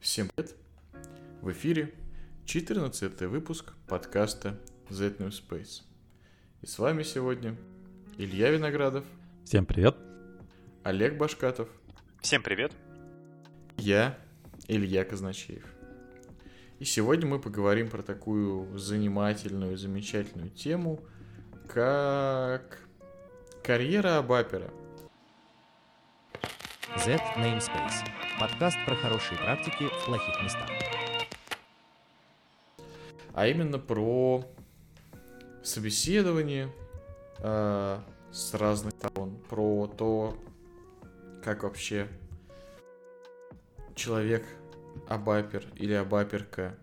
Всем привет! В эфире 14 выпуск подкаста Z New Space. И с вами сегодня Илья Виноградов, Всем привет. Олег Башкатов, Всем привет. я, Илья Казначеев. И сегодня мы поговорим про такую занимательную, замечательную тему, как карьера Абапера. Z Namespace. Подкаст про хорошие практики в плохих местах. а именно про собеседование э, с разных сторон, про то, как вообще человек абапер или абаперка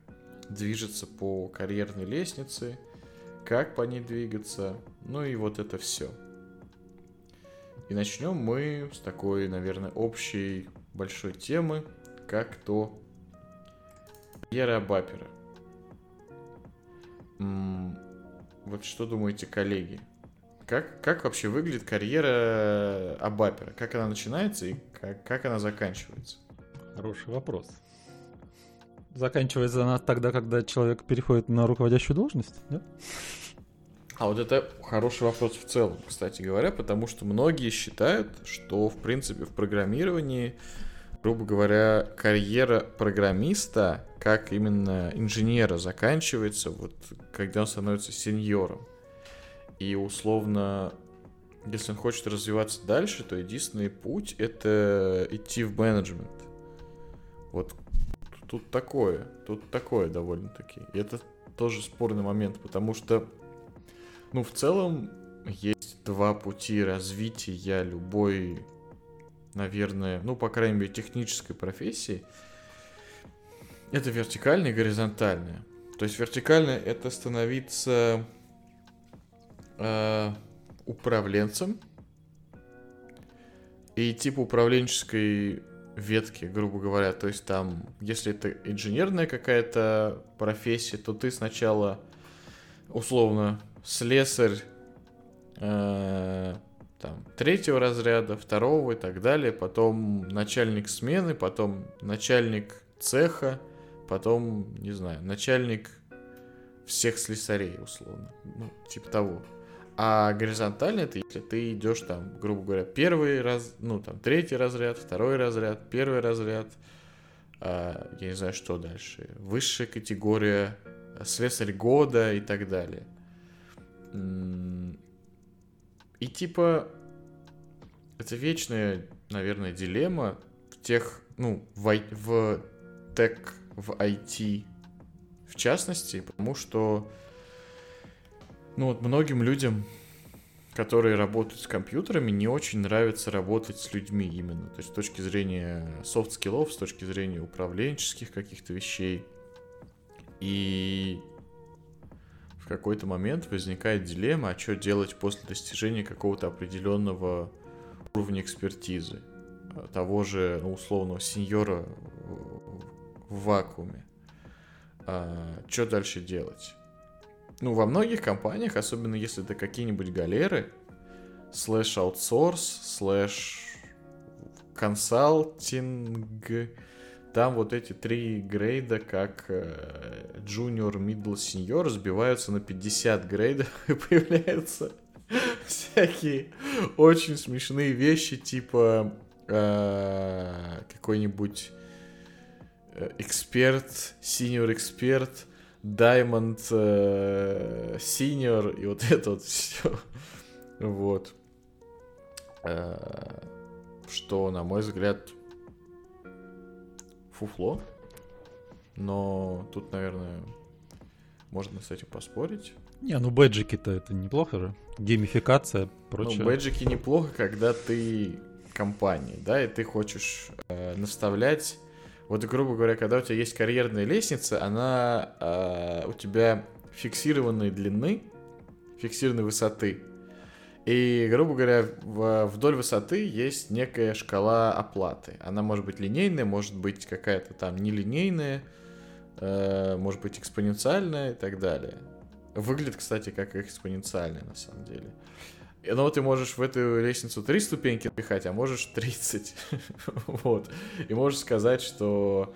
движется по карьерной лестнице, как по ней двигаться, ну и вот это все. И начнем мы с такой, наверное, общей большой темы, как то карьера абапера. М, Вот что думаете, коллеги? Как, как вообще выглядит карьера Абапера? Как она начинается и как, как она заканчивается? Хороший вопрос. Заканчивается она тогда, когда человек переходит на руководящую должность, нет? А вот это хороший вопрос в целом, кстати говоря, потому что многие считают, что, в принципе, в программировании, грубо говоря, карьера программиста, как именно инженера, заканчивается, вот когда он становится сеньором. И условно, если он хочет развиваться дальше, то единственный путь это идти в менеджмент. Вот тут такое, тут такое довольно-таки. И это тоже спорный момент, потому что ну, в целом, есть два пути развития любой, наверное, ну, по крайней мере, технической профессии. Это вертикальная и горизонтальная. То есть вертикальная это становиться э, управленцем и типа управленческой ветки, грубо говоря. То есть там, если это инженерная какая-то профессия, то ты сначала условно слесарь э, там, третьего разряда, второго и так далее, потом начальник смены, потом начальник цеха, потом, не знаю, начальник всех слесарей, условно. Ну, типа того. А горизонтально это если ты идешь там, грубо говоря, первый раз, ну там третий разряд, второй разряд, первый разряд, а, я не знаю, что дальше, высшая категория, слесарь года и так далее. И типа это вечная, наверное, дилемма в тех, ну, в, в tech, в IT в частности, потому что ну вот многим людям, которые работают с компьютерами, не очень нравится работать с людьми именно. То есть с точки зрения софт-скиллов, с точки зрения управленческих каких-то вещей. И в какой-то момент возникает дилемма, а что делать после достижения какого-то определенного уровня экспертизы. А, Того же, ну, условного сеньора в- вакууме. что дальше делать? Ну, во многих компаниях, особенно если это какие-нибудь галеры, слэш аутсорс, слэш консалтинг, там вот эти три грейда, как junior, middle, senior, разбиваются на 50 грейдов и появляются всякие очень смешные вещи, типа э, какой-нибудь э, эксперт, senior эксперт, Diamond э, Senior и вот это вот все. Вот. Э, Что, на мой взгляд, фуфло. Но тут, наверное, можно с этим поспорить. Не, ну бэджики-то это неплохо же. Геймификация, прочее. Ну, бэджики неплохо, когда ты компания, да, и ты хочешь э, наставлять. Вот, грубо говоря, когда у тебя есть карьерная лестница, она э, у тебя фиксированной длины, фиксированной высоты. И, грубо говоря, в- вдоль высоты есть некая шкала оплаты. Она может быть линейная, может быть какая-то там нелинейная, э, может быть экспоненциальная и так далее. Выглядит, кстати, как экспоненциальная на самом деле. Но ты можешь в эту лестницу три ступеньки напихать, а можешь 30. вот. И можешь сказать, что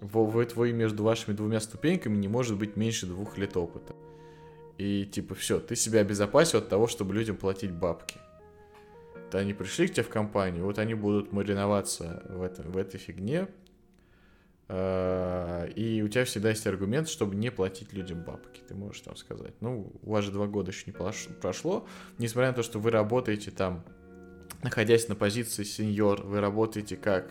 вы, твой между вашими двумя ступеньками не может быть меньше двух лет опыта. И типа все, ты себя обезопасил от того, чтобы людям платить бабки. То они пришли к тебе в компанию, вот они будут мариноваться в, этом, в этой фигне, а, и у тебя всегда есть аргумент, чтобы не платить людям бабки. Ты можешь там сказать, ну, у вас же два года еще не прошло, несмотря на то, что вы работаете там, находясь на позиции сеньор, вы работаете как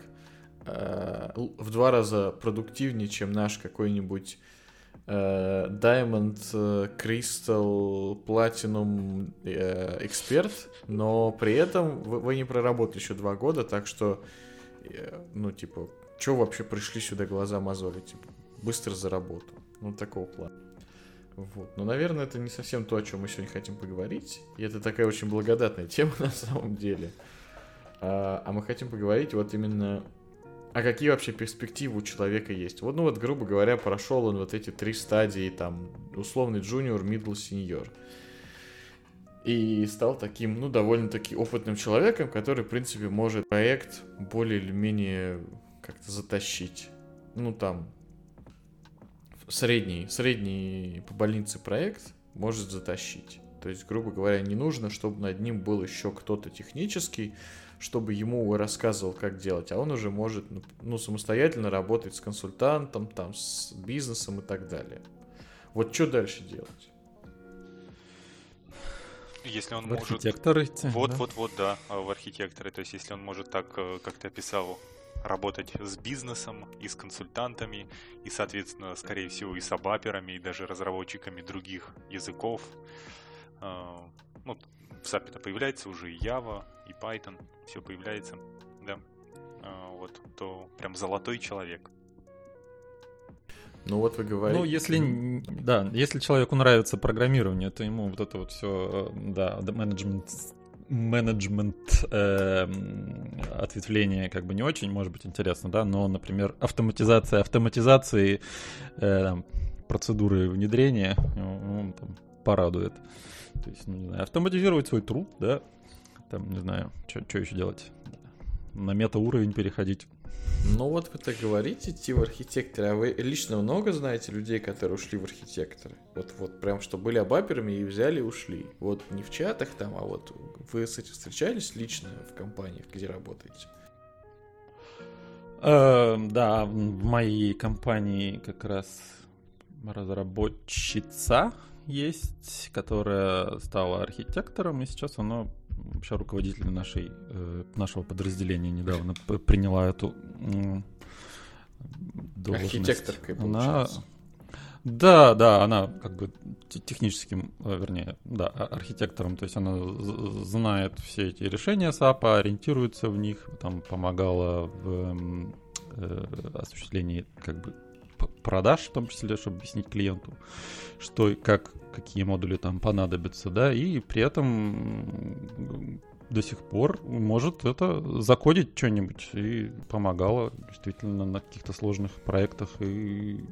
э, в два раза продуктивнее, чем наш какой-нибудь Diamond, Crystal, Platinum э, эксперт, но при этом вы, не проработали еще два года, так что, э, ну, типа, Че вообще пришли сюда глаза мозолить? Типа, быстро за работу. Ну, такого плана. Вот. Но, наверное, это не совсем то, о чем мы сегодня хотим поговорить. И это такая очень благодатная тема на самом деле. А, а мы хотим поговорить вот именно а какие вообще перспективы у человека есть. Вот, ну вот, грубо говоря, прошел он вот эти три стадии, там, условный джуниор, мидл, сеньор. И стал таким, ну, довольно-таки опытным человеком, который, в принципе, может проект более или менее как-то затащить. Ну, там, средний, средний по больнице проект может затащить. То есть, грубо говоря, не нужно, чтобы над ним был еще кто-то технический, чтобы ему рассказывал, как делать, а он уже может ну, ну, самостоятельно работать с консультантом, там, с бизнесом и так далее. Вот что дальше делать? Если он в может... Архитекторы. Вот, да? вот, вот, да, в архитекторы. То есть, если он может так, э, как ты описал, работать с бизнесом и с консультантами, и, соответственно, скорее всего, и с абаперами, и даже разработчиками других языков. А, ну, в SAP это появляется уже и Java, и Python, все появляется, да. А, вот, то прям золотой человек. Ну вот вы говорите. Ну, если, да, если человеку нравится программирование, то ему вот это вот все, э, да, менеджмент менеджмент э, ответвление как бы не очень может быть интересно, да, но, например, автоматизация автоматизации э, там, процедуры внедрения ну, там, порадует. То есть, ну, не знаю, автоматизировать свой труд, да, там, не знаю, что еще делать, на мета-уровень переходить. Ну вот вы так говорите, идти в архитекторы, а вы лично много знаете людей, которые ушли в архитекторы? Вот, вот прям, что были абаперами и взяли и ушли. Вот не в чатах там, а вот вы с этим встречались лично в компаниях, где работаете? Э, да, в моей компании как раз разработчица есть, которая стала архитектором, и сейчас она вообще руководитель нашей, э, нашего подразделения недавно приняла эту должность. Архитекторкой, получается. Она... Да, да, она как бы техническим, э, вернее, да, а, архитектором, то есть она знает все эти решения САПа, ориентируется в них, там помогала в э, осуществлении как бы продаж, в том числе, чтобы объяснить клиенту, что и как, какие модули там понадобятся, да, и при этом до сих пор может это закодить что-нибудь и помогало действительно на каких-то сложных проектах и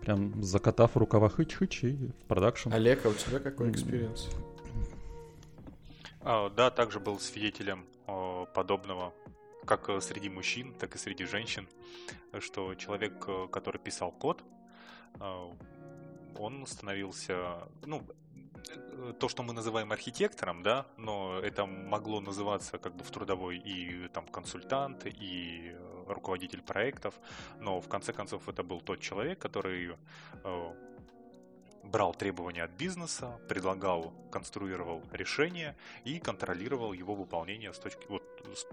прям закатав рукава хыч-хыч и в продакшн. Олег, а у тебя какой experience? А, да, также был свидетелем о, подобного как э, среди мужчин, так и среди женщин, что человек, э, который писал код, э, он становился, ну, то, что мы называем архитектором, да, но это могло называться как бы в трудовой и там консультант, и руководитель проектов, но в конце концов это был тот человек, который брал требования от бизнеса, предлагал, конструировал решение и контролировал его выполнение с точки вот с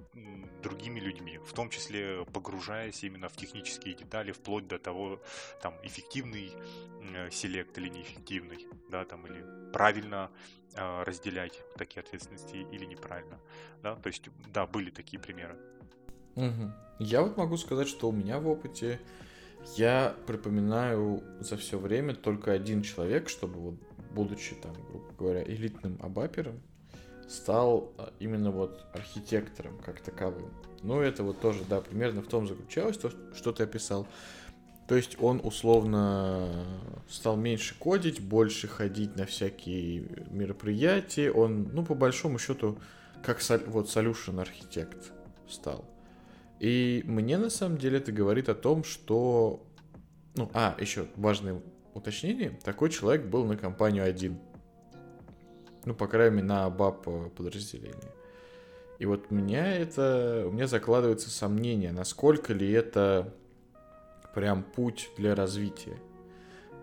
другими людьми, в том числе погружаясь именно в технические детали, вплоть до того, там эффективный э, селект или неэффективный, да, там или правильно э, разделять такие ответственности или неправильно, да, то есть да, были такие примеры. Угу. Я вот могу сказать, что у меня в опыте я припоминаю за все время только один человек, чтобы вот, будучи там, грубо говоря, элитным абапером, стал а, именно вот архитектором как таковым. Ну, это вот тоже, да, примерно в том заключалось, то, что ты описал. То есть он условно стал меньше кодить, больше ходить на всякие мероприятия. Он, ну, по большому счету, как вот solution архитект стал. И мне на самом деле это говорит о том, что Ну, а, еще важное уточнение. Такой человек был на компанию один. Ну, по крайней мере, на БАП подразделении. И вот меня это... У меня закладывается сомнение, насколько ли это прям путь для развития.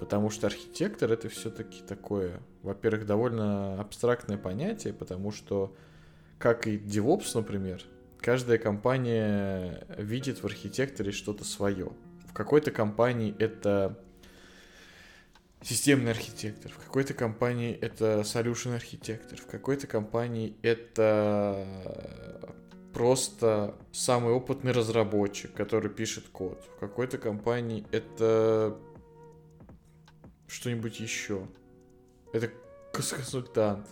Потому что архитектор это все-таки такое, во-первых, довольно абстрактное понятие, потому что, как и DevOps, например, каждая компания видит в архитекторе что-то свое. В какой-то компании это системный архитектор, в какой-то компании это solution архитектор, в какой-то компании это просто самый опытный разработчик, который пишет код. В какой-то компании это что-нибудь еще. Это консультант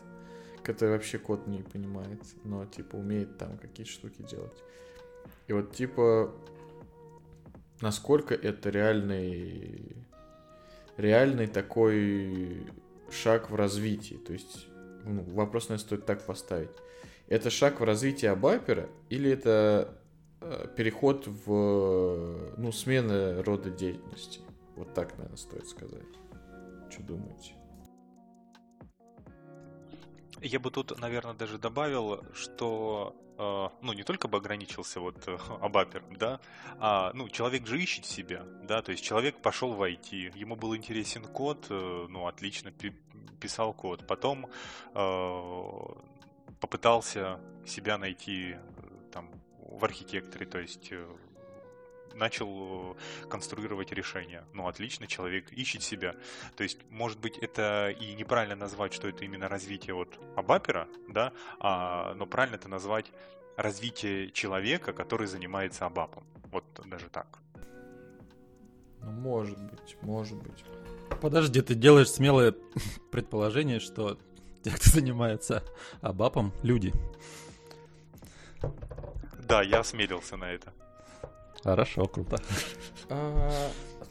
который вообще код не понимает, но, типа, умеет там какие-то штуки делать. И вот, типа, насколько это реальный, реальный такой шаг в развитии. То есть, ну, вопрос, наверное, стоит так поставить. Это шаг в развитии Абапера или это э, переход в, ну, смена рода деятельности? Вот так, наверное, стоит сказать. Что думаете? Я бы тут, наверное, даже добавил, что э, ну, не только бы ограничился вот э, Абапер, да, а, ну, человек же ищет себя, да, то есть человек пошел в IT, ему был интересен код, э, ну, отлично писал код, потом попытался себя найти там в архитекторе, то есть начал э, конструировать решения. Ну, отлично, человек ищет себя. То есть, может быть, это и неправильно назвать, что это именно развитие вот Абапера, да, а, но правильно это назвать развитие человека, который занимается Абапом. Вот даже так. Ну, может быть, может быть. Подожди, ты делаешь смелое предположение, что те, кто занимается Абапом, люди. Да, я осмелился на это. Хорошо, круто. А,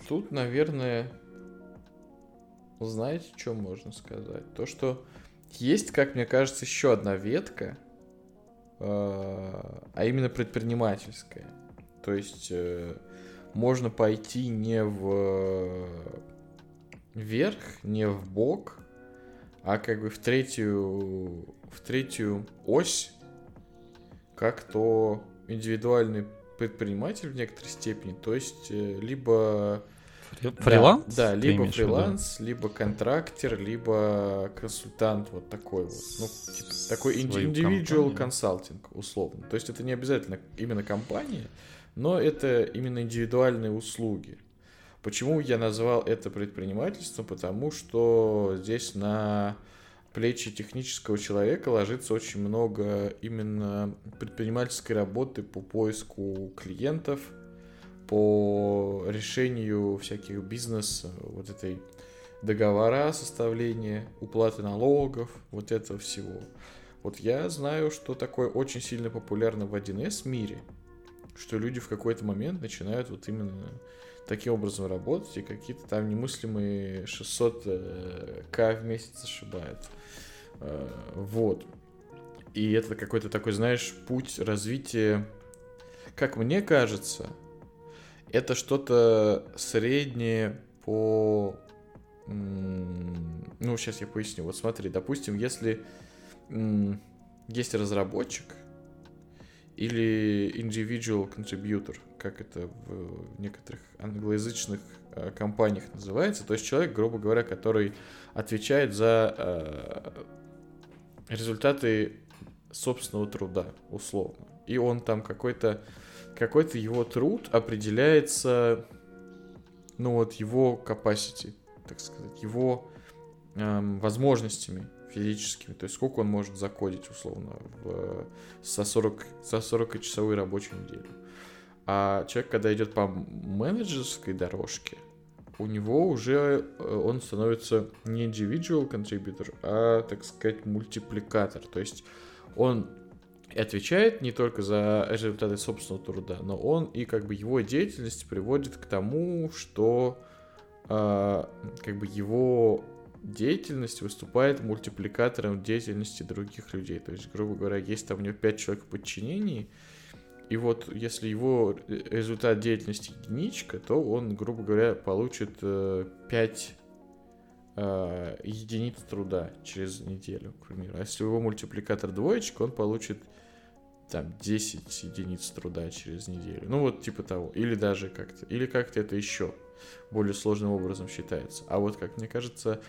тут, наверное, знаете, что можно сказать? То, что есть, как мне кажется, еще одна ветка, а, а именно предпринимательская. То есть э, можно пойти не в вверх, не в бок, а как бы в третью, в третью ось, как то индивидуальный предприниматель в некоторой степени, то есть э, либо фриланс, да, да либо фриланс, либо контрактер, либо консультант вот такой вот, ну типа такой individual консалтинг условно. То есть это не обязательно именно компания, но это именно индивидуальные услуги. Почему я назвал это предпринимательством? Потому что здесь на плечи технического человека ложится очень много именно предпринимательской работы по поиску клиентов, по решению всяких бизнес, вот этой договора составления, уплаты налогов, вот этого всего. Вот я знаю, что такое очень сильно популярно в 1С мире, что люди в какой-то момент начинают вот именно таким образом работать и какие-то там немыслимые 600к в месяц ошибают. Э, вот. И это какой-то такой, знаешь, путь развития, как мне кажется, это что-то среднее по... Ну, сейчас я поясню. Вот смотри, допустим, если есть разработчик или individual contributor, как это в некоторых англоязычных э, компаниях называется, то есть человек, грубо говоря, который отвечает за э, результаты собственного труда, условно. И он там какой-то какой-то его труд определяется, ну вот его capacity, так сказать, его эм, возможностями физическими, то есть сколько он может закодить условно в, со 40 со 40 часовой рабочей неделю. А человек, когда идет по менеджерской дорожке, у него уже э, он становится не individual contributor, а, так сказать, мультипликатор. То есть он отвечает не только за результаты собственного труда, но он и как бы его деятельность приводит к тому, что э, как бы его деятельность выступает мультипликатором деятельности других людей. То есть, грубо говоря, есть там у него 5 человек в подчинении, и вот если его результат деятельности единичка, то он, грубо говоря, получит э, 5 э, единиц труда через неделю, к примеру. А если его мультипликатор двоечка, он получит там 10 единиц труда через неделю. Ну вот типа того. Или даже как-то. Или как-то это еще более сложным образом считается. А вот, как мне кажется,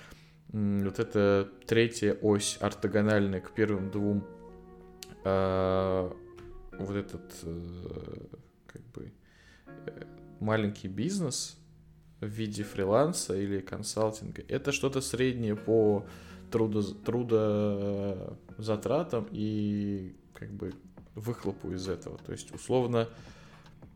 вот эта третья ось ортогональная к первым двум э, вот этот э, как бы э, маленький бизнес в виде фриланса или консалтинга, это что-то среднее по трудо, трудозатратам и как бы выхлопу из этого. То есть, условно...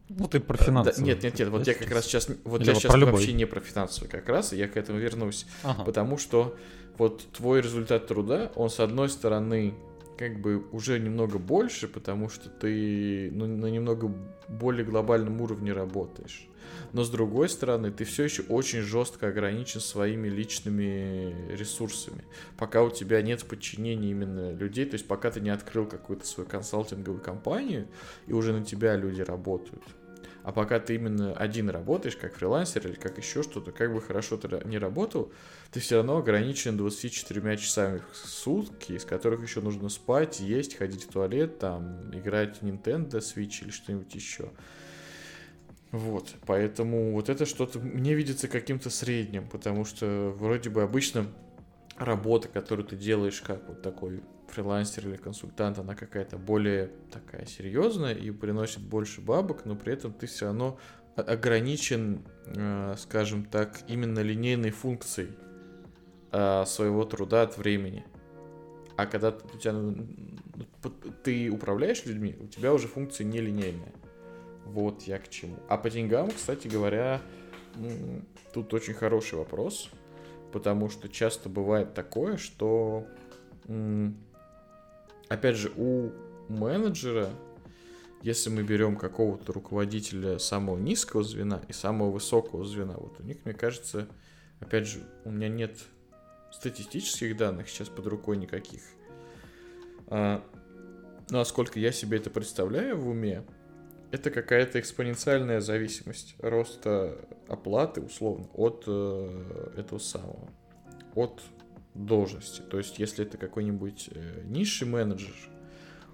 Ну, ты про финансы. Да, нет, нет, нет, вот я как раз сейчас, вот я сейчас вообще не про финансовый как раз, и я к этому вернусь. Ага. Потому что вот твой результат труда, он с одной стороны как бы уже немного больше, потому что ты ну, на немного более глобальном уровне работаешь. Но с другой стороны, ты все еще очень жестко ограничен своими личными ресурсами. Пока у тебя нет подчинения именно людей, то есть пока ты не открыл какую-то свою консалтинговую компанию, и уже на тебя люди работают. А пока ты именно один работаешь, как фрилансер или как еще что-то, как бы хорошо ты не работал, ты все равно ограничен 24 часами в сутки, из которых еще нужно спать, есть, ходить в туалет, там, играть в Nintendo Switch или что-нибудь еще. Вот, поэтому вот это что-то мне видится каким-то средним, потому что вроде бы обычно работа, которую ты делаешь как вот такой фрилансер или консультант, она какая-то более такая серьезная и приносит больше бабок, но при этом ты все равно ограничен, э, скажем так, именно линейной функцией э, своего труда от времени. А когда у тебя, ты управляешь людьми, у тебя уже функция нелинейная. Вот я к чему. А по деньгам, кстати говоря, тут очень хороший вопрос, потому что часто бывает такое, что опять же, у менеджера, если мы берем какого-то руководителя самого низкого звена и самого высокого звена, вот у них, мне кажется, опять же, у меня нет статистических данных сейчас под рукой никаких. А, насколько я себе это представляю в уме, это какая-то экспоненциальная зависимость роста оплаты, условно, от э, этого самого, от должности. То есть, если это какой-нибудь э, низший менеджер,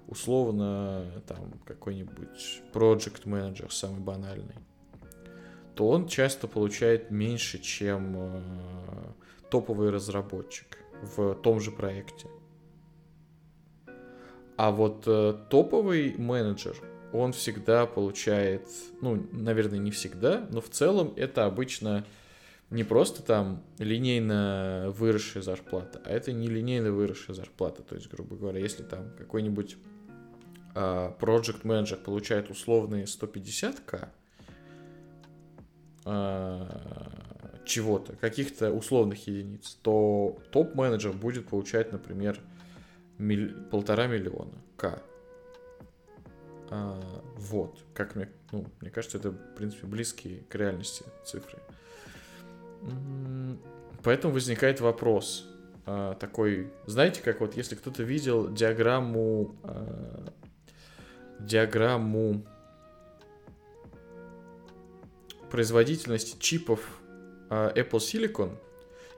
условно, там, какой-нибудь project менеджер самый банальный, то он часто получает меньше, чем э, топовый разработчик в том же проекте. А вот э, топовый менеджер, он всегда получает, ну, наверное, не всегда, но в целом это обычно не просто там линейно выросшая зарплата, а это не линейно выросшая зарплата. То есть, грубо говоря, если там какой-нибудь а, project менеджер получает условные 150к а, чего-то, каких-то условных единиц, то топ-менеджер будет получать, например, миль... полтора миллиона к. А, вот, как мне, ну, мне кажется, это, в принципе, близкие к реальности цифры. Поэтому возникает вопрос а, такой, знаете, как вот если кто-то видел диаграмму, а, диаграмму производительности чипов а, Apple Silicon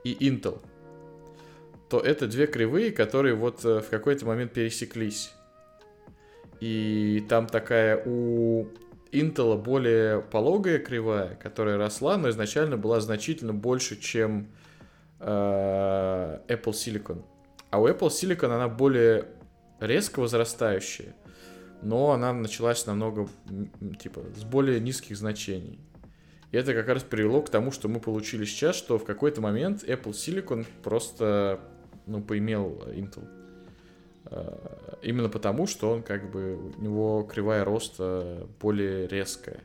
и Intel, то это две кривые, которые вот э, в какой-то момент пересеклись. И там такая у Intel более пологая кривая, которая росла, но изначально была значительно больше, чем э, Apple Silicon. А у Apple Silicon она более резко возрастающая, но она началась намного, типа, с более низких значений. И это как раз привело к тому, что мы получили сейчас, что в какой-то момент Apple Silicon просто, ну, поимел Intel. Э, именно потому, что он как бы, у него кривая роста более резкая.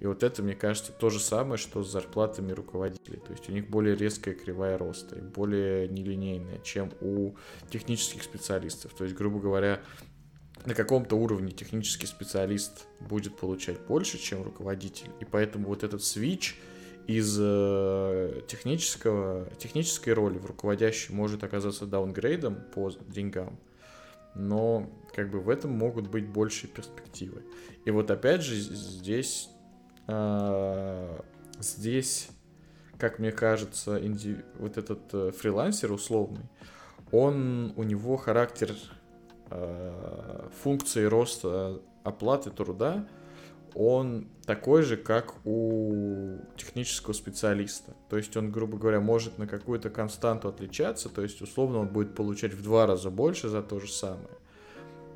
И вот это, мне кажется, то же самое, что с зарплатами руководителей. То есть у них более резкая кривая роста и более нелинейная, чем у технических специалистов. То есть, грубо говоря, на каком-то уровне технический специалист будет получать больше, чем руководитель. И поэтому вот этот свич из э, технического, технической роли в руководящей может оказаться даунгрейдом по деньгам, но как бы в этом могут быть большие перспективы. И вот опять же здесь, э, здесь, как мне кажется, инди... вот этот э, фрилансер условный, он, у него характер э, функции роста оплаты труда, он такой же, как у технического специалиста. То есть он, грубо говоря, может на какую-то константу отличаться, то есть условно он будет получать в два раза больше за то же самое.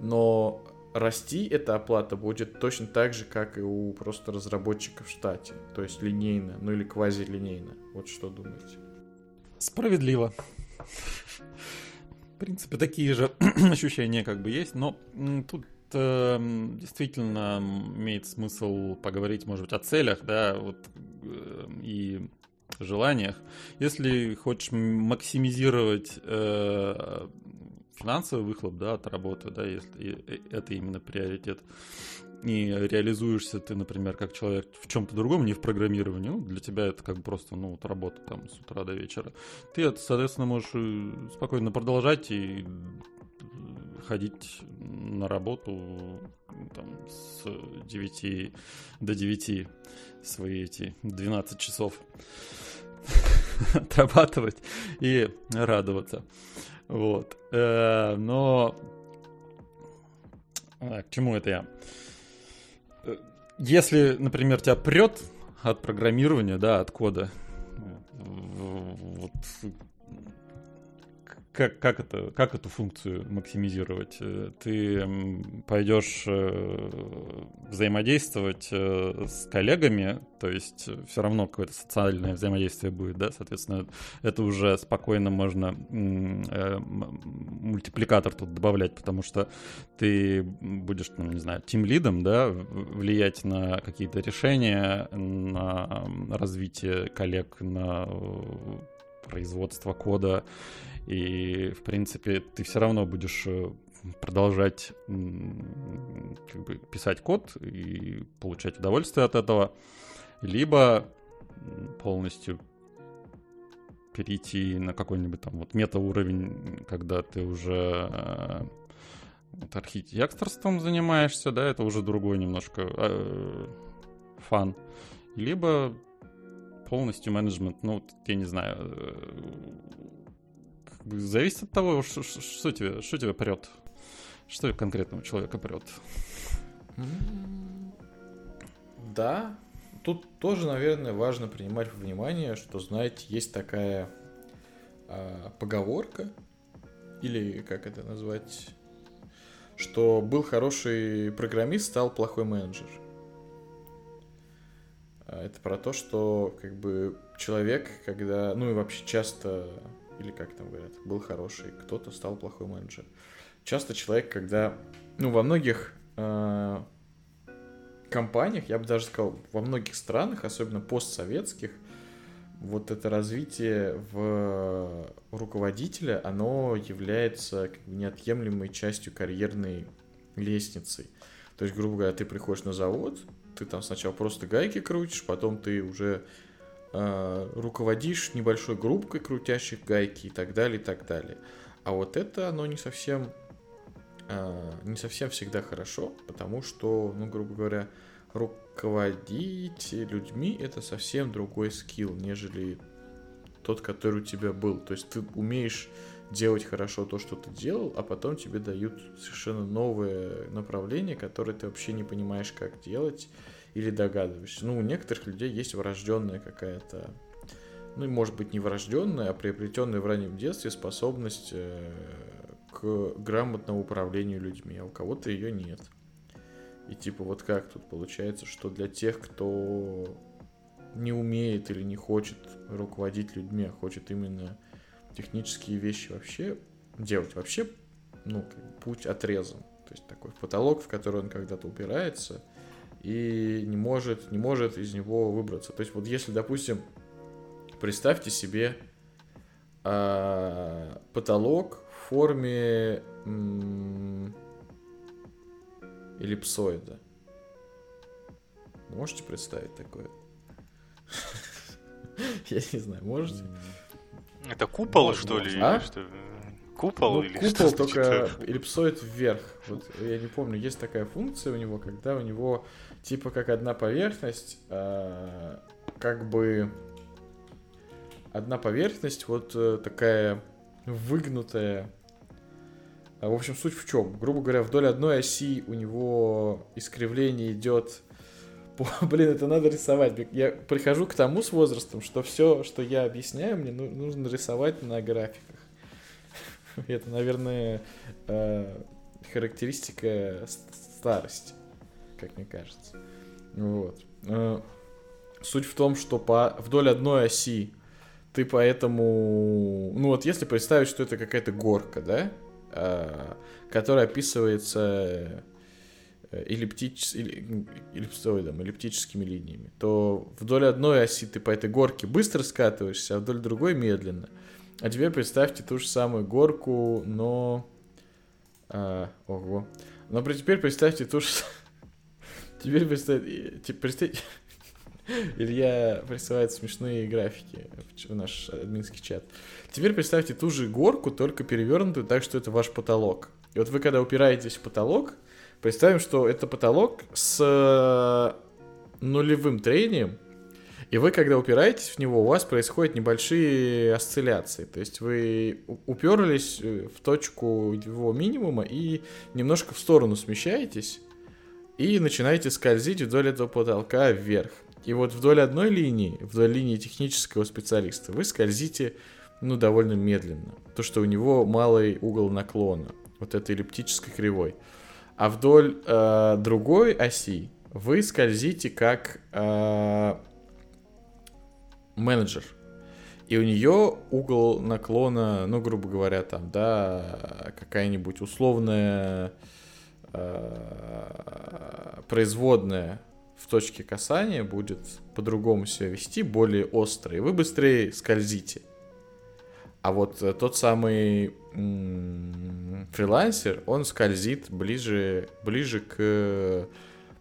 Но расти эта оплата будет точно так же, как и у просто разработчиков в штате. То есть линейно, ну или квазилинейно. Вот что думаете? Справедливо. В принципе, такие же ощущения как бы есть, но тут э, действительно имеет смысл поговорить, может быть, о целях, да, вот, э, и желаниях. Если хочешь максимизировать э, финансовый выхлоп, да, от работы, да, если это именно приоритет, и реализуешься ты, например, как человек в чем-то другом, не в программировании, ну, для тебя это как бы просто, ну, вот работа там с утра до вечера, ты это, соответственно, можешь спокойно продолжать и ходить на работу там, с 9 до 9 свои эти 12 часов отрабатывать и радоваться. Вот. Э, но а, к чему это я? Э, если, например, тебя прет от программирования, да, от кода, вот как, как, это, как эту функцию максимизировать? Э, ты пойдешь э, взаимодействовать э, с коллегами, то есть все равно какое-то социальное взаимодействие будет, да, соответственно, это уже спокойно можно мультипликатор тут добавлять, потому что ты будешь, ну, не знаю, тим-лидом, да, влиять на какие-то решения, на развитие коллег, на производство кода, и, в принципе, ты все равно будешь э, продолжать как бы, писать код и получать удовольствие от этого, либо полностью перейти на какой-нибудь там вот мета-уровень, когда ты уже э, вот, архитекторством занимаешься, да, это уже другой немножко э, фан. Либо полностью менеджмент, ну, я не знаю, э, зависит от того, что, что, тебе, что тебя прет. Что конкретного человека прет. Да, тут тоже, наверное, важно принимать во внимание, что, знаете, есть такая э, поговорка, или как это назвать, что был хороший программист, стал плохой менеджер. А, это про то, что как бы человек, когда, ну и вообще часто или как там говорят, был хороший, кто-то стал плохой менеджер. Часто человек, когда, ну, во многих э, компаниях, я бы даже сказал, во многих странах, особенно постсоветских, вот это развитие в руководителя, оно является как бы неотъемлемой частью карьерной лестницы. То есть, грубо говоря, ты приходишь на завод, ты там сначала просто гайки крутишь, потом ты уже руководишь небольшой группкой крутящих гайки и так далее, и так далее. А вот это, оно не совсем, э, не совсем всегда хорошо, потому что, ну, грубо говоря, руководить людьми это совсем другой скилл, нежели тот, который у тебя был. То есть ты умеешь делать хорошо то, что ты делал, а потом тебе дают совершенно новое направление, которое ты вообще не понимаешь, как делать, или догадываешься. Ну, у некоторых людей есть врожденная какая-то, ну, может быть, не врожденная, а приобретенная в раннем детстве способность э, к грамотному управлению людьми, а у кого-то ее нет. И типа вот как тут получается, что для тех, кто не умеет или не хочет руководить людьми, а хочет именно технические вещи вообще делать, вообще, ну, путь отрезан. То есть такой потолок, в который он когда-то упирается, и не может, не может из него выбраться. То есть вот если, допустим, представьте себе э, потолок в форме м- эллипсоида. Можете представить такое? Я не знаю, можете? Это купол, что ли? А? купол Ну, или купол что только эллипсоид вверх. Вот я не помню, есть такая функция у него, когда у него типа как одна поверхность, а, как бы одна поверхность вот э, такая выгнутая. А, В общем, суть в чем? Грубо говоря, вдоль одной оси у него искривление идет. Блин, это надо рисовать. Я прихожу к тому с возрастом, что все, что я объясняю, мне ну- нужно рисовать на графиках. Это, наверное, э, характеристика старости, как мне кажется. Вот. Э, Суть в том, что по, вдоль одной оси ты поэтому... Ну вот если представить, что это какая-то горка, да, э, которая описывается э, эллиптич... элли- эллипсоидом, эллиптическими линиями, то вдоль одной оси ты по этой горке быстро скатываешься, а вдоль другой медленно. А теперь представьте ту же самую горку, но... а, ого. Но теперь представьте ту же... с- Теперь представьте... те- представьте- Илья присылает смешные графики в наш админский чат. Теперь представьте ту же горку, только перевернутую так, что это ваш потолок. И вот вы когда упираетесь в потолок, представим, что это потолок с э, нулевым трением, и вы, когда упираетесь в него, у вас происходят небольшие осцилляции. То есть вы уперлись э, в точку его минимума и немножко в сторону смещаетесь, и начинаете скользить вдоль этого потолка вверх. И вот вдоль одной линии, вдоль линии технического специалиста, вы скользите, ну, довольно медленно. То, что у него малый угол наклона, вот этой эллиптической кривой. А вдоль э, другой оси вы скользите как э, менеджер. И у нее угол наклона, ну, грубо говоря, там, да, какая-нибудь условная производная в точке касания будет по-другому себя вести, более острый. И вы быстрее скользите. А вот э, тот самый фрилансер, он скользит ближе, ближе к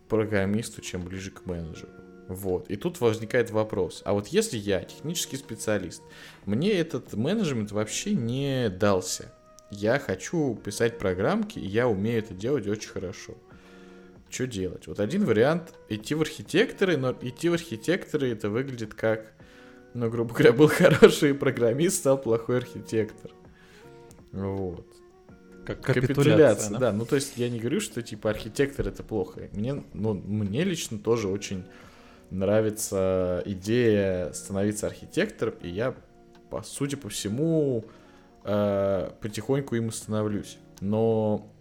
программисту, чем ближе к менеджеру. Вот. И тут возникает вопрос. А вот если я технический специалист, мне этот менеджмент вообще не дался. Я хочу писать программки, и я умею это делать очень хорошо. Что делать? Вот один вариант идти в архитекторы, но идти в архитекторы это выглядит как, ну, грубо говоря, был хороший программист, стал плохой архитектор. Вот. Как Капитуляция, да? да. Ну, то есть я не говорю, что типа архитектор это плохо. Мне, ну, мне лично тоже очень нравится идея становиться архитектором, и я, по судя по всему, э, потихоньку им становлюсь. Но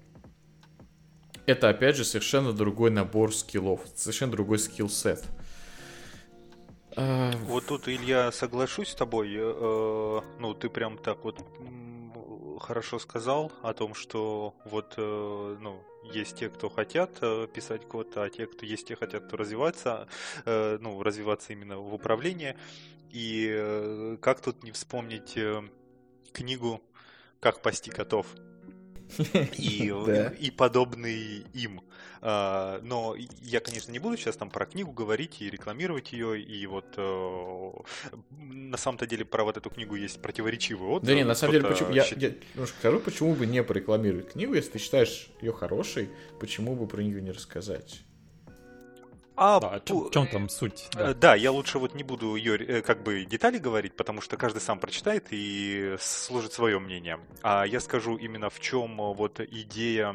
это, опять же, совершенно другой набор скиллов, совершенно другой скилл-сет. А, Вот тут, Илья, соглашусь с тобой. э, ну, ты прям так вот хорошо сказал о том, что вот, э, ну, есть те, кто хотят э, писать код, а те, кто есть те, хотят развиваться, э, ну, развиваться именно в управлении. И э, как тут не вспомнить э, книгу «Как пасти котов» и, Да. и подобный им. А, Но я, конечно, не буду сейчас там про книгу говорить и рекламировать ее, и вот э, на самом-то деле про вот эту книгу есть противоречивый отзыв. Да не, на самом деле, почему, я, я немножко скажу, почему бы не порекламировать книгу, если ты считаешь ее хорошей, почему бы про нее не рассказать? А, Да, пу- в чем там суть? Э, Да, я лучше вот не буду ее как бы детали говорить, потому что каждый сам прочитает и сложит свое мнение. А я скажу именно в чем э, вот идея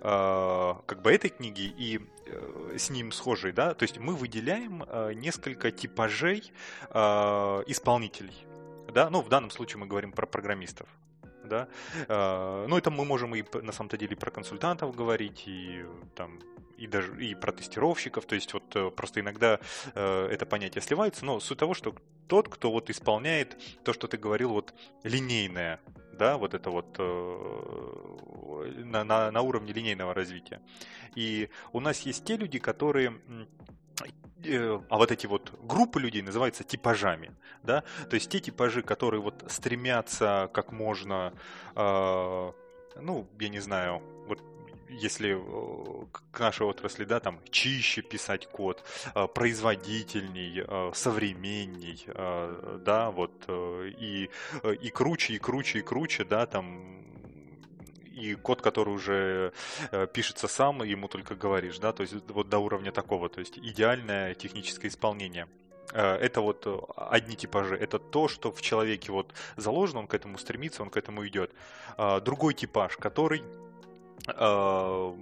э, как бы этой книги и э, с ним схожей, да. То есть мы выделяем э, несколько типажей э, исполнителей, да. Ну в данном случае мы говорим про программистов. Да? Э, Ну, это мы можем и на самом-то деле про консультантов говорить, и там и даже и про тестировщиков, то есть вот э, просто иногда э, это понятие сливается, но суть того, что тот, кто вот исполняет то, что ты говорил, вот линейное, да, вот это вот э, на, на, на уровне линейного развития. И у нас есть те люди, которые а вот эти вот группы людей называются типажами, да, то есть те типажи, которые вот стремятся как можно, э, ну, я не знаю, вот если э, к нашей отрасли, да, там чище писать код, э, производительней, э, современней, да, вот, и, и круче, и круче, и круче, да, там и код, который уже пишется сам, ему только говоришь, да, то есть вот до уровня такого, то есть идеальное техническое исполнение. Это вот одни типажи. Это то, что в человеке вот заложено, он к этому стремится, он к этому идет. Другой типаж, который Э,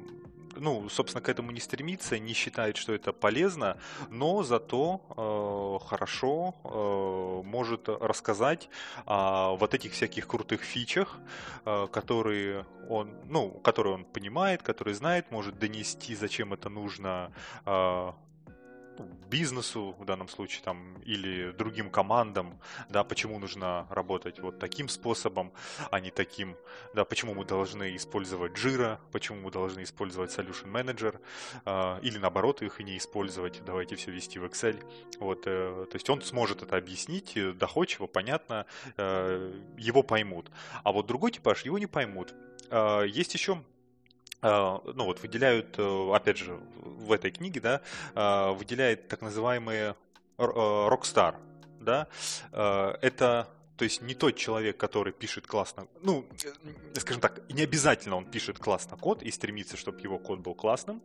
ну, собственно, к этому не стремится, не считает, что это полезно, но зато э, хорошо э, может рассказать о вот этих всяких крутых фичах, э, которые он, ну, которые он понимает, которые знает, может донести, зачем это нужно э, бизнесу в данном случае там или другим командам, да, почему нужно работать вот таким способом, а не таким, да, почему мы должны использовать Jira, почему мы должны использовать Solution Manager, э, или наоборот их и не использовать, давайте все вести в Excel, вот, э, то есть он сможет это объяснить э, доходчиво, понятно, э, его поймут, а вот другой типаж его не поймут. Э, есть еще ну вот выделяют, э, опять же, в этой книге, да, а, выделяет так называемые рокстар, э, да, а, это то есть не тот человек, который пишет классно, ну, э, скажем так, не обязательно он пишет классно код и стремится, чтобы его код был классным,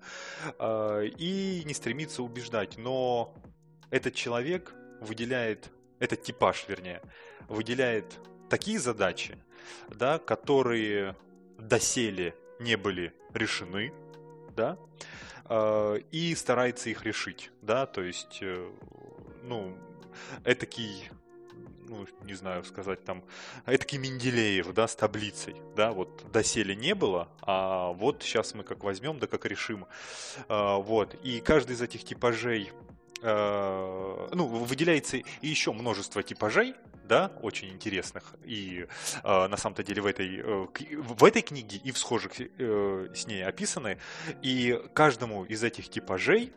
и не стремится убеждать, но этот человек выделяет, этот типаж, вернее, выделяет такие задачи, да, которые доселе не были решены, да, а, и старается их решить, да, то есть, э, ну, этакий, ну, не знаю сказать там, этакий Менделеев, да, с таблицей, да, вот доселе не было, а вот сейчас мы как возьмем, да как решим, а, вот, и каждый из этих типажей э, ну, выделяется еще множество типажей, да, очень интересных. И э, на самом-то деле в этой, э, в этой книге и в схожих э, с ней описаны. И каждому из этих типажей,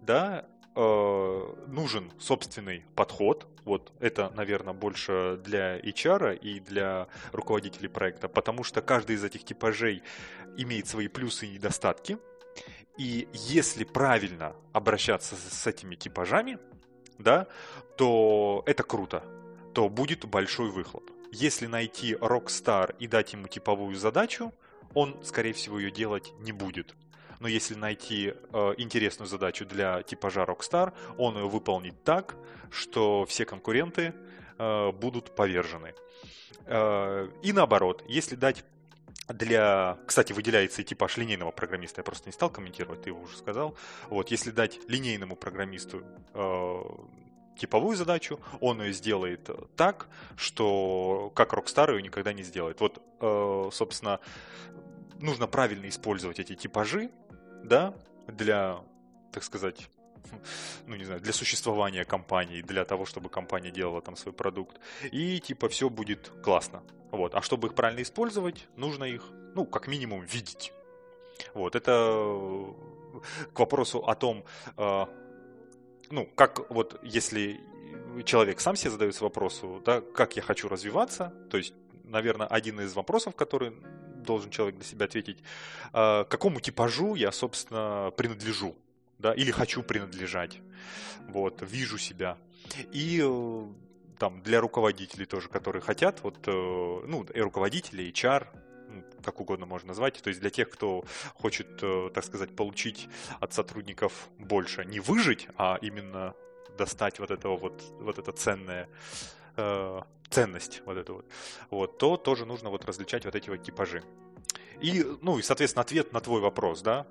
да, э, нужен собственный подход. Вот это, наверное, больше для HR и для руководителей проекта, потому что каждый из этих типажей имеет свои плюсы и недостатки. И если правильно обращаться с этими типажами, да, то это круто то будет большой выхлоп. Если найти Rockstar и дать ему типовую задачу, он, скорее всего, ее делать не будет. Но если найти э, интересную задачу для типажа Rockstar, он ее выполнит так, что все конкуренты э, будут повержены. Э, и наоборот, если дать для... Кстати, выделяется и типаж линейного программиста, я просто не стал комментировать, ты его уже сказал. Вот, если дать линейному программисту э, типовую задачу, он ее сделает так, что как Rockstar ее никогда не сделает. Вот, э, собственно, нужно правильно использовать эти типажи, да, для, так сказать, ну не знаю, для существования компании, для того, чтобы компания делала там свой продукт. И типа все будет классно. Вот. А чтобы их правильно использовать, нужно их, ну, как минимум, видеть. Вот, это к вопросу о том, э, ну, как вот если человек сам себе задается вопросу, да, как я хочу развиваться, то есть, наверное, один из вопросов, который должен человек для себя ответить, э, какому типажу я, собственно, принадлежу, да, или хочу принадлежать, вот, вижу себя. И э, там для руководителей тоже, которые хотят, вот, э, ну, и руководители, HR, как угодно можно назвать, то есть для тех, кто хочет, э, так сказать, получить от сотрудников больше, не выжить, а именно достать вот этого вот, вот это ценное, э, ценность вот эту вот, вот, то тоже нужно вот различать вот эти вот типажи. И, ну, и, соответственно, ответ на твой вопрос, да,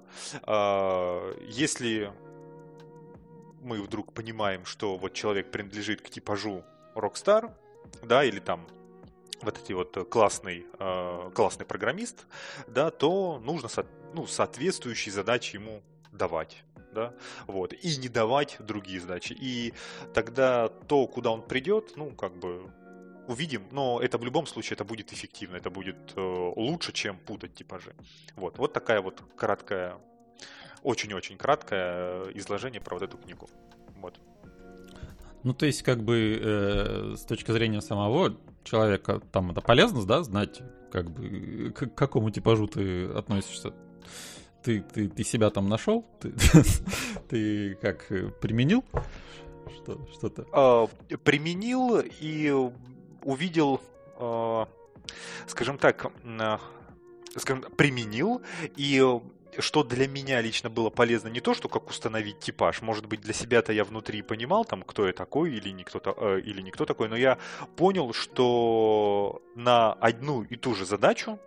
э, если мы вдруг понимаем, что вот человек принадлежит к типажу Rockstar, да, или там вот эти вот э, классный, э, классный программист, да, то нужно ну, соответствующие задачи ему давать. Да, вот, и не давать другие задачи. И тогда то, куда он придет, ну, как бы увидим, но это в любом случае это будет эффективно, это будет э, лучше, чем путать типажи. Вот, вот такая вот краткая, очень-очень краткое изложение про вот эту книгу. Вот. Ну, то есть, как бы э, с точки зрения самого человека, там это полезно, да, знать, как бы, к какому типажу ты относишься. ты, ты, ты себя там нашел? Ты, ты как э, применил? Что, что-то? А, применил и увидел, а, скажем так, а, скажем, применил и что для меня лично было полезно, не то, что как установить типаж, может быть, для себя-то я внутри понимал, там, кто я такой или никто, э, или никто такой, но я понял, что на одну и ту же задачу,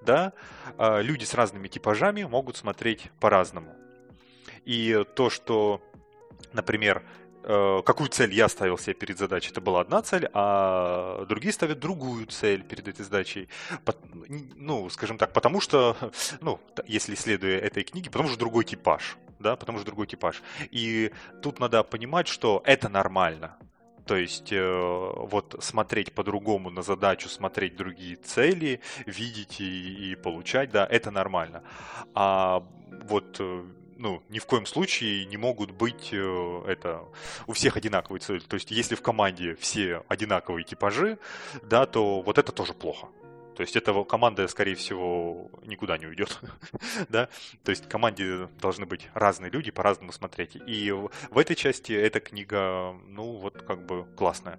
да, э, люди с разными типажами могут смотреть по-разному. И то, что, например, какую цель я ставил себе перед задачей. Это была одна цель, а другие ставят другую цель перед этой задачей. Ну, скажем так, потому что, ну, если следуя этой книге, потому что другой типаж, да, потому что другой типаж. И тут надо понимать, что это нормально. То есть э, вот смотреть по-другому на задачу, смотреть другие цели, видеть и, и получать, да, это нормально. А вот э, ну, ни в коем случае не могут быть э, это у всех одинаковые цели. То есть, если в команде все одинаковые типажи, да, то вот это тоже плохо. То есть эта команда, скорее всего, никуда не уйдет. да? То есть в команде должны быть разные люди, по-разному смотреть. И в этой части эта книга, ну, вот как бы классная.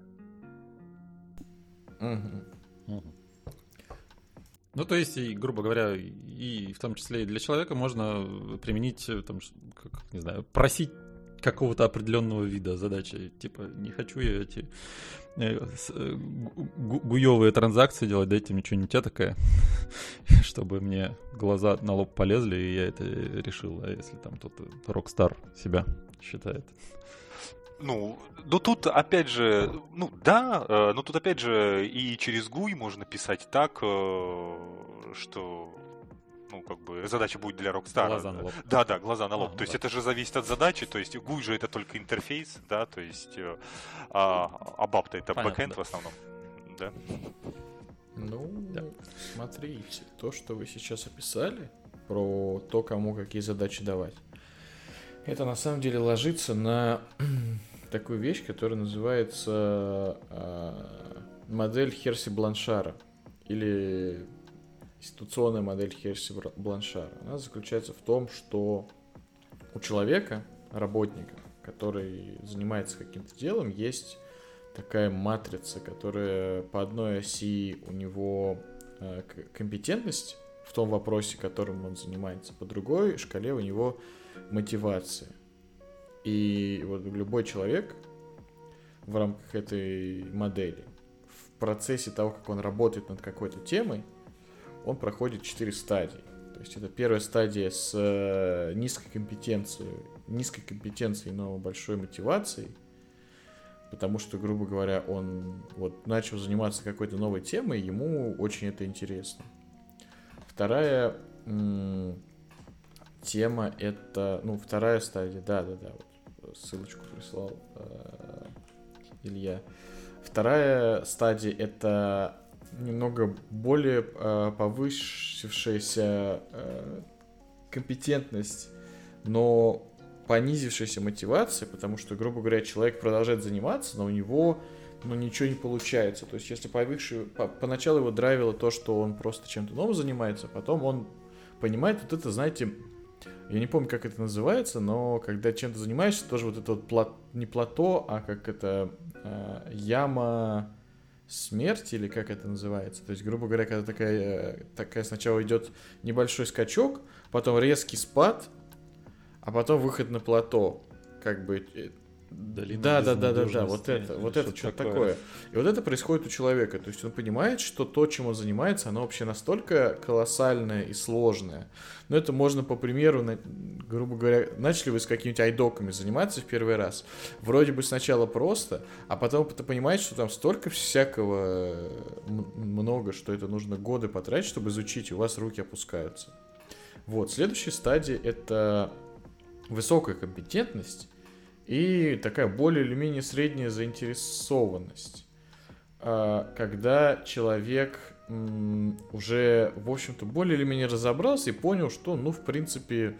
Ну, то есть, и, грубо говоря, и в том числе и для человека можно применить, э, там, как, не знаю, просить какого-то определенного вида задачи. Типа, не хочу я эти э, э, GUI евые транзакции делать, дайте мне что-нибудь такое, чтобы мне глаза на лоб полезли, и я это решил. А если там кто rockstar себя считает. Ну, ну тут опять же, ну да, э, но тут опять же и через GUI можно писать так, э, что ну, как бы, задача будет для Rockstar. Глаза на лоб. Да, да, глаза на лоб. А, то есть это же зависит от задачи, то есть GUI же это только интерфейс, да, то есть, э, а, а BAP-то это бэкэнд да. в основном, да. Ну, да. смотрите, то, что вы сейчас описали, про то, кому какие задачи давать, это на самом деле ложится на такую вещь, которая называется э, модель Херси-Бланшара или институционная модель Херси-Бланшара. Она заключается в том, что у человека, работника, который занимается каким-то делом, есть такая матрица, которая по одной оси у него э, компетентность в том вопросе, которым он занимается, по другой шкале у него мотивация. И вот любой человек в рамках этой модели, в процессе того, как он работает над какой-то темой, он проходит четыре стадии. То есть это первая стадия с э, низкой компетенцией, низкой компетенцией, но большой мотивацией, потому что, грубо говоря, он вот начал заниматься какой-то новой темой, ему очень это интересно. Вторая тема это, ну, вторая стадия, да, да, да, вот ссылочку прислал э, Илья. Вторая стадия это немного более э, повысившаяся э, компетентность, но понизившаяся мотивация, потому что, грубо говоря, человек продолжает заниматься, но у него ну, ничего не получается. То есть, если повыше, по, поначалу его драйвило то, что он просто чем-то новым занимается, потом он понимает вот это, знаете, я не помню, как это называется, но когда чем-то занимаешься, тоже вот это вот плат, не плато, а как это э, яма смерти, или как это называется. То есть, грубо говоря, когда такая, такая сначала идет небольшой скачок, потом резкий спад, а потом выход на плато. Как бы э, Долина да, да, да, да, да, вот это, вот это что-то такое. такое. И вот это происходит у человека. То есть он понимает, что то, чем он занимается, оно вообще настолько колоссальное и сложное. Но это можно по примеру, грубо говоря, начали вы с какими-нибудь айдоками заниматься в первый раз. Вроде бы сначала просто, а потом ты понимаешь, что там столько всякого много, что это нужно годы потратить, чтобы изучить, и у вас руки опускаются. Вот, следующая стадия это высокая компетентность и такая более или менее средняя заинтересованность, а, когда человек уже, в общем-то, более или менее разобрался и понял, что, ну, в принципе,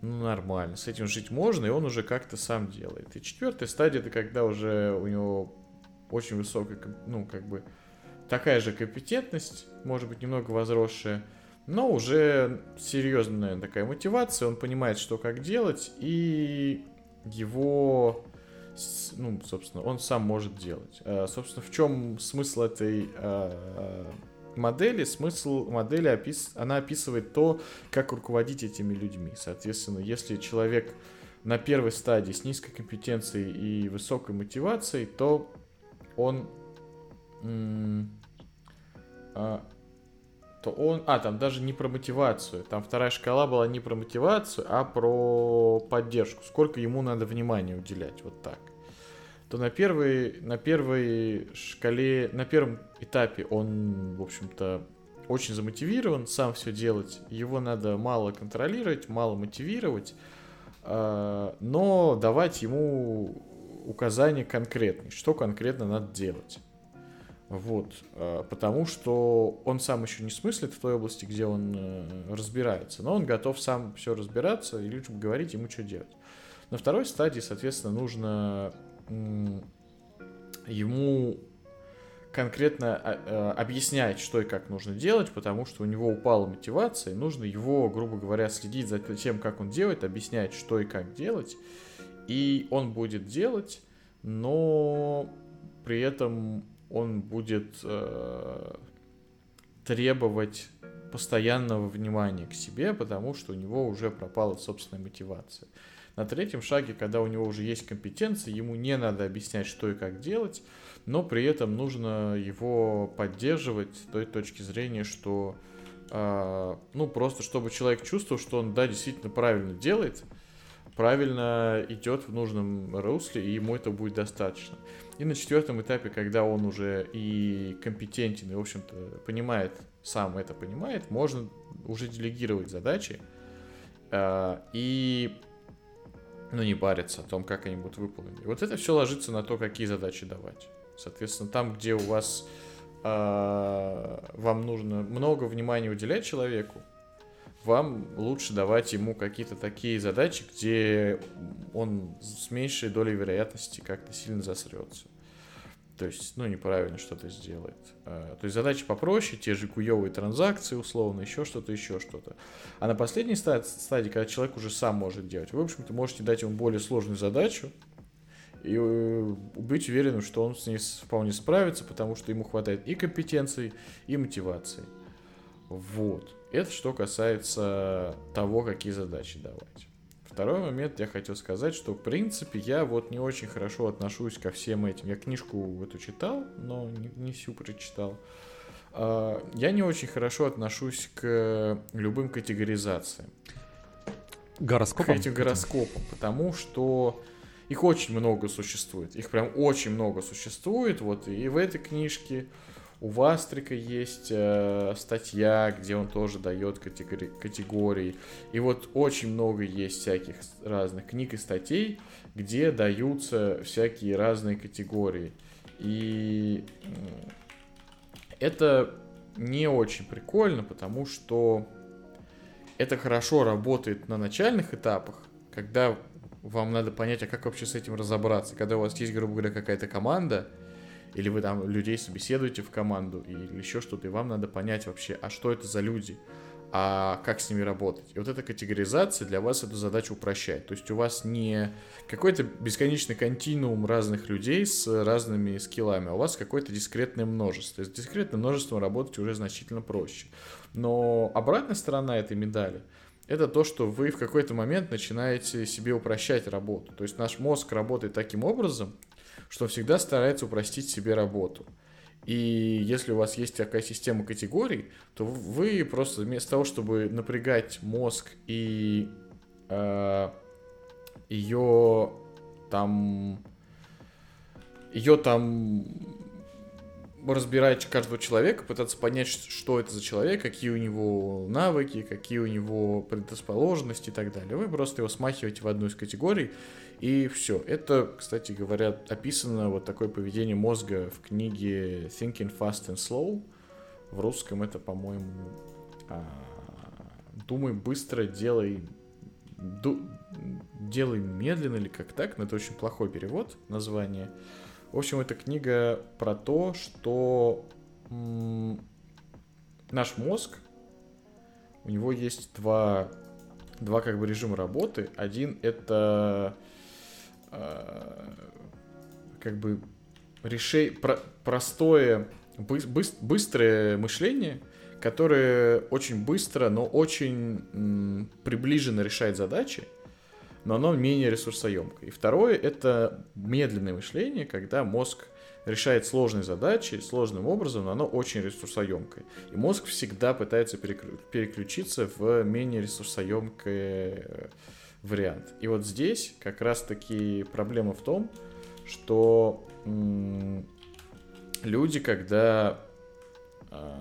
ну, нормально, с этим жить можно, и он уже как-то сам делает. И четвертая стадия, это когда уже у него очень высокая, ну, как бы, такая же компетентность, может быть, немного возросшая, но уже серьезная такая мотивация, он понимает, что как делать, и его, ну, собственно, он сам может делать. А, собственно, в чем смысл этой а, модели? Смысл модели, опис... она описывает то, как руководить этими людьми. Соответственно, если человек на первой стадии с низкой компетенцией и высокой мотивацией, то он а, то он... А, там даже не про мотивацию. Там вторая шкала была не про мотивацию, а про поддержку. Сколько ему надо внимания уделять. Вот так. То на первой, на первой шкале, на первом этапе он, в общем-то, очень замотивирован сам все делать. Его надо мало контролировать, мало мотивировать, а, но давать ему указания конкретные, что конкретно надо делать. Вот, а, потому что он сам еще не смыслит в той области, где он э, разбирается, но он готов сам все разбираться и лишь говорить ему, что делать. На второй стадии, соответственно, нужно ему конкретно а, э, объяснять, что и как нужно делать, потому что у него упала мотивация, и нужно его, грубо говоря, следить за тем, как он делает, объяснять, что и как делать, и он будет делать, но при этом он будет э, требовать постоянного внимания к себе, потому что у него уже пропала собственная мотивация. На третьем шаге, когда у него уже есть компетенции, ему не надо объяснять, что и как делать, но при этом нужно его поддерживать с той точки зрения, что э, ну просто чтобы человек чувствовал, что он да действительно правильно делает, правильно идет в нужном русле, и ему это будет достаточно. И на четвертом этапе, когда он уже и компетентен, и, в общем-то, понимает, сам это понимает, можно уже делегировать задачи э, и ну, не париться о том, как они будут выполнены. Вот это все ложится на то, какие задачи давать. Соответственно, там, где у вас э, вам нужно много внимания уделять человеку, вам лучше давать ему какие-то такие задачи, где он с меньшей долей вероятности как-то сильно засрется. То есть, ну, неправильно что-то сделает. А, то есть задачи попроще, те же куевые транзакции, условно, еще что-то, еще что-то. А на последней стадии, когда человек уже сам может делать, вы, в общем-то, можете дать ему более сложную задачу, и э, быть уверенным, что он с ней вполне справится, потому что ему хватает и компетенций, и мотивации. Вот. Это что касается того, какие задачи давать. Второй момент я хотел сказать, что в принципе я вот не очень хорошо отношусь ко всем этим. Я книжку эту читал, но не, не всю прочитал. А, я не очень хорошо отношусь к любым категоризациям. Гороскопам? К этим гороскопам, потому что их очень много существует. Их прям очень много существует. Вот и в этой книжке, у Вастрика есть э, статья, где он тоже дает категори- категории. И вот очень много есть всяких разных книг и статей, где даются всякие разные категории. И это не очень прикольно, потому что это хорошо работает на начальных этапах, когда вам надо понять, а как вообще с этим разобраться. Когда у вас есть, грубо говоря, какая-то команда, или вы там людей собеседуете в команду, или еще что-то, и вам надо понять вообще, а что это за люди, а как с ними работать. И вот эта категоризация для вас эту задачу упрощает. То есть у вас не какой-то бесконечный континуум разных людей с разными скиллами, а у вас какое-то дискретное множество. И с дискретным множеством работать уже значительно проще. Но обратная сторона этой медали – это то, что вы в какой-то момент начинаете себе упрощать работу. То есть наш мозг работает таким образом, что всегда старается упростить себе работу. И если у вас есть такая система категорий, то вы просто вместо того, чтобы напрягать мозг и э, ее там ее там разбирать каждого человека, пытаться понять, что это за человек, какие у него навыки, какие у него предрасположенности и так далее. Вы просто его смахиваете в одну из категорий, и все. Это, кстати говоря, описано вот такое поведение мозга в книге Thinking Fast and Slow. В русском это, по-моему, а, думай быстро, делай ду, делай медленно или как так, но это очень плохой перевод название. В общем, эта книга про то, что наш мозг у него есть два, два как бы режима работы. Один это как бы решей, про, простое, бы, бы, быстрое мышление, которое очень быстро, но очень м, приближенно решает задачи, но оно менее ресурсоемкое. И второе это медленное мышление, когда мозг решает сложные задачи сложным образом, но оно очень ресурсоемкое. И мозг всегда пытается переключиться в менее ресурсоемкий э, вариант. И вот здесь как раз-таки проблема в том, что люди, когда э,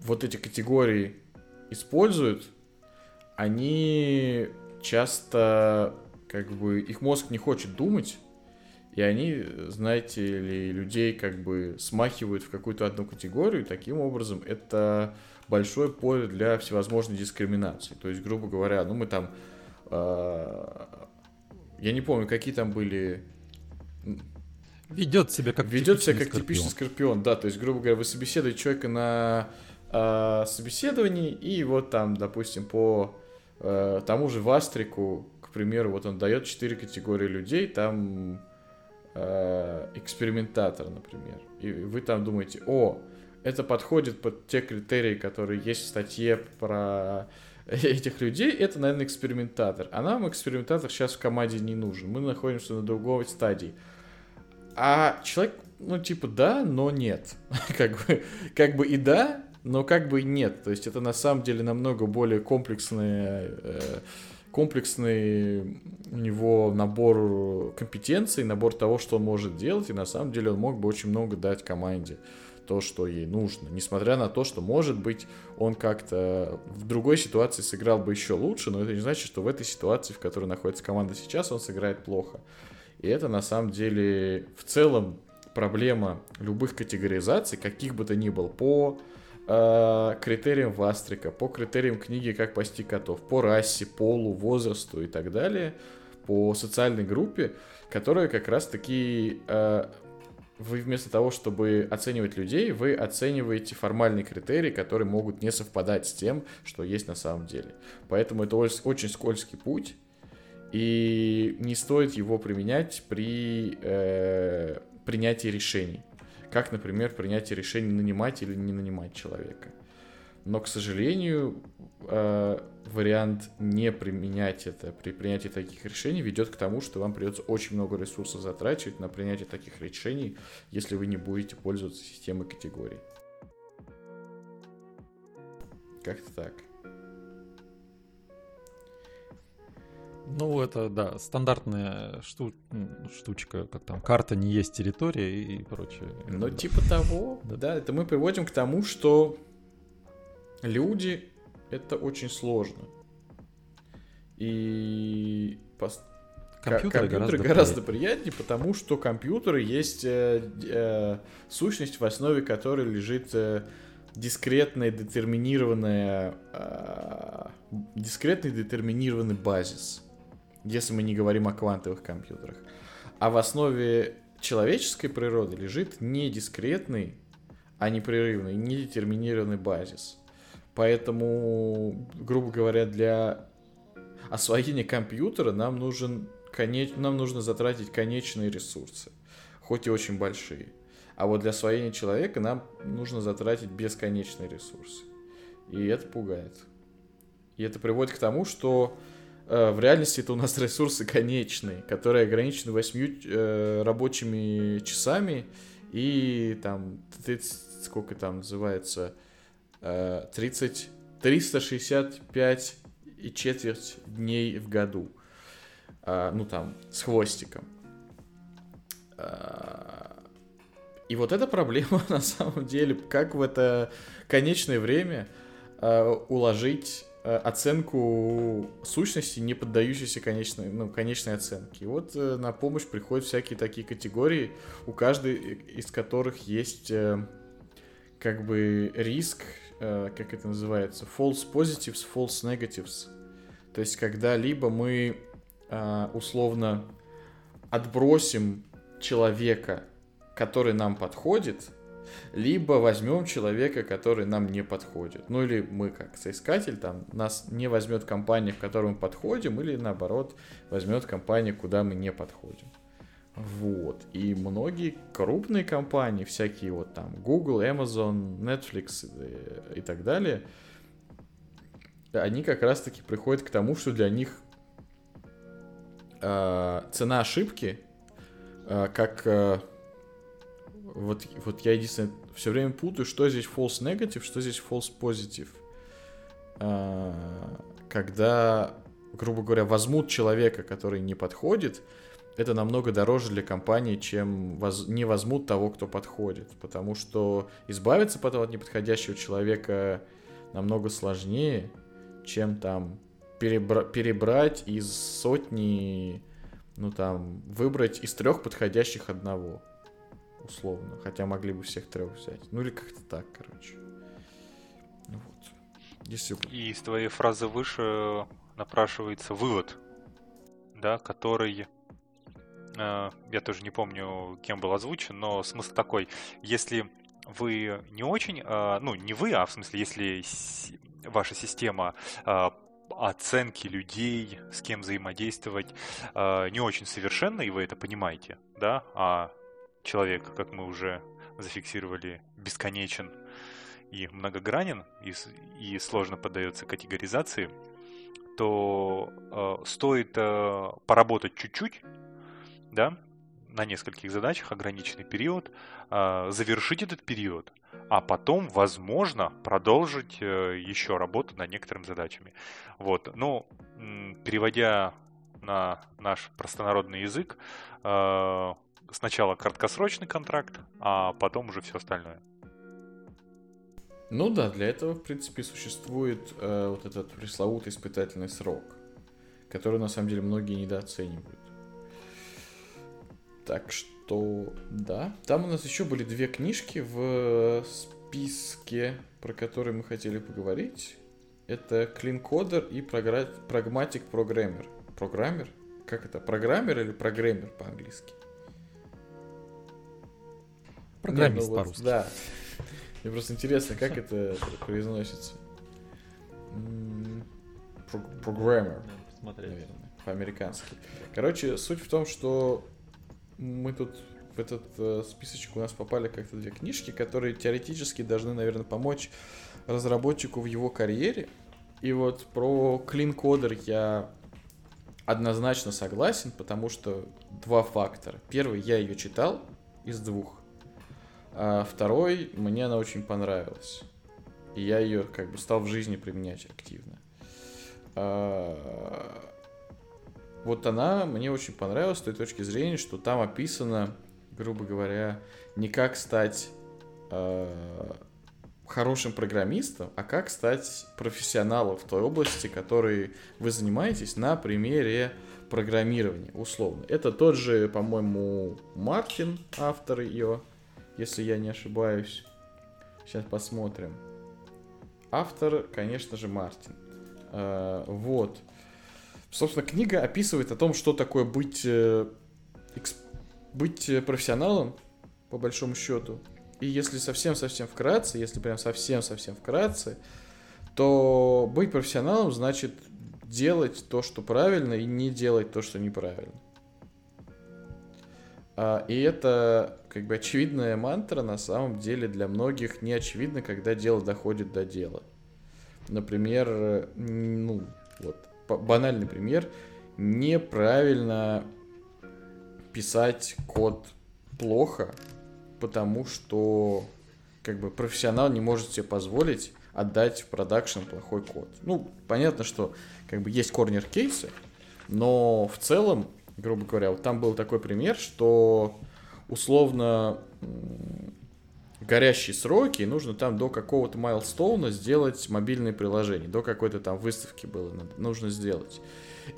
вот эти категории используют, они часто как бы их мозг не хочет думать, и они, знаете ли, людей как бы смахивают в какую-то одну категорию, и таким образом это большое поле для всевозможной дискриминации. То есть, грубо говоря, ну мы там... Э, я не помню, какие там были... Ведет себя как Ведет себя как скорпион. типичный скорпион, да. То есть, грубо говоря, вы собеседуете человека на э, собеседовании, и вот там, допустим, по э, тому же Вастрику, к примеру, вот он дает четыре категории людей, там э, экспериментатор, например. И вы там думаете, о, это подходит под те критерии, которые есть в статье про этих людей, это, наверное, экспериментатор. А нам экспериментатор сейчас в команде не нужен. Мы находимся на другой стадии. А человек, ну, типа, да, но нет. как, бы, как бы и да, но как бы и нет. То есть это на самом деле намного более комплексные э, комплексный у него набор компетенций, набор того, что он может делать, и на самом деле он мог бы очень много дать команде то, что ей нужно, несмотря на то, что, может быть, он как-то в другой ситуации сыграл бы еще лучше, но это не значит, что в этой ситуации, в которой находится команда сейчас, он сыграет плохо. И это на самом деле в целом проблема любых категоризаций, каких бы то ни было, по э, критериям Вастрика, по критериям книги «Как пасти котов», по расе, полу, возрасту и так далее, по социальной группе, которая как раз-таки э, вы вместо того, чтобы оценивать людей, вы оцениваете формальные критерии, которые могут не совпадать с тем, что есть на самом деле. Поэтому это очень скользкий путь, и не стоит его применять при э, принятии решений как, например, принятие решения нанимать или не нанимать человека. Но, к сожалению, э, вариант не применять это при принятии таких решений ведет к тому, что вам придется очень много ресурсов затрачивать на принятие таких решений, если вы не будете пользоваться системой категорий. Как-то так. Ну, это, да, стандартная шту... штучка, как там, карта не есть территория и прочее. Ну, типа того, да, это мы приводим к тому, что люди — это очень сложно. И компьютеры, компьютеры гораздо, гораздо приятнее. приятнее, потому что компьютеры есть э, э, сущность, в основе которой лежит э, дискретная, детерминированная, э, дискретный детерминированный базис если мы не говорим о квантовых компьютерах. А в основе человеческой природы лежит не дискретный, а непрерывный, недетерминированный базис. Поэтому, грубо говоря, для освоения компьютера нам, нужен, конеч... нам нужно затратить конечные ресурсы, хоть и очень большие. А вот для освоения человека нам нужно затратить бесконечные ресурсы. И это пугает. И это приводит к тому, что Э, в реальности это у нас ресурсы конечные, которые ограничены 8 э, рабочими часами и там 30, сколько там называется, 30, 365 и четверть дней в году. Э, ну там, с хвостиком. Э, и вот эта проблема на самом деле, как в это конечное время э, уложить Э, оценку сущности, не поддающейся конечной, ну, конечной оценке. И вот э, на помощь приходят всякие такие категории, у каждой из которых есть э, как бы риск, как это называется, false positives, false negatives. То есть, когда либо мы условно отбросим человека, который нам подходит, Либо возьмем человека, который нам не подходит. Ну или мы как соискатель, там нас не возьмет компания, в которую мы подходим, или наоборот возьмет компания, куда мы не подходим. Вот. И многие крупные компании, всякие вот там Google, Amazon, Netflix э, и, так далее, они как раз-таки приходят к тому, что для них э, цена ошибки, э, как э, вот, вот я единственное все время путаю, что здесь false negative, что здесь false positive. Э, когда, грубо говоря, возьмут человека, который не подходит, это намного дороже для компании, чем воз... не возьмут того, кто подходит. Потому что избавиться потом от неподходящего человека намного сложнее, чем там перебра... перебрать из сотни, ну там, выбрать из трех подходящих одного, условно. Хотя могли бы всех трех взять. Ну или как-то так, короче. Ну вот. Если... И из твоей фразы выше напрашивается вывод, да, который Э, я тоже не помню, кем был озвучен, но смысл такой, если вы не очень, э, ну не вы, а в смысле, если ваша система э, оценки людей, с кем взаимодействовать, не очень совершенна, и вы это понимаете, да, а человек, как мы уже зафиксировали, бесконечен и многогранен, и, и сложно поддается категоризации, то э, стоит э, поработать чуть-чуть да, на нескольких задачах ограниченный период, э, завершить этот период, а потом, возможно, продолжить э, еще работу над некоторыми задачами. Вот, ну, переводя на наш простонародный язык, э, сначала краткосрочный контракт, а потом уже все остальное. Ну да, для этого, в принципе, существует э, вот этот пресловутый испытательный срок, который на самом деле многие недооценивают. Так что, да. Там у нас еще были две книжки в списке, про которые мы хотели поговорить. Это Coder и Pragmatic Programmer. Программер? Как это? Программер или программер по-английски? Программист ну, вот, по-русски. Да. Мне просто интересно, как это произносится. Программер. Наверное, по-американски. Короче, суть в том, что мы тут в этот э, списочек у нас попали как-то две книжки, которые теоретически должны, наверное, помочь разработчику в его карьере. И вот про Coder я однозначно согласен, потому что два фактора. Первый, я ее читал из двух. А второй, мне она очень понравилась. И я ее как бы стал в жизни применять активно. А вот она мне очень понравилась с той точки зрения, что там описано, грубо говоря, не как стать э, хорошим программистом, а как стать профессионалом в той области, которой вы занимаетесь на примере программирования, условно. Это тот же, по-моему, Мартин, автор ее, если я не ошибаюсь. Сейчас посмотрим. Автор, конечно же, Мартин. Э, вот. Собственно, книга описывает о том, что такое быть, э, эксп, быть э, профессионалом, по большому счету. И если совсем-совсем вкратце, если прям совсем-совсем вкратце, то быть профессионалом значит делать то, что правильно, и не делать то, что неправильно. А, и это как бы очевидная мантра на самом деле для многих не очевидно, когда дело доходит до дела. Например, ну, вот, банальный пример, неправильно писать код плохо, потому что как бы профессионал не может себе позволить отдать в продакшн плохой код. Ну, понятно, что как бы есть корнер-кейсы, но в целом, грубо говоря, вот там был такой пример, что условно горящие сроки, и нужно там до какого-то майлстоуна сделать мобильное приложение, до какой-то там выставки было нужно сделать.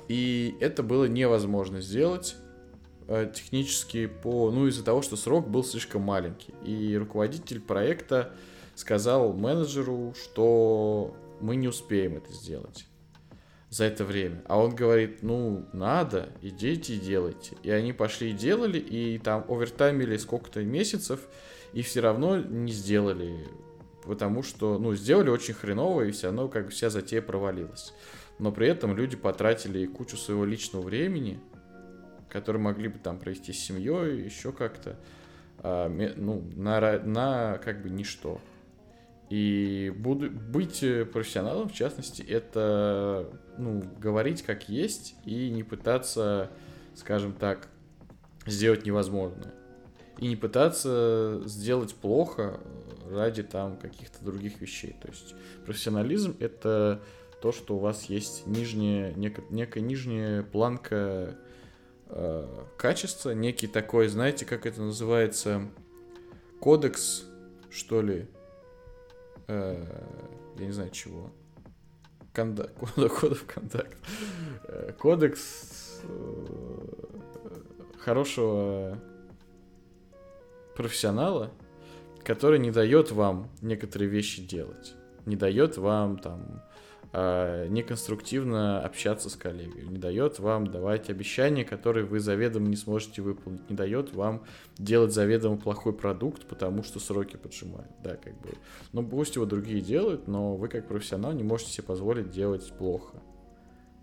И это было невозможно сделать э, технически по, ну из-за того, что срок был слишком маленький. И руководитель проекта сказал менеджеру, что мы не успеем это сделать. за это время. А он говорит, ну, надо, идите и делайте. И они пошли и делали, и там овертаймили сколько-то месяцев, и все равно не сделали. Потому что, ну, сделали очень хреново, и все равно как вся затея провалилась. Но при этом люди потратили кучу своего личного времени, которые могли бы там провести с семьей, еще как-то, а, ну, на, на как бы ничто. И буду, быть профессионалом, в частности, это ну, говорить как есть и не пытаться, скажем так, сделать невозможное. И не пытаться сделать плохо ради там каких-то других вещей. То есть профессионализм это то, что у вас есть нижняя, нек, некая нижняя планка э, качества, некий такой, знаете, как это называется, кодекс, что ли, э, я не знаю чего, Конда... кодов контакт, э, кодекс э, хорошего профессионала, который не дает вам некоторые вещи делать, не дает вам там э, неконструктивно общаться с коллегой, не дает вам давать обещания, которые вы заведомо не сможете выполнить, не дает вам делать заведомо плохой продукт, потому что сроки поджимают. Да, как бы. Ну, пусть его другие делают, но вы как профессионал не можете себе позволить делать плохо.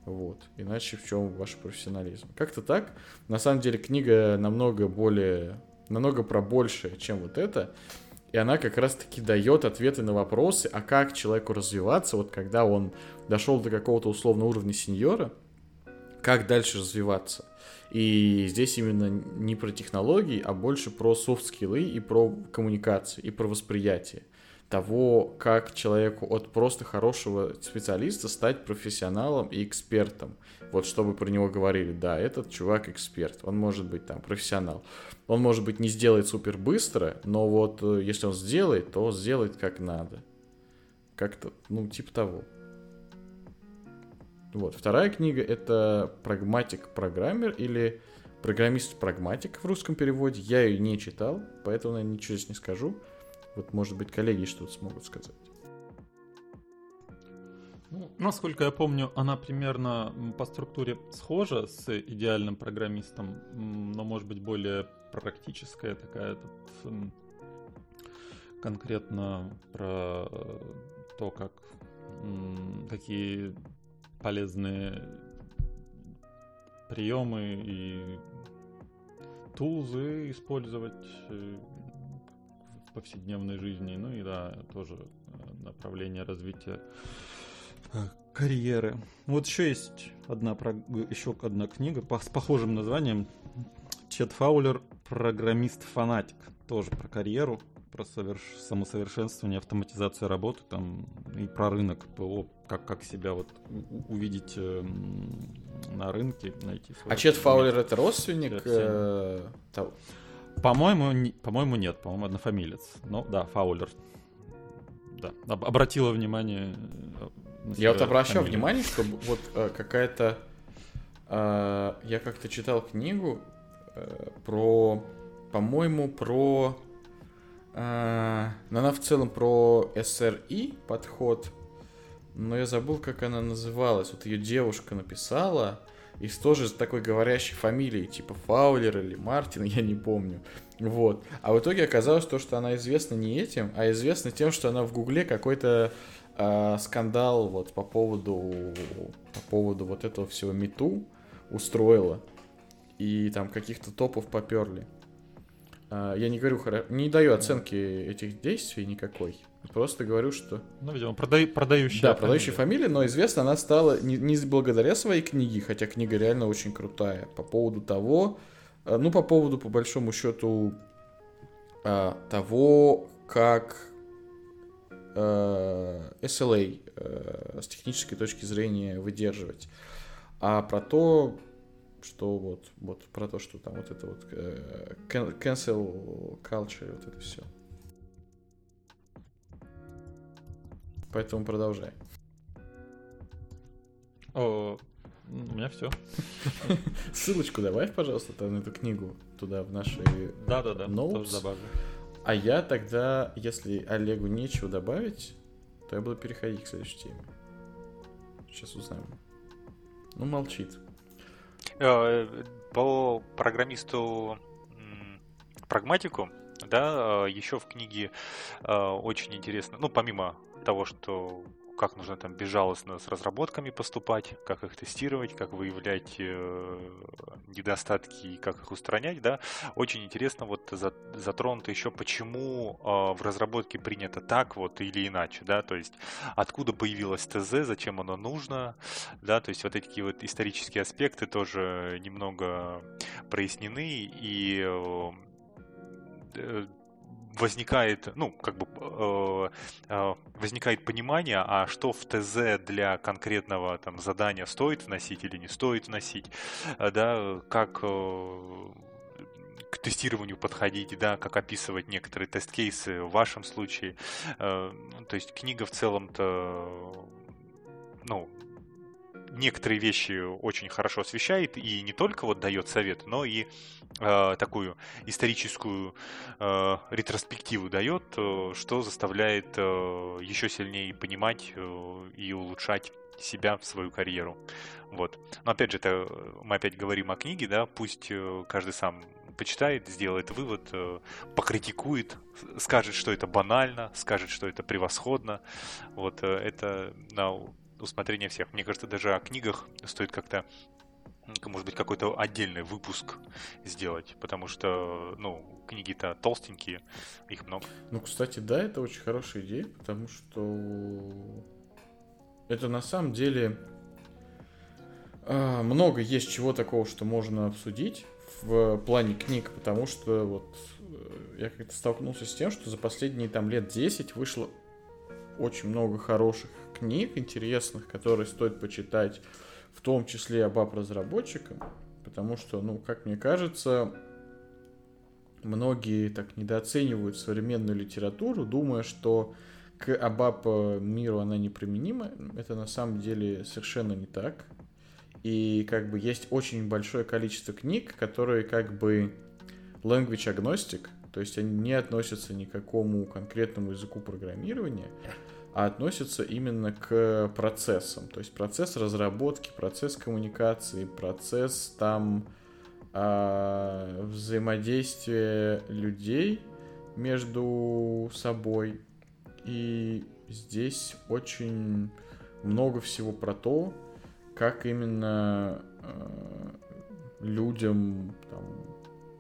Вот. Иначе в чем ваш профессионализм? Как-то так. На самом деле книга намного более, намного про большее, чем вот это. И она как раз-таки дает ответы на вопросы, а как человеку развиваться, вот когда он дошел до какого-то условного уровня сеньора, как дальше развиваться. И здесь именно не про технологии, а больше про софт-скиллы и про коммуникации, и про восприятие того, как человеку от просто хорошего специалиста стать профессионалом и экспертом. Вот чтобы про него говорили, да, этот чувак эксперт, он может быть там профессионал. Он, может быть, не сделает супер быстро, но вот э, если он сделает, то сделает как надо. Как-то, ну, типа того. Вот, вторая книга это «Прагматик-программер» или «Программист-прагматик» в русском переводе. Я ее не читал, поэтому, наверное, ничего здесь не скажу. Вот, может быть, коллеги что-то смогут сказать. Ну, насколько я помню, она примерно по структуре схожа с идеальным программистом, но может быть более практическая такая тут конкретно про то, как какие полезные приемы и тулзы использовать э, в повседневной жизни. Ну и да, тоже э, направление развития карьеры. Вот еще есть одна, еще одна книга с похожим названием. Чет Фаулер «Программист-фанатик». Тоже про карьеру, про соверш... самосовершенствование, автоматизацию работы там, и про рынок ПО, как, как себя вот увидеть э, на рынке, найти. А Чет Фаулер это родственник? Э, по-моему, не, по-моему, нет, по-моему, однофамилец. Ну, да, Фаулер. Да, об, обратила внимание я вот обращал фамилию. внимание, что вот э, какая-то... Э, я как-то читал книгу э, про... По-моему, про... Э, она в целом про СРИ подход, но я забыл, как она называлась. Вот ее девушка написала, и с тоже с такой говорящей фамилией, типа Фаулер или Мартин, я не помню. Вот. А в итоге оказалось то, что она известна не этим, а известна тем, что она в Гугле какой-то э, скандал вот по поводу, по поводу вот этого всего мету устроила. И там каких-то топов поперли. Э, я не говорю, не даю оценки этих действий никакой. Просто говорю, что... Ну, видимо, продай, продающая Да, продающая фамилия, но известна она стала не, не благодаря своей книге, хотя книга реально очень крутая, по поводу того, э, ну, по поводу, по большому счету, того, как SLA э, с технической точки зрения выдерживать, а про то, что вот, вот про то, что там вот это вот э, cancel culture, вот это все. Поэтому продолжай. О, у меня все. Ссылочку добавь, пожалуйста, на эту книгу туда в наши Да-да-да, тоже добавлю. А я тогда, если Олегу нечего добавить, то я буду переходить к следующей теме. Сейчас узнаем. Ну, молчит. Э, По программисту прагматику, да, еще в книге э, очень интересно, ну, помимо того, что как нужно там безжалостно с разработками поступать, как их тестировать, как выявлять э, недостатки и как их устранять, да. Очень интересно вот за, затронуто еще, почему э, в разработке принято так вот или иначе, да, то есть откуда появилось ТЗ, зачем оно нужно, да, то есть вот эти вот исторические аспекты тоже немного прояснены и э, возникает, ну, как бы э, э, возникает понимание, а что в ТЗ для конкретного там задания стоит вносить или не стоит вносить, э, да, как э, к тестированию подходить, да, как описывать некоторые тест-кейсы в вашем случае. Ну, то есть книга в целом-то, ну, некоторые вещи очень хорошо освещает и не только вот дает совет, но и э, такую историческую э, ретроспективу дает, э, что заставляет э, еще сильнее понимать э, и улучшать себя в свою карьеру. Вот. Но опять же, это мы опять говорим о книге, да, пусть э, каждый сам почитает, сделает вывод, э, покритикует, скажет, что это банально, скажет, что это превосходно. Вот это на усмотрение всех. Мне кажется, даже о книгах стоит как-то может быть, какой-то отдельный выпуск сделать, потому что, ну, книги-то толстенькие, их много. Ну, кстати, да, это очень хорошая идея, потому что это на самом деле а, много есть чего такого, что можно обсудить в плане книг, потому что вот э, я как-то столкнулся с тем, что за последние там лет 10 вышло очень много хороших книг интересных, которые стоит почитать, в том числе об ап-разработчикам, потому что, ну, как мне кажется, многие так недооценивают современную литературу, думая, что к абап миру она неприменима. Это на самом деле совершенно не так. И как бы есть очень большое количество книг, которые как бы language agnostic, то есть они не относятся ни к какому конкретному языку программирования, а относятся именно к процессам. То есть процесс разработки, процесс коммуникации, процесс там э, взаимодействия людей между собой. И здесь очень много всего про то, как именно э, людям там,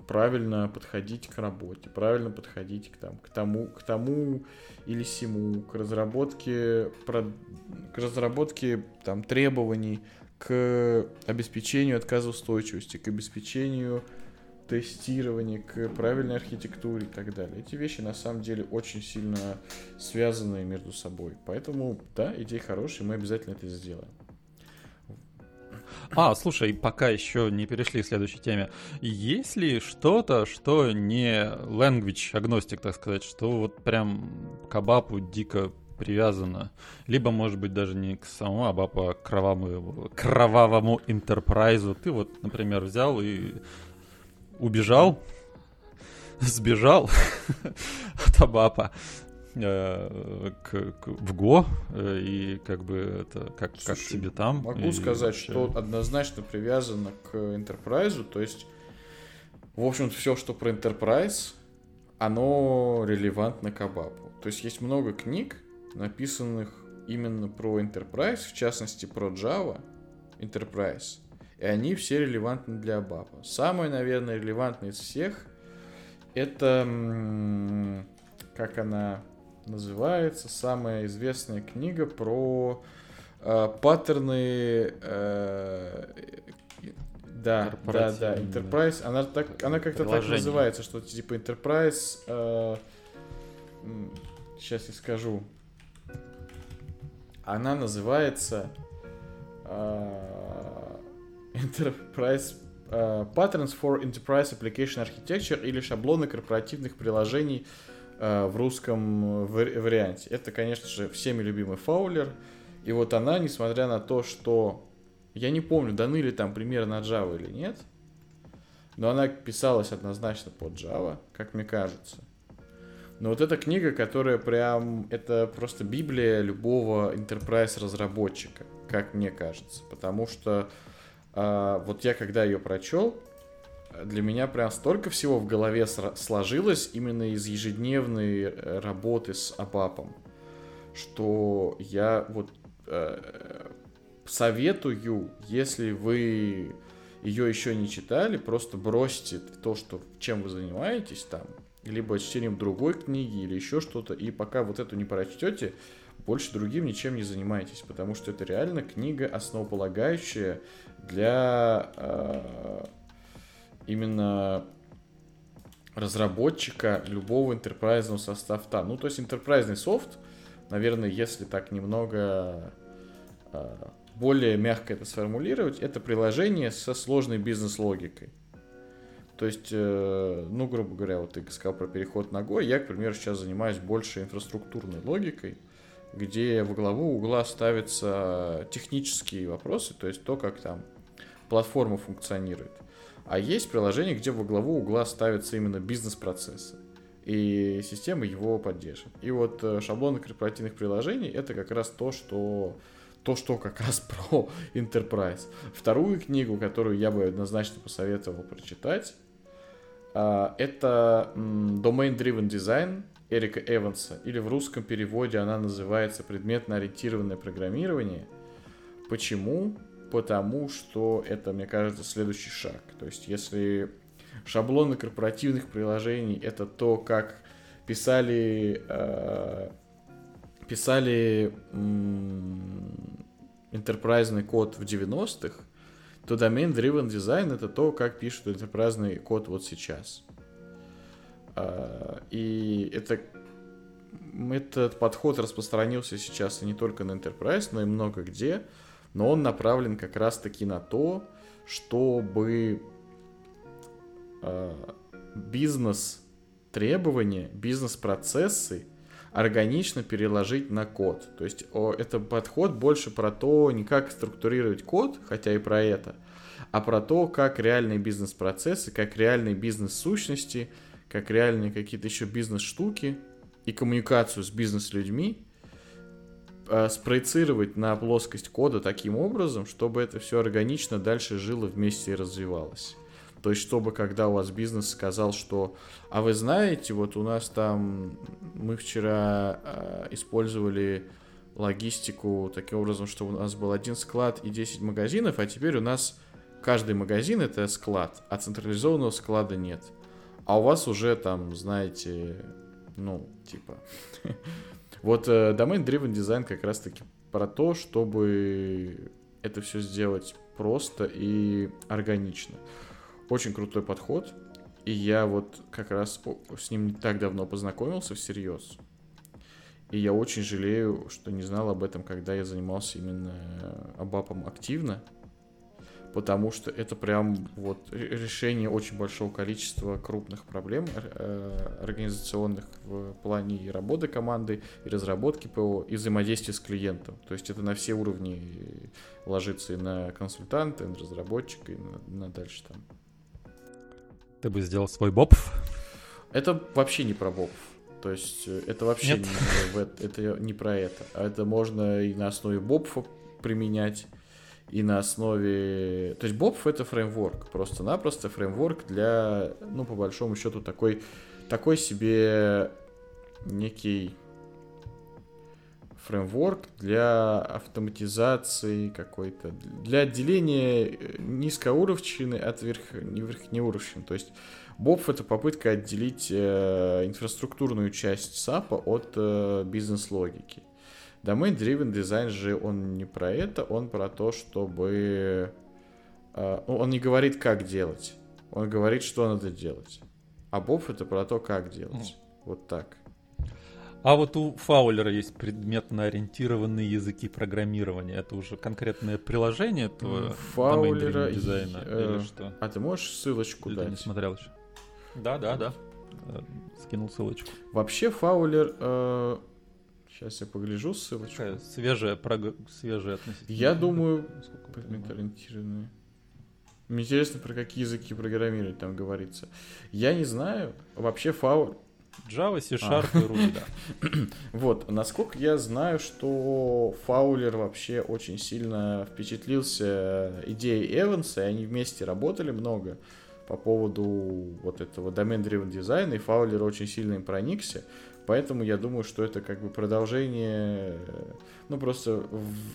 правильно подходить к работе, правильно подходить к, там, к, тому, к тому или сему, к разработке, про, к разработке там, требований, к обеспечению отказоустойчивости, к обеспечению тестирования, к правильной архитектуре и так далее. Эти вещи на самом деле очень сильно связаны между собой. Поэтому, да, идея хорошая, мы обязательно это сделаем. А, слушай, пока еще не перешли к следующей теме. Есть ли что-то, что не language agnostic, так сказать, что вот прям к Абапу дико привязано, либо, может быть, даже не к самому Абапу, а к кровавому, кровавому интерпрайзу. Ты вот, например, взял и убежал, сбежал от Абапа, Э, к, к, в Го, э, и как бы это как, Слушай, как тебе там. Могу и сказать, вообще... что однозначно привязано к Enterprise, то есть, в общем-то, все, что про Enterprise, оно релевантно к Абапу. То есть есть много книг, написанных именно про Enterprise, в частности про Java Enterprise, и они все релевантны для Абапа. Самое, наверное, релевантное из всех это как она называется самая известная книга про э, паттерны э, да, да, да, Enterprise, она так, она как-то так называется, что типа Enterprise, э, сейчас я скажу, она называется э, Enterprise uh, Patterns for Enterprise Application Architecture или шаблоны корпоративных приложений Э, в русском варианте. Это, конечно же, всеми любимый Фаулер. И вот она, несмотря на то, что я не помню, даны ли там примеры на Java или нет, но она писалась однозначно под Java, как мне кажется. Но вот эта книга, которая прям, это просто библия любого enterprise разработчика, как мне кажется. Потому что э, вот я когда ее прочел, для меня прям столько всего в голове сложилось именно из ежедневной э, работы с Абапом, что я вот э, советую, если вы ее еще не читали, просто бросьте то, что, чем вы занимаетесь там, либо чтением другой книги или еще что-то, и пока вот эту не прочтете, больше другим ничем не занимайтесь, потому что это реально книга основополагающая для э, именно разработчика любого интерпрайзного софта. Ну, то есть интерпрайзный софт, наверное, если так немного э, более мягко это сформулировать, это приложение со сложной бизнес-логикой. То есть, э, ну, грубо говоря, вот ты сказал про переход ногой, я, к примеру, сейчас занимаюсь больше инфраструктурной логикой, где во главу угла ставятся технические вопросы, то есть то, как там платформа функционирует. А есть приложение, где во главу угла ставятся именно бизнес-процессы, и система его поддерживает. И вот э, шаблоны корпоративных приложений это как раз то, что то, что как раз про Enterprise. Вторую книгу, которую я бы однозначно посоветовал прочитать, а, это Domain Driven Design Эрика Эванса, или в русском переводе она называется предметно-ориентированное программирование. Почему? Потому что это, мне кажется, следующий шаг. То есть, если шаблоны корпоративных приложений это то, как писали э, писали интерпрайзный код в 90-х, то domain driven design это то, как пишут интерпрайзный код вот сейчас. А, и это, этот подход распространился сейчас и не только на Enterprise, но и много где, но он направлен как раз-таки на то, чтобы а, бизнес требования, бизнес-процессы органично переложить на код. То есть о, это подход больше про то, не как структурировать код, хотя и про это, а про то, как реальные бизнес-процессы, как реальные бизнес-сущности, как реальные какие-то еще бизнес-штуки и коммуникацию с бизнес-людьми э, спроецировать на плоскость кода таким образом, чтобы это все органично дальше жило вместе и развивалось. То есть, чтобы когда у вас бизнес сказал, что, а вы знаете, вот у нас там, мы вчера э, использовали логистику таким образом, что у нас был один склад и 10 магазинов, а теперь у нас каждый магазин это склад, а централизованного склада нет. А у вас уже там, знаете, ну, типа... Вот э, Domain Driven Design как раз-таки про то, чтобы это все сделать просто и органично. Очень крутой подход. И я вот как раз с ним не так давно познакомился всерьез. И я очень жалею, что не знал об этом, когда я занимался именно Абапом активно. Потому что это прям вот решение очень большого количества крупных проблем э, организационных в плане и работы команды, и разработки ПО, и взаимодействия с клиентом. То есть это на все уровни ложится и на консультанта, и на разработчика, и на, на дальше там ты бы сделал свой боб? Это вообще не про боб. То есть э, это вообще не, это не про это. А это можно и на основе бобфа применять, и на основе... То есть бобф это фреймворк. Просто-напросто фреймворк для, ну, по большому счету, такой, такой себе некий фреймворк для автоматизации какой-то, для отделения э, низкоуровчины от верх, верхнеуровчины. То есть BOP это попытка отделить э, инфраструктурную часть SAP от э, бизнес-логики. Domain Driven Design же он не про это, он про то, чтобы... Э, ну, он не говорит, как делать, он говорит, что надо делать. А BOP это про то, как делать. Вот так. А вот у Фаулера есть предметно ориентированные языки программирования. Это уже конкретное приложение этого Фаулера дизайна э, или что? А ты можешь ссылочку или дать? не смотрел еще? Да, да, да. Э, скинул ссылочку. Вообще Фаулер... Э, сейчас я погляжу ссылочку. Какая свежая, прог... свежая относительно. Я думаю, предмет ориентированные. Мне интересно, про какие языки программировать там говорится. Я не знаю. Вообще Фаулер Java, C-Sharp и Ruby, да. Вот, насколько я знаю, что Фаулер вообще очень сильно впечатлился идеей Эванса, и они вместе работали много по поводу вот этого domain-driven дизайна, и Фаулер очень сильно им проникся. Поэтому я думаю, что это как бы продолжение, ну просто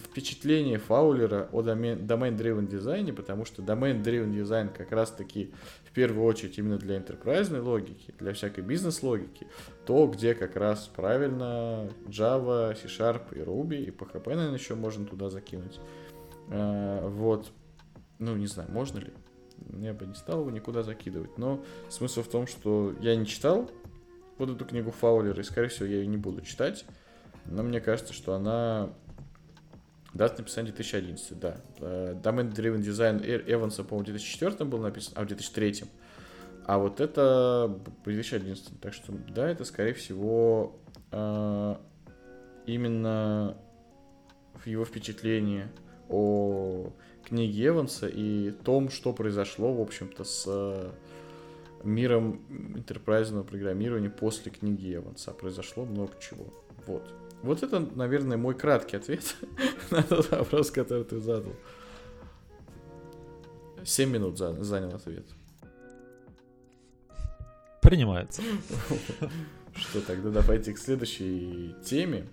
впечатление Фаулера о domain-driven дизайне, потому что domain-driven дизайн как раз-таки в первую очередь именно для enterprise логики, для всякой бизнес-логики, то, где как раз правильно Java, C-Sharp и Ruby, и PHP, наверное, еще можно туда закинуть. А, вот. Ну, не знаю, можно ли. Я бы не стал его никуда закидывать. Но смысл в том, что я не читал вот эту книгу Фаулера, и, скорее всего, я ее не буду читать. Но мне кажется, что она Дата написания 2011, да. Э, Domain Driven Design Эванса, по-моему, в 2004 был написан, а в 2003. А вот это 2011. Так что, да, это, скорее всего, э, именно его впечатление о книге Эванса и том, что произошло, в общем-то, с миром интерпрайзного программирования после книги Эванса. Произошло много чего. Вот. Вот это, наверное, мой краткий ответ на тот вопрос, который ты задал. Семь минут занял ответ. Принимается. Что, тогда давайте к следующей теме.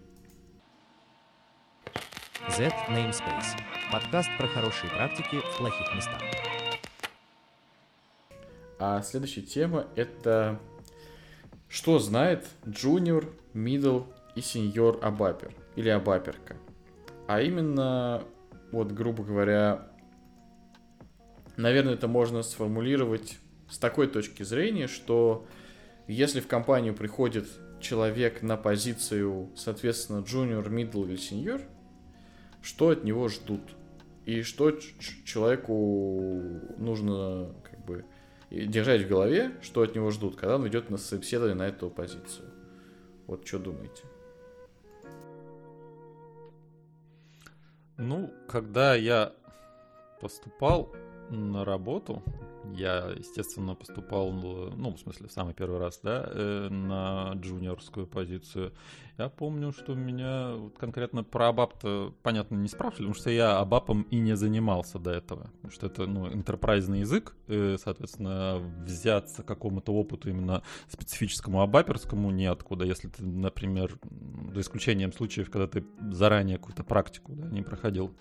Z Namespace. Подкаст про хорошие практики в плохих местах. А следующая тема это что знает junior, middle и сеньор Абапер или Абаперка. А именно, вот, грубо говоря, наверное, это можно сформулировать с такой точки зрения, что если в компанию приходит человек на позицию, соответственно, junior, middle или senior, что от него ждут? И что человеку нужно бы держать в голове, что от него ждут, когда он идет на собеседование на эту позицию. Вот что думаете? Ну, когда я поступал на работу, я, естественно, поступал, ну, в смысле, в самый первый раз, да, э, на джуниорскую позицию. Я помню, что меня конкретно про абап-то, понятно, не спрашивали, потому что я абапом и не занимался до этого. Потому что это, ну, интерпрайзный язык, и, соответственно, взяться какому-то опыту именно специфическому абаперскому неоткуда, если ты, например, за исключением случаев, когда ты заранее какую-то практику да, не проходил.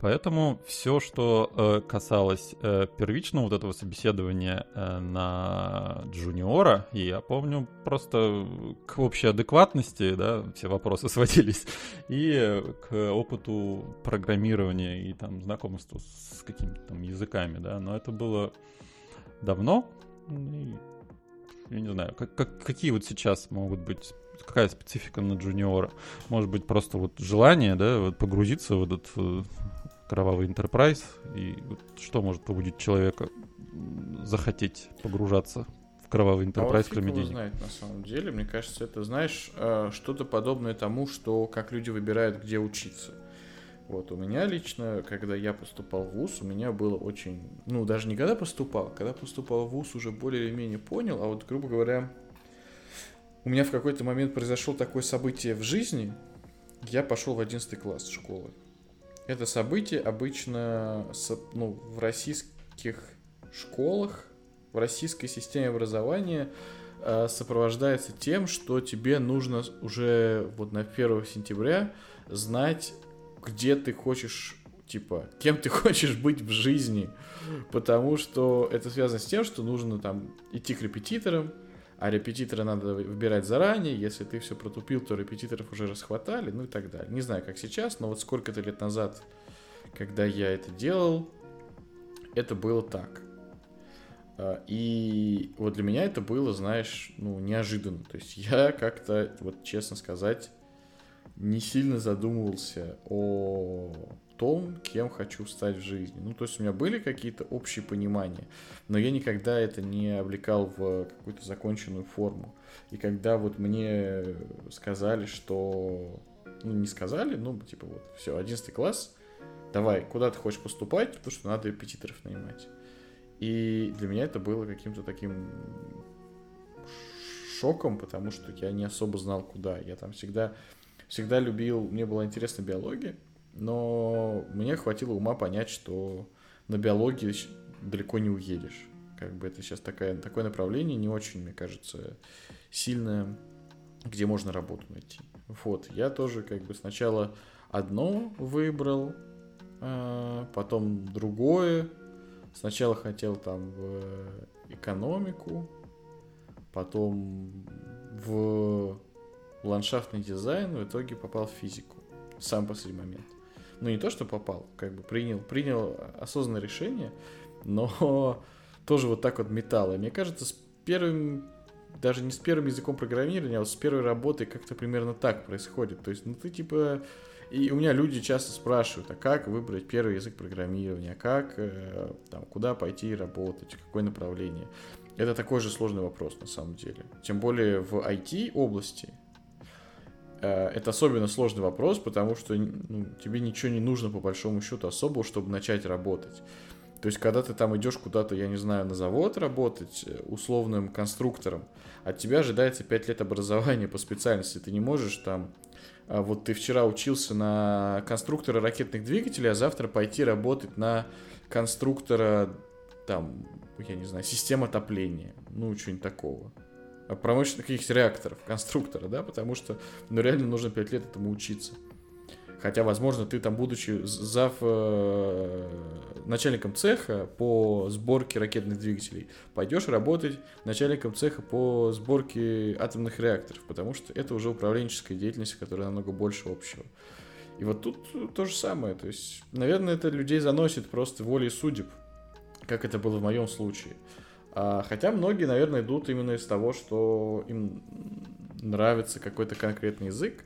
Поэтому все, что э, касалось э, первичного вот этого собеседования э, на джуниора, и я помню просто к общей адекватности, да, все вопросы сводились, и к опыту программирования и там знакомству с какими-то там языками, да, но это было давно, и, я не знаю, как, как, какие вот сейчас могут быть какая специфика на джуниора? Может быть, просто вот желание, да, вот погрузиться в этот э, кровавый enterprise, и вот что может побудить человека захотеть погружаться кровавый Enterprise, а кроме денег. знает на самом деле. Мне кажется, это, знаешь, э, что-то подобное тому, что как люди выбирают, где учиться. Вот, у меня лично, когда я поступал в ВУЗ, у меня было очень... Ну, даже не когда поступал, когда поступал в ВУЗ, уже более или менее понял, а вот, грубо говоря, у меня в какой-то момент произошло такое событие в жизни, я пошел в 11 класс школы. Это событие обычно ну, в российских школах в российской системе образования э, сопровождается тем, что тебе нужно уже вот на 1 сентября знать, где ты хочешь типа, кем ты хочешь быть в жизни, потому что это связано с тем, что нужно там идти к репетиторам, а репетитора надо выбирать заранее, если ты все протупил, то репетиторов уже расхватали, ну и так далее. Не знаю, как сейчас, но вот сколько-то лет назад, когда я это делал, это было так. А, и вот для меня это было, знаешь, ну, неожиданно. То есть я как-то, вот честно сказать, не сильно задумывался о том, кем хочу стать в жизни. Ну, то есть у меня были какие-то общие понимания, но я никогда это не облекал в какую-то законченную форму. И когда вот мне сказали, что... Ну, не сказали, ну, типа вот, все, 11 класс, давай, куда ты хочешь поступать, потому что надо репетиторов нанимать. И для меня это было каким-то таким шоком, потому что я не особо знал, куда. Я там всегда, всегда любил, мне была интересна биология, но мне хватило ума понять, что на биологии далеко не уедешь. Как бы это сейчас такая, такое направление не очень, мне кажется, сильное, где можно работу найти. Вот, я тоже как бы сначала одно выбрал, а, потом другое. Сначала хотел там в экономику, потом в ландшафтный дизайн, в итоге попал в физику. Сам последний момент. Ну, не то, что попал, как бы принял, принял осознанное решение, но тоже вот так вот металл. Мне кажется, с первым, даже не с первым языком программирования, а вот с первой работой как-то примерно так происходит. То есть, ну, ты типа и у меня люди часто спрашивают, а как выбрать первый язык программирования, как, э, там, куда пойти работать, какое направление. Это такой же сложный вопрос на самом деле. Тем более в IT-области э, это особенно сложный вопрос, потому что ну, тебе ничего не нужно по большому счету особого, чтобы начать работать. То есть, когда ты там идешь куда-то, я не знаю, на завод работать э, условным конструктором, от тебя ожидается 5 лет образования по специальности. Ты не можешь там вот ты вчера учился на конструктора ракетных двигателей, а завтра пойти работать на конструктора, там, я не знаю, систем отопления, ну, что-нибудь такого. А промышленных каких-то реакторов, конструктора, да, потому что, ну, реально нужно 5 лет этому учиться. Хотя, возможно, ты там, будучи зав э, начальником цеха по сборке ракетных двигателей, пойдешь работать начальником цеха по сборке атомных реакторов, потому что это уже управленческая деятельность, которая намного больше общего. И вот тут то же самое. То есть, наверное, это людей заносит просто волей судеб, как это было в моем случае. А, хотя многие, наверное, идут именно из того, что им нравится какой-то конкретный язык,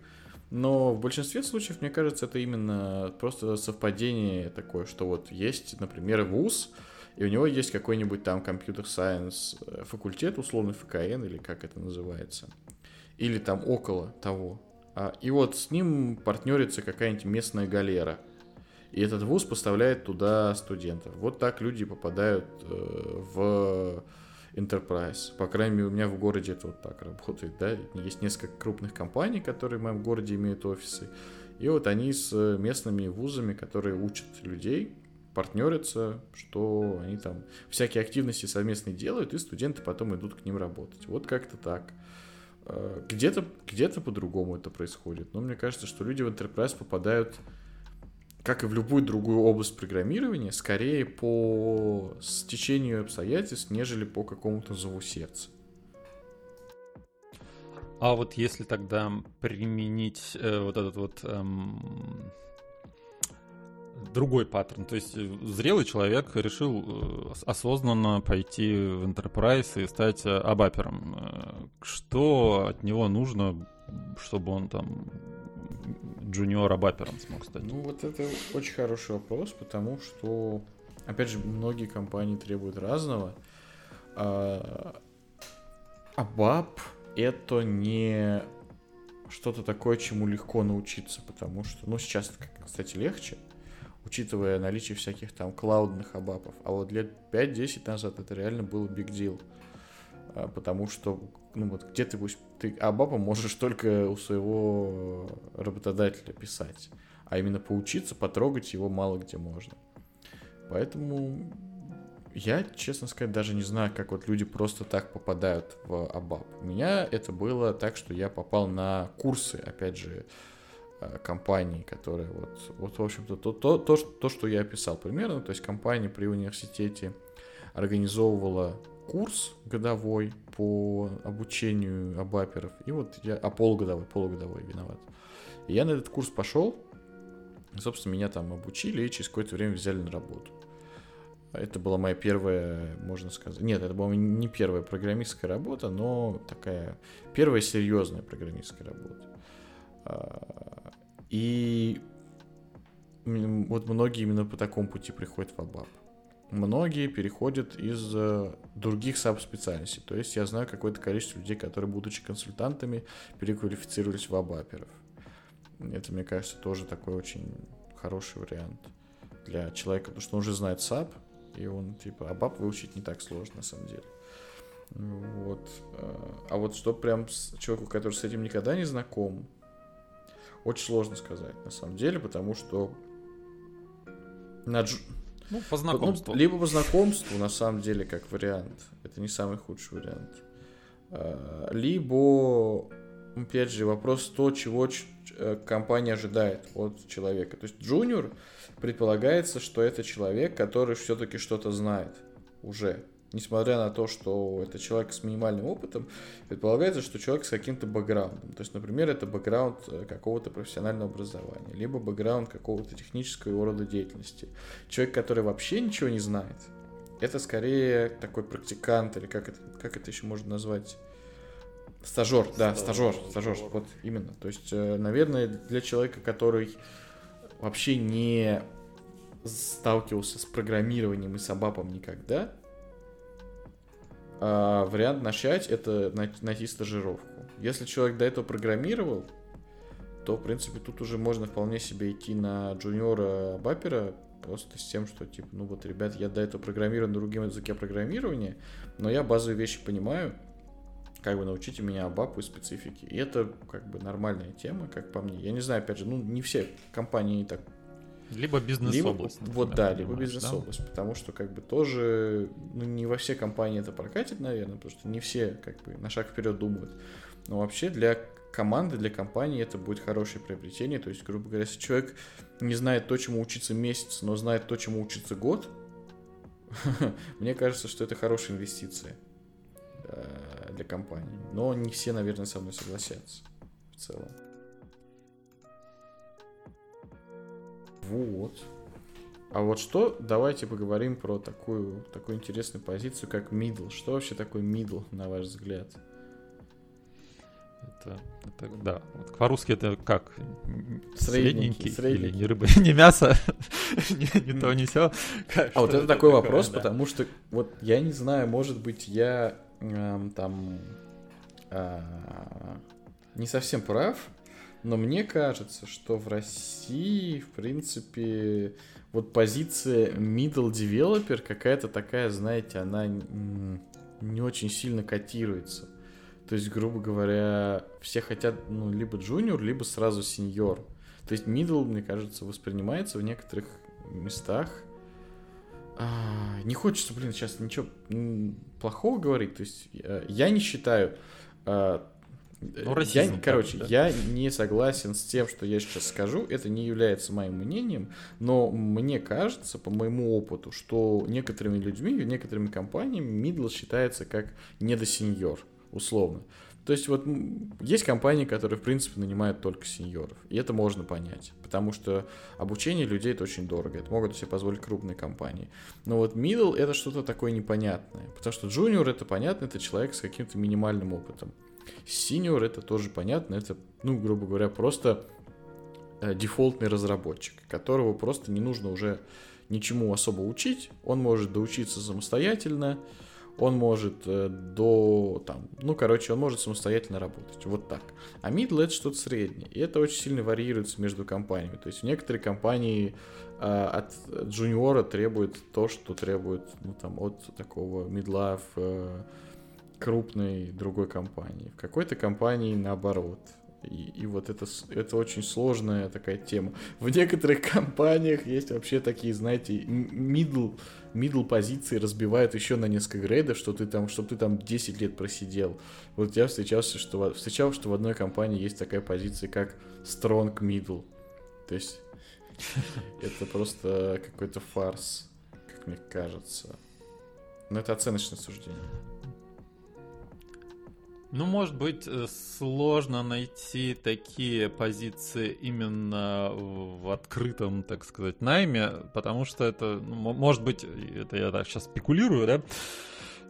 но в большинстве случаев, мне кажется, это именно просто совпадение такое, что вот есть, например, вуз, и у него есть какой-нибудь там компьютер-сайенс э, факультет, условный ФКН, или как это называется, или там около того. А, и вот с ним партнерится какая-нибудь местная галера. И этот вуз поставляет туда студентов. Вот так люди попадают э, в Enterprise. По крайней мере, у меня в городе это вот так работает, да. Есть несколько крупных компаний, которые в моем городе имеют офисы. И вот они с местными вузами, которые учат людей, партнерятся, что они там всякие активности совместные делают, и студенты потом идут к ним работать. Вот как-то так. Э, где-то где по-другому это происходит. Но мне кажется, что люди в Enterprise попадают как и в любую другую область программирования, скорее по стечению обстоятельств, нежели по какому-то зову сердца. А вот если тогда применить э, вот этот вот эм, другой паттерн, то есть э, зрелый человек решил э, осознанно пойти в Enterprise и стать э, абапером, что от него нужно, чтобы он там джуниора бапером смог стать? Ну, вот это очень хороший вопрос, потому что, опять же, многие компании требуют разного. А, а баб это не что-то такое, чему легко научиться, потому что, ну, сейчас, кстати, легче, учитывая наличие всяких там клаудных абапов. А вот лет 5-10 назад это реально был big deal. А, потому что, ну вот, где ты будешь, ты абапа можешь только у своего работодателя писать, а именно поучиться, потрогать его мало где можно. Поэтому я, честно сказать, даже не знаю, как вот люди просто так попадают в Абап. У меня это было так, что я попал на курсы, опять же, э, компании, которые вот, вот в общем-то, то, то, то, то, что я описал примерно, то есть компания при университете организовывала курс годовой по обучению абаперов. И вот я... А полугодовой, полугодовой виноват. И я на этот курс пошел. Собственно, меня там обучили и через какое-то время взяли на работу. Это была моя первая, можно сказать... Нет, это была не первая программистская работа, но такая первая серьезная программистская работа. А, и вот многие именно по такому пути приходят в ABAP многие переходят из э, других SAP-специальностей. То есть я знаю какое-то количество людей, которые, будучи консультантами, переквалифицировались в ABAP еров. Это, мне кажется, тоже такой очень хороший вариант для человека, потому что он уже знает SAP, и он, типа, ABAP выучить не так сложно, на самом деле. Вот. Э, а вот что прям с человеку, который с этим никогда не знаком, очень сложно сказать, на самом деле, потому что на дж... Ну, по знакомству. Ну, либо по знакомству, на самом деле, как вариант. Это не самый худший вариант. А, либо, опять же, вопрос то, чего э, компания ожидает от человека. То есть джуниор предполагается, что это человек, который все-таки что-то знает уже несмотря на то, что это человек с минимальным опытом, предполагается, что человек с каким-то бэкграундом. То есть, например, это бэкграунд э, какого-то профессионального образования, либо бэкграунд какого-то технического рода деятельности. Человек, который вообще ничего не знает, это скорее такой практикант, или как это, как это еще можно назвать? Стажер, да, стажер, стажер, вот именно. То есть, э, наверное, для человека, который вообще не сталкивался с программированием и с абапом никогда, а, вариант начать это найти стажировку. Если человек до этого программировал, то, в принципе, тут уже можно вполне себе идти на джуниора бапера, просто с тем, что, типа, ну вот, ребят, я до этого программирую на другом языке программирования, но я базовые вещи понимаю, как бы научите меня бапу и специфике. И это, как бы, нормальная тема, как по мне. Я не знаю, опять же, ну, не все компании так либо бизнес-область. Вот да, либо бизнес-область, да? потому что как бы тоже, ну не во все компании это прокатит, наверное, потому что не все как бы на шаг вперед думают. Но вообще для команды, для компании это будет хорошее приобретение. То есть, грубо говоря, если человек не знает то, чему учиться месяц, но знает то, чему учиться год, мне кажется, что это хорошая инвестиция э, для компании. Но не все, наверное, со мной согласятся в целом. Вот. А вот что, давайте поговорим про такую, такую интересную позицию, как middle. Что вообще такое middle, на ваш взгляд? Это, это да. Вот по-русски это как? Средненький, средненький. или не рыба, не мясо, не, не то, не все. А вот это такой вопрос, потому что вот я не знаю, может быть, я эм, там а, не совсем прав, но мне кажется, что в России, в принципе, вот позиция middle developer какая-то такая, знаете, она не очень сильно котируется. То есть, грубо говоря, все хотят, ну, либо junior, либо сразу senior. То есть middle, мне кажется, воспринимается в некоторых местах. А, не хочется, блин, сейчас ничего плохого говорить. То есть э, я не считаю а, ну, расизм, я, короче, да. я не согласен с тем, что я сейчас скажу. Это не является моим мнением, но мне кажется, по моему опыту, что некоторыми людьми, некоторыми компаниями мидл считается как недосеньор, условно. То есть вот есть компании, которые, в принципе, нанимают только сеньоров. И это можно понять. Потому что обучение людей это очень дорого. Это могут себе позволить крупные компании. Но вот middle это что-то такое непонятное. Потому что junior это понятно, это человек с каким-то минимальным опытом. Senior это тоже понятно, это, ну, грубо говоря, просто э, дефолтный разработчик, которого просто не нужно уже ничему особо учить, он может доучиться самостоятельно, он может э, до, там, ну, короче, он может самостоятельно работать, вот так. А middle это что-то среднее, и это очень сильно варьируется между компаниями, то есть в некоторые компании э, от джуниора требует то, что требует, ну, там, от такого мидла в э, крупной другой компании. В какой-то компании наоборот. И, и вот это, это очень сложная такая тема. В некоторых компаниях есть вообще такие, знаете, middle, middle позиции разбивают еще на несколько грейдов, что ты там, чтобы ты там 10 лет просидел. Вот я встречался, что, встречал, что в одной компании есть такая позиция, как strong middle. То есть это просто какой-то фарс, как мне кажется. Но это оценочное суждение. Ну, может быть, э, сложно найти такие позиции именно в открытом, так сказать, найме, потому что это, ну, может быть, это я так сейчас спекулирую, да,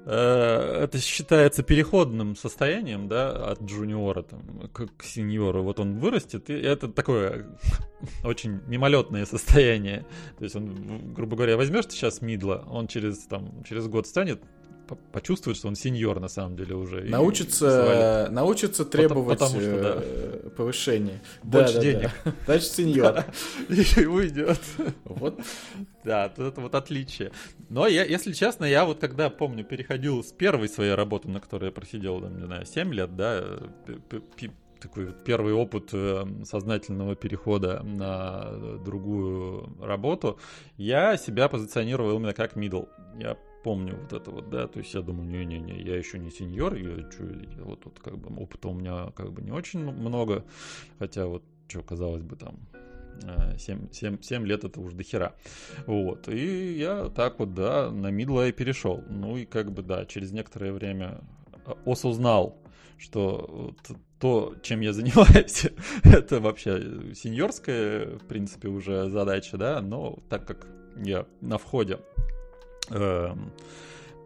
э, это считается переходным состоянием, да, от джуниора там, к, к сеньору. Вот он вырастет, и это такое очень мимолетное состояние. То есть он, грубо говоря, возьмешь ты сейчас мидла, он через, там, через год станет по- почувствовать, что он сеньор на самом деле уже. Научится, научится требовать потому что, да. э, повышения. Больше Да, да, денег. да. Значит, сеньор. И уйдет. Вот Да, это вот отличие. Но я, если честно, я вот когда, помню, переходил с первой своей работы, на которой я просидел, там, не знаю, 7 лет, да, такой первый опыт э, сознательного перехода на другую работу, я себя позиционировал именно как middle. Я помню вот это вот, да, то есть я думаю, не-не-не, я еще не сеньор, я чё, я вот тут как бы опыта у меня как бы не очень много, хотя вот, что казалось бы, там, 7, 7, 7 лет это уже до хера. Вот. И я так вот, да, на мидла и перешел. Ну и как бы, да, через некоторое время осознал, что то, чем я занимаюсь, это вообще сеньорская, в принципе, уже задача, да, но так как я на входе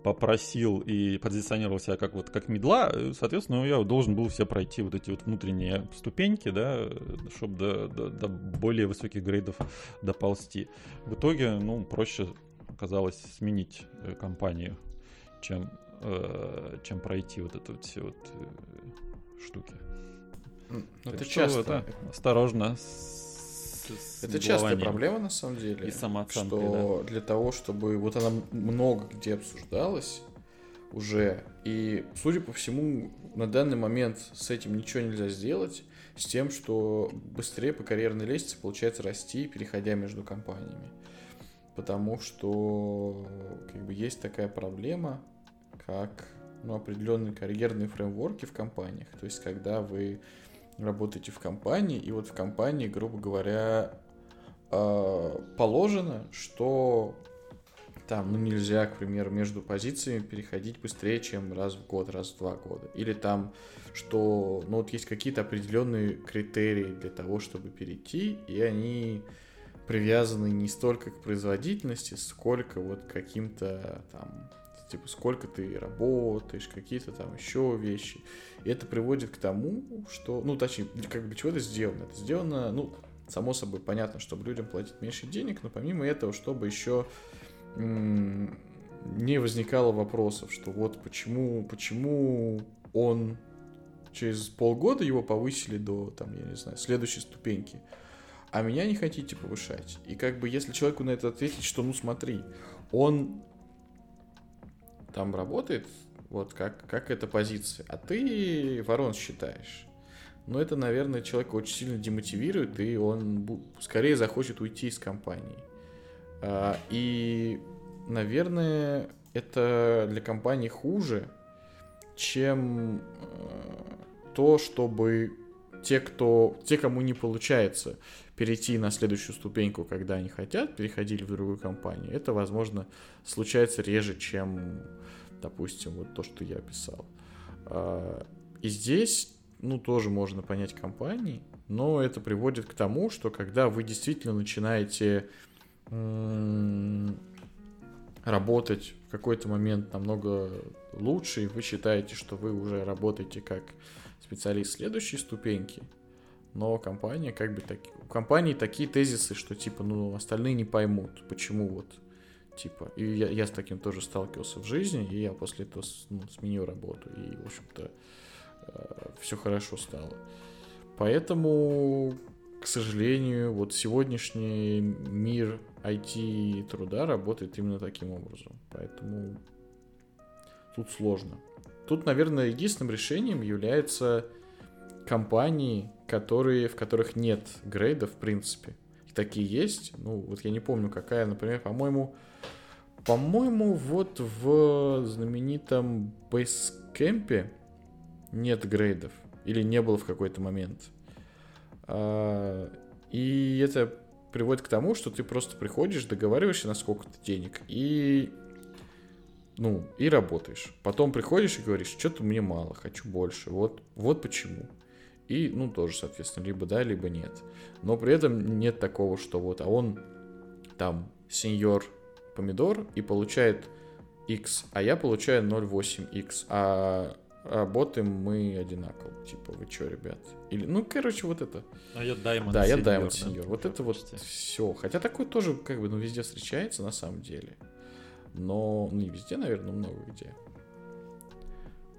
попросил и позиционировал себя как вот как медла, э, соответственно, я должен был все пройти вот эти вот внутренние ступеньки, да, чтобы до, до, до более высоких грейдов доползти. В итоге, ну, проще оказалось сменить э, компанию, чем, э, чем пройти вот это вот все вот э, штуки. это что часто. это осторожно. с- с Это частая проблема на самом деле. И самооценкой, что для того, чтобы вот она много где обсуждалась уже, и, судя по всему, на данный момент с этим ничего нельзя сделать, с тем, что быстрее по карьерной лестнице получается расти, переходя между компаниями. Потому что как бы есть такая проблема, как ну, определенные карьерные фреймворки в компаниях. То есть, когда вы работаете в компании, и вот в компании, грубо говоря, э, положено, что там, ну, нельзя, к примеру, между позициями переходить быстрее, чем раз в год, раз в два года. Или там, что, ну, вот есть какие-то определенные критерии для того, чтобы перейти, и они привязаны не столько к производительности, сколько вот к каким-то там, типа, сколько ты работаешь, какие-то там еще вещи. И это приводит к тому, что, ну, точнее, как бы чего это сделано? Это сделано, ну, само собой, понятно, чтобы людям платить меньше денег, но помимо этого, чтобы еще не возникало вопросов, что вот почему, почему он через полгода его повысили до, там, я не знаю, следующей ступеньки, а меня не хотите повышать. И как бы если человеку на это ответить, что ну смотри, он там работает, вот как, как эта позиция, а ты ворон считаешь. Но это, наверное, человека очень сильно демотивирует, и он скорее захочет уйти из компании. А, И, наверное, это для компании хуже, чем э, то, чтобы те, кто, те, кому не получается перейти на следующую ступеньку, когда они хотят, переходили в другую компанию. Это, возможно, случается реже, чем, допустим, вот то, что я описал. А, И здесь, ну, тоже можно понять компании, но это приводит к тому, что когда вы действительно начинаете работать в какой-то момент намного лучше, и вы считаете, что вы уже работаете как специалист следующей ступеньки, но компания как бы так... У компании такие тезисы, что типа, ну, остальные не поймут, почему вот, типа... И я, я с таким тоже сталкивался в жизни, и я после этого ну, сменил работу, и, в общем-то, все хорошо стало. Поэтому, к сожалению, вот сегодняшний мир IT труда работает именно таким образом. Поэтому тут сложно. Тут, наверное, единственным решением является компании, которые, в которых нет грейда, в принципе. И такие есть. Ну, вот я не помню, какая, например, по-моему, по-моему, вот в знаменитом Basecamp нет грейдов. Или не было в какой-то момент. А, И это приводит к тому, что ты просто приходишь, договариваешься на сколько-то денег и ну, и работаешь. Потом приходишь и говоришь, что-то мне мало, хочу больше. Вот, вот почему. И, ну, тоже, соответственно, либо да, либо нет. Но при этом нет такого, что вот, а он там сеньор помидор и получает X, а я получаю 0,8X, а работаем мы одинаково. Типа, вы что, ребят? Или, ну, короче, вот это. А я Diamond да, я Senior, Diamond да, Senior. Вот это вот все. Хотя такое тоже, как бы, ну, везде встречается на самом деле. Но, ну, не везде, наверное, много где.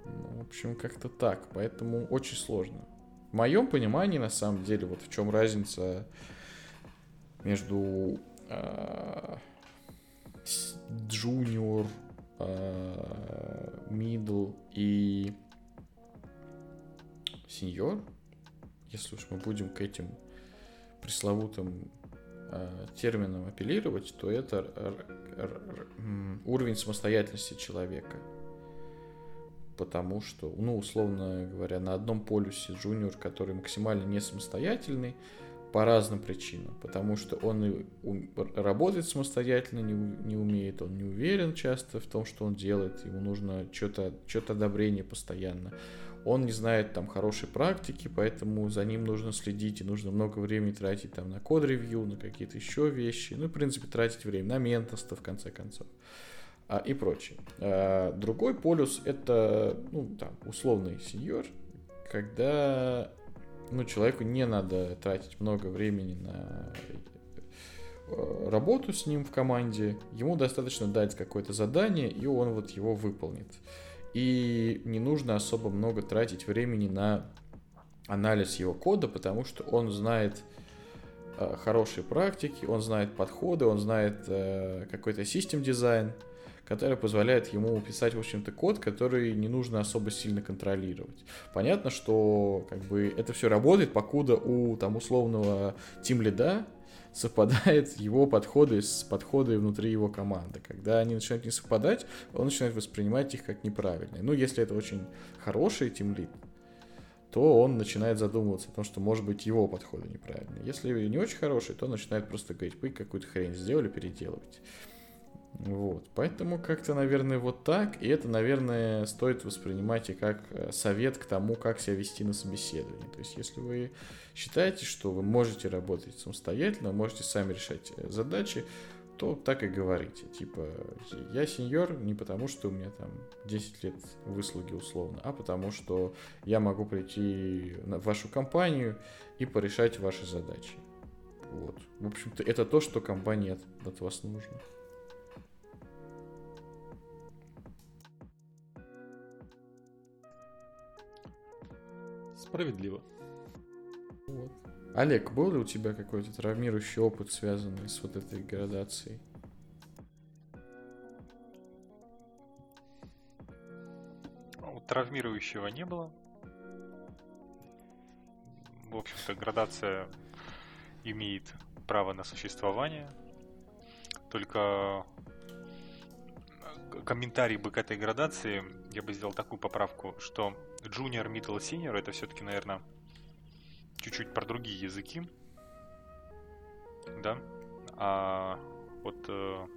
Ну, в общем, как-то так. Поэтому очень сложно. В моем понимании, на самом деле, вот в чем разница между э, junior, middle и senior, если уж мы будем к этим пресловутым э, терминам апеллировать, то это уровень самостоятельности человека. Потому что, ну, условно говоря, на одном полюсе джуниор, который максимально не самостоятельный, по разным причинам. Потому что он и работает самостоятельно, не, не умеет, он не уверен часто в том, что он делает, ему нужно что-то что одобрение постоянно он не знает там хорошей практики, поэтому за ним нужно следить, и нужно много времени тратить там на код-ревью, на какие-то еще вещи, ну, в принципе, тратить время на менторство, в конце концов, а, и прочее. А, другой полюс — это, ну, там, условный сеньор, когда, ну, человеку не надо тратить много времени на э, работу с ним в команде, ему достаточно дать какое-то задание, и он вот его выполнит и не нужно особо много тратить времени на анализ его кода, потому что он знает э, хорошие практики, он знает подходы, он знает э, какой-то систем дизайн, который позволяет ему писать, в общем-то, код, который не нужно особо сильно контролировать. Понятно, что как бы это все работает, покуда у там условного тим лида совпадает его подходы с подходами внутри его команды. Когда они начинают не совпадать, он начинает воспринимать их как неправильные. Ну, если это очень хороший тимлит, то он начинает задумываться о том, что, может быть, его подходы неправильные. Если не очень хороший, то он начинает просто говорить, вы какую-то хрень сделали, переделывать. Вот, поэтому как-то, наверное, вот так, и это, наверное, стоит воспринимать и как э, совет к тому, как себя вести на собеседовании. То есть, если вы считаете, что вы можете работать самостоятельно, можете сами решать э, задачи, то так и говорите. Типа, я сеньор не потому, что у меня там 10 лет выслуги условно, а потому что я могу прийти в вашу компанию и порешать ваши задачи. Вот. В общем-то, это то, что компании от, от вас нужно. Справедливо. Вот. Олег, был ли у тебя какой-то травмирующий опыт, связанный с вот этой градацией? Ну, травмирующего не было. В общем-то, градация имеет право на существование. Только комментарий бы к этой градации я бы сделал такую поправку, что junior, middle, senior это все-таки, наверное, чуть-чуть про другие языки. Да. А вот э,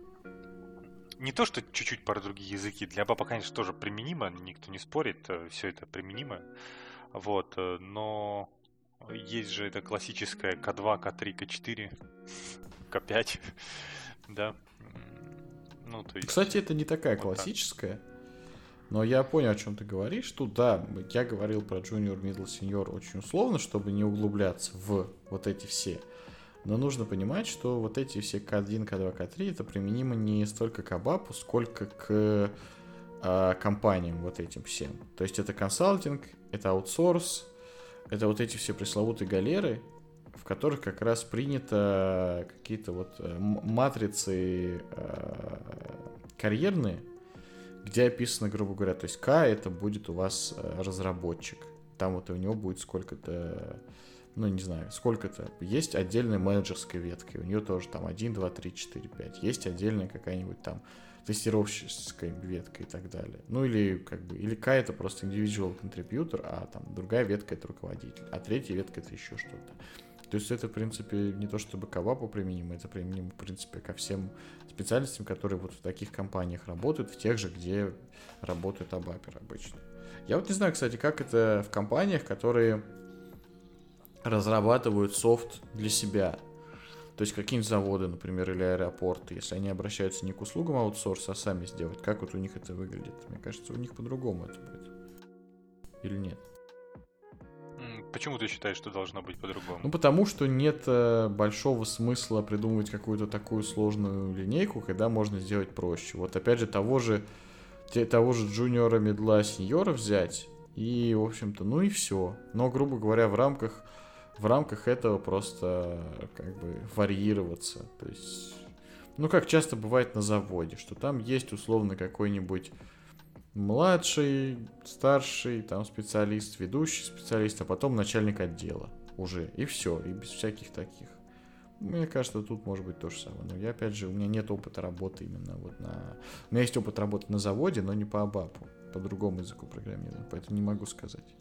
не то, что чуть-чуть про другие языки. Для баба, конечно, тоже применимо, никто не спорит, э, все это применимо. Вот, э, но есть же это классическое К2, К3, К4, К5, да. Ну, то есть... Кстати, это не такая вот классическая. Так. Но я понял, о чем ты говоришь. Тут, да, я говорил про junior, middle, senior очень условно, чтобы не углубляться в вот эти все. Но нужно понимать, что вот эти все К1, К2, К3 это применимо не столько к Абапу, сколько к э, компаниям вот этим всем. То есть это консалтинг, это аутсорс, это вот эти все пресловутые галеры, в которых как раз принято какие-то вот э, матрицы э, карьерные, где описано, грубо говоря, то есть К это будет у вас э, разработчик. Там вот у него будет сколько-то, ну не знаю, сколько-то. Есть отдельная менеджерская ветка, у нее тоже там 1, 2, 3, 4, 5. Есть отдельная какая-нибудь там тестировщическая ветка и так далее. Ну или как бы, или К это просто individual contributor, а там другая ветка это руководитель, а третья ветка это еще что-то. То есть это, в принципе, не то чтобы к АВАПу применимо, это применимо, в принципе, ко всем специальностям, которые вот в таких компаниях работают, в тех же, где работает Абапер обычно. Я вот не знаю, кстати, как это в компаниях, которые разрабатывают софт для себя. То есть какие-нибудь заводы, например, или аэропорты, если они обращаются не к услугам аутсорса, а сами сделать, как вот у них это выглядит? Мне кажется, у них по-другому это будет. Или нет? Почему ты считаешь, что должно быть по-другому? Ну, потому что нет э, большого смысла придумывать какую-то такую сложную линейку, когда можно сделать проще. Вот опять же, того же те- того же джуниора, медла, сеньора взять, и, в общем-то, ну и все. Но, грубо говоря, в рамках, в рамках этого просто как бы варьироваться. То есть, ну, как часто бывает на заводе, что там есть условно какой-нибудь младший, старший, там специалист, ведущий специалист, а потом начальник отдела уже. И все, и без всяких таких. Мне кажется, тут может быть то же самое. Но я, опять же, у меня нет опыта работы именно вот на... У меня есть опыт работы на заводе, но не по АБАПу, по другому языку программирования, поэтому не могу сказать.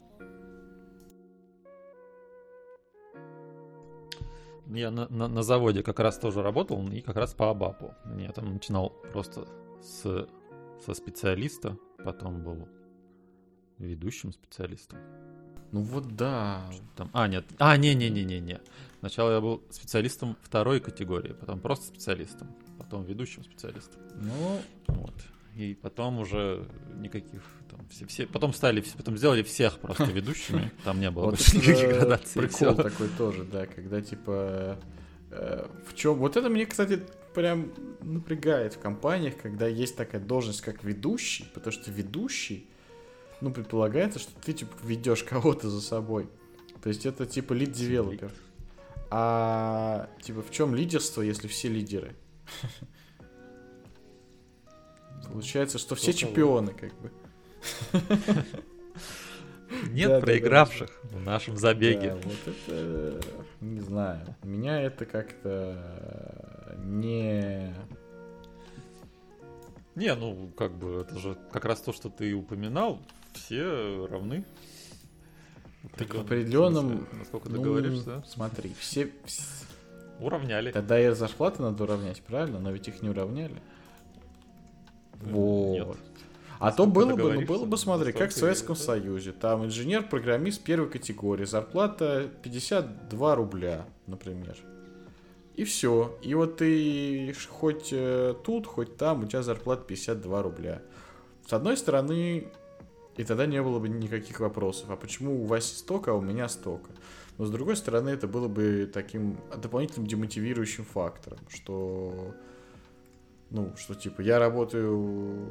Я на, на, на заводе как раз тоже работал, и как раз по АБАПу. Я там начинал просто с, со специалиста, потом был ведущим специалистом. Ну вот да. Там, а, нет. А, не-не-не-не-не. Сначала я был специалистом второй категории, потом просто специалистом, потом ведущим специалистом. Ну, Вот. И потом уже никаких там все, все потом стали все- потом сделали всех просто ведущими. Там не было вот больше никаких градаций. прикол такой тоже, да, когда типа э, в чем... Вот это мне, кстати, прям напрягает в компаниях, когда есть такая должность, как ведущий, потому что ведущий, ну, предполагается, что ты, типа, ведешь кого-то за собой. То есть это, типа, лид-девелопер. А, типа, в чем лидерство, если все лидеры? Получается, что все чемпионы, как бы. Нет Да, да, да. проигравших в нашем забеге. Да, вот это, не знаю, меня это как-то не... Не, ну, как бы, это же как раз то, что ты упоминал, все равны. Так в определенном... смысле, Насколько ты ну, говоришь, да? Смотри, все... вс- Уравняли. Тогда и зарплаты надо уравнять, правильно? Но ведь их не уравняли. Вот. Нет. А то было бы, ну договоришься, было бы, смотри, как в Советском это. Союзе. Там инженер-программист первой категории, зарплата 52 рубля, например. И все. И вот ты хоть э, тут, хоть там, у тебя зарплата 52 рубля. С одной стороны, и тогда не было бы никаких вопросов. А почему у Васи столько, а у меня столько? Но с другой стороны, это было бы таким дополнительным демотивирующим фактором, что ну, что типа я работаю,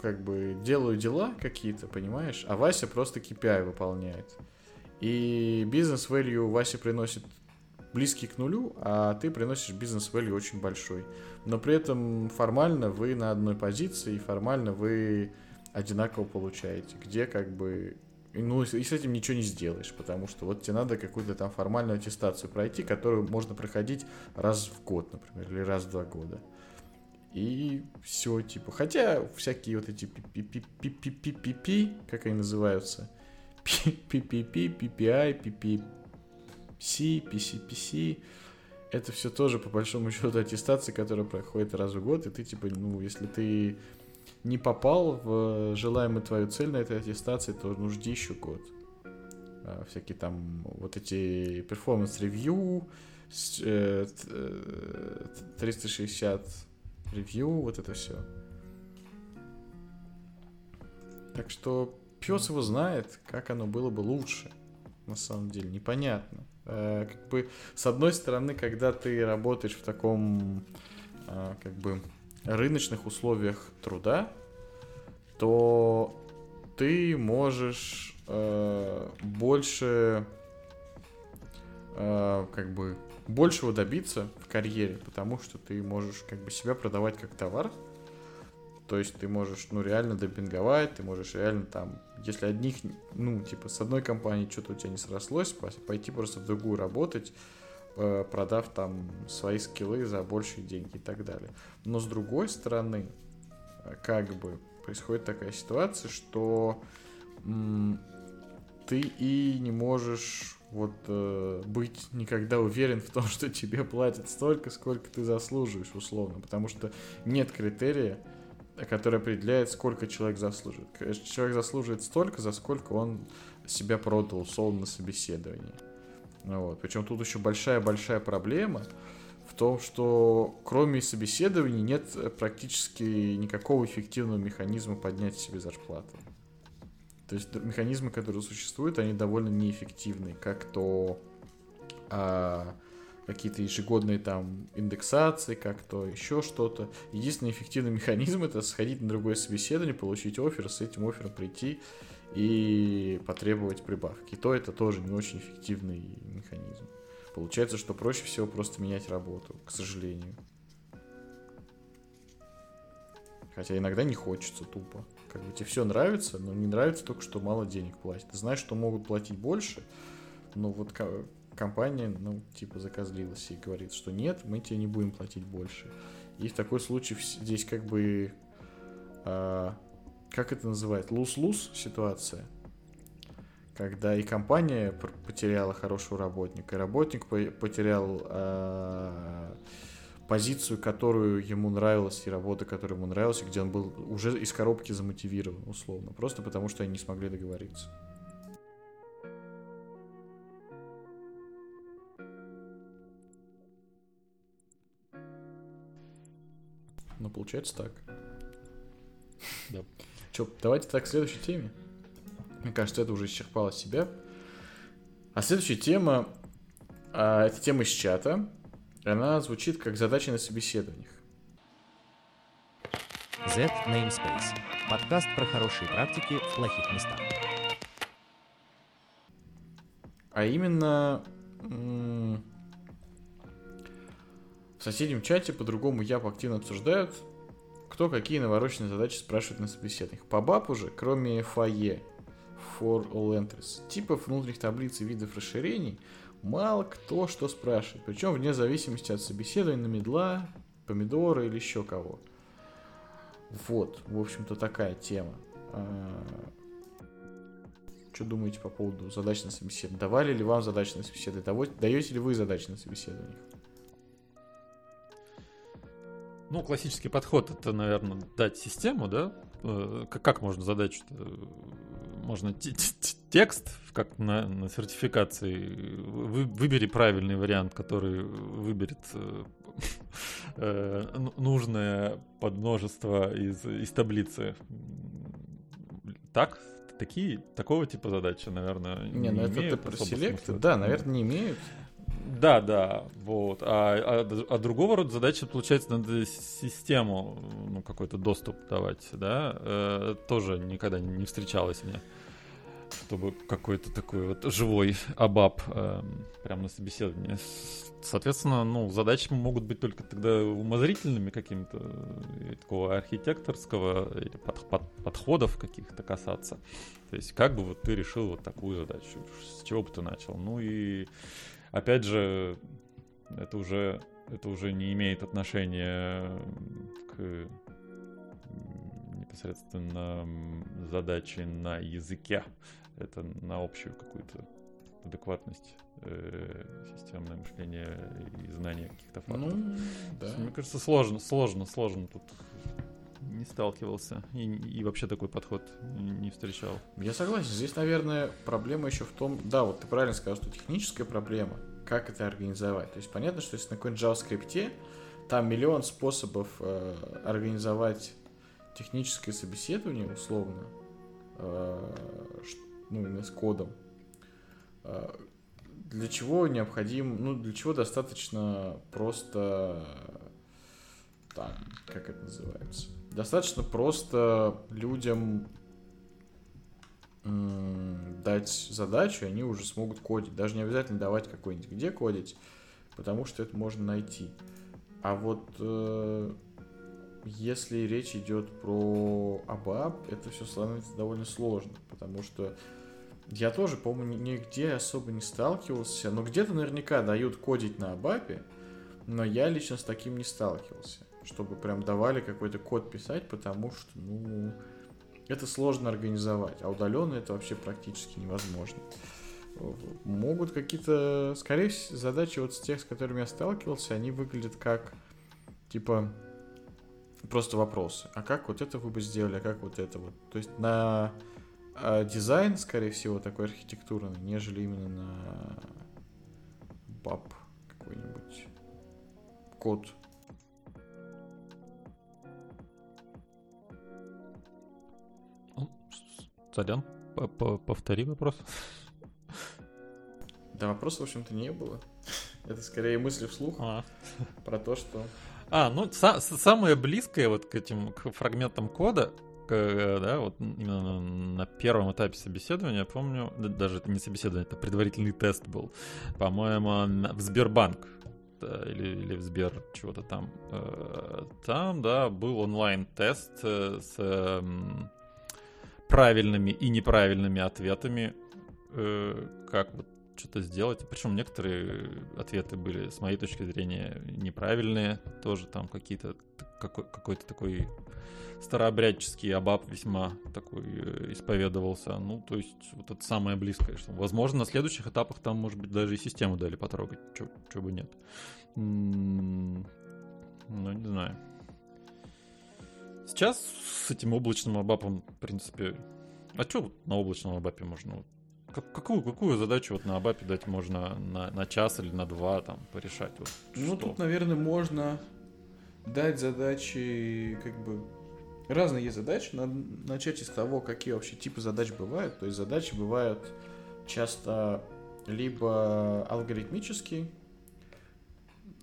как бы делаю дела какие-то, понимаешь, а Вася просто KPI выполняет. И бизнес value Вася приносит близкий к нулю, а ты приносишь бизнес value очень большой. Но при этом формально вы на одной позиции, и формально вы одинаково получаете, где как бы ну, и с этим ничего не сделаешь, потому что вот тебе надо какую-то там формальную аттестацию пройти, которую можно проходить раз в год, например, или раз в два года. И все, типа. Хотя всякие вот эти пи-пи-пи-пи-пи-пи, как они называются, пи-пи-пи, PPI, PPC, PCPC, это все тоже, по большому счету, аттестация, которая проходит раз в год, и ты, типа, ну, если ты не попал в желаемую твою цель на этой аттестации, то ну, жди еще год. А, всякие там вот эти performance review, с- э, т- э, 360 review, вот это все. Так что пес его знает, как оно было бы лучше. На самом деле, непонятно. Э, как бы, с одной стороны, когда ты работаешь в таком, э, как бы, рыночных условиях труда, то ты можешь э, больше, э, как бы, большего добиться в карьере, потому что ты можешь как бы себя продавать как товар. То есть ты можешь, ну, реально демпинговать, ты можешь реально там, если одних, ну, типа, с одной компании что-то у тебя не срослось, пойти просто в другую работать, э, продав там свои скиллы за большие деньги и так далее. Но с другой стороны, э, как бы происходит такая ситуация, что м, ты и не можешь вот э, быть никогда уверен в том, что тебе платят столько, сколько ты заслуживаешь, условно, потому что нет критерия, который определяет, сколько человек заслуживает. Конечно, Человек заслуживает столько, за сколько он себя продал, условно, на собеседовании. Вот. Причем тут еще большая-большая проблема в том, что кроме собеседований нет э, практически никакого эффективного механизма поднять себе зарплату. То есть механизмы, которые существуют, они довольно неэффективны, как то а, какие-то ежегодные там индексации, как то еще что-то. Единственный эффективный механизм это сходить на другое собеседование, получить офер, с этим оффером прийти и потребовать прибавки. И то это тоже не очень эффективный механизм. Получается, что проще всего просто менять работу, к сожалению. Хотя иногда не хочется тупо. Как бы тебе все нравится, но не нравится только, что мало денег платят. Ты знаешь, что могут платить больше, но вот компания, ну, типа, закозлилась и говорит, что нет, мы тебе не будем платить больше. И в такой случай здесь как бы, а, как это называют, лус-лус ситуация. Когда и компания потеряла хорошего работника, и работник потерял а, позицию, которую ему нравилась, и работа, которая ему нравилась, где он был уже из коробки замотивирован, условно. Просто потому, что они не смогли договориться. Ну, получается так. Да. Че, давайте так к следующей теме. Мне кажется, это уже исчерпало себя. А следующая тема, а, это тема из чата. Она звучит как задача на собеседованиях. Z Namespace. Подкаст про хорошие практики в плохих местах. А именно в соседнем чате по-другому Яп активно обсуждают, кто какие навороченные задачи спрашивает на собеседованиях. По БАП уже, кроме FAE, for all entries, типов внутренних таблиц и видов расширений – мало кто что спрашивает. Причем вне зависимости от собеседования на медла, помидоры или еще кого. Вот, в общем-то, такая тема. А, что думаете по поводу задач на собеседование? Давали ли вам задачи на собеседование? Даете ли вы задачи на собеседованиях? Ну, классический подход это, наверное, дать систему, да? Э, как можно задачу можно текст, как на, на сертификации, вы, выбери правильный вариант, который выберет э, э нужное подмножество из, из таблицы. Так? Такие, такого типа задачи, наверное, не, не ну это про селекты, да, наверное, не имеют. Да, да, вот. А, а, а другого рода задачи, получается, надо систему, ну, какой-то доступ давать, да, э, тоже никогда не встречалось мне чтобы какой-то такой вот живой абаб э, прямо на собеседовании. Соответственно, ну, задачи могут быть только тогда умозрительными какими-то, такого архитекторского или под, под, подходов каких-то касаться. То есть, как бы вот ты решил вот такую задачу, с чего бы ты начал. Ну и, опять же, это уже, это уже не имеет отношения к непосредственно задачи на языке это на общую какую-то адекватность э, системное мышление и знание каких-то фактов. Ну, да. Мне кажется, сложно, сложно, сложно тут не сталкивался и, и вообще такой подход не встречал. Я согласен. Здесь, наверное, проблема еще в том, да, вот ты правильно сказал, что техническая проблема, как это организовать. То есть понятно, что если на какой-нибудь JavaScript там миллион способов э, организовать техническое собеседование, условно, э, ну, именно с кодом. А, для чего необходим, ну, для чего достаточно просто, там, как это называется, достаточно просто людям дать задачу, и они уже смогут кодить. Даже не обязательно давать какой-нибудь, где кодить, потому что это можно найти. А вот э, если речь идет про ABAP, это все становится довольно сложно, потому что я тоже, по-моему, нигде особо не сталкивался. Но где-то наверняка дают кодить на Абапе, но я лично с таким не сталкивался. Чтобы прям давали какой-то код писать, потому что, ну, это сложно организовать. А удаленно это вообще практически невозможно. Могут какие-то, скорее всего, задачи вот с тех, с которыми я сталкивался, они выглядят как, типа, просто вопросы. А как вот это вы бы сделали, а как вот это вот? То есть на а дизайн, скорее всего, такой архитектурный, нежели именно на баб какой-нибудь код. Сорян, повтори вопрос. Да вопроса, в общем-то, не было. Это скорее мысли вслух А, про то, что... А, ну са- самое близкое вот к этим к фрагментам кода, к, э, да, вот именно на, первом этапе собеседования, я помню, да, даже это не собеседование, это предварительный тест был, по-моему, в Сбербанк да, или, или в Сбер чего-то там. Э, Там, да, был онлайн-тест э, с эм, правильными и неправильными ответами, э, как вот что-то сделать. Причем некоторые ответы были, с моей точки зрения, неправильные. Тоже там какие-то какой, какой-то такой старообрядческий абаб весьма такой э, исповедовался. Ну, то есть, вот это самое близкое, что, возможно, на следующих этапах там, может быть, даже и систему дали потрогать. Чего бы нет. М, Ну, не знаю. Сейчас с этим облачным абапом, в принципе... А что на облачном абапе можно? Как- какую, какую задачу вот на Абапе дать можно на, на час или на два там порешать? Вот Ну, что? тут, наверное, можно дать задачи, как бы... Разные есть задачи. Надо начать из того, какие вообще типы задач бывают. То есть задачи бывают часто либо алгоритмические,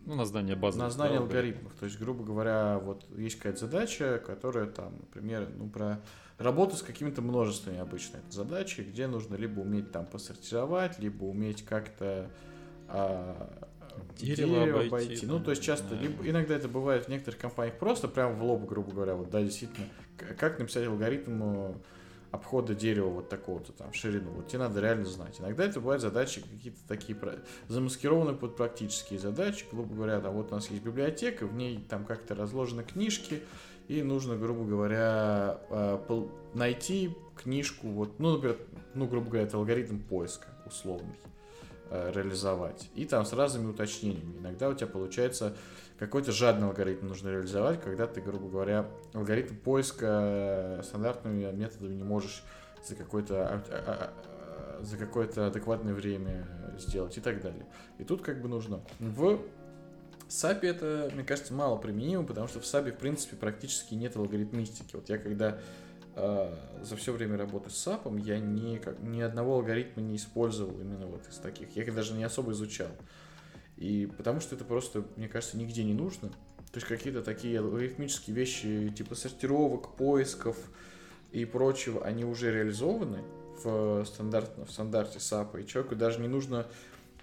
Ну, на знание базы. на знание алгоритмов. То есть, грубо говоря, вот есть какая-то задача, которая там, например, ну, про работу с какими-то множествами обычно это задачи, где нужно либо уметь там посортировать, либо уметь как-то а, Дерево обойти, Ну, там, то есть часто, да. либо иногда это бывает в некоторых компаниях просто прям в лоб, грубо говоря, вот, да, действительно, как написать алгоритм э, обхода дерева вот такого-то там ширину. Вот тебе надо реально знать. Иногда это бывают задачи какие-то такие замаскированные под практические задачи. Грубо говоря, там вот у нас есть библиотека, в ней там как-то разложены книжки, и нужно, грубо говоря, э, найти книжку, вот, ну, например, ну, грубо говоря, это алгоритм поиска условный э, реализовать. И там с разными уточнениями. Иногда у тебя получается какой-то жадный алгоритм нужно реализовать, когда ты, грубо говоря, алгоритм поиска э, стандартными методами не можешь за какое-то а- а- а- за какое-то адекватное время сделать и так далее. И тут как бы нужно в SAP это, мне кажется, мало применимо, потому что в SAP, в принципе, практически нет алгоритмистики. Вот я когда э, за все время работы с SAP я ни, как, ни одного алгоритма не использовал именно вот из таких. Я их даже не особо изучал. И потому что это просто, мне кажется, нигде не нужно. То есть какие-то такие алгоритмические вещи, типа сортировок, поисков и прочего, они уже реализованы в, стандартно, в стандарте SAP, и человеку даже не нужно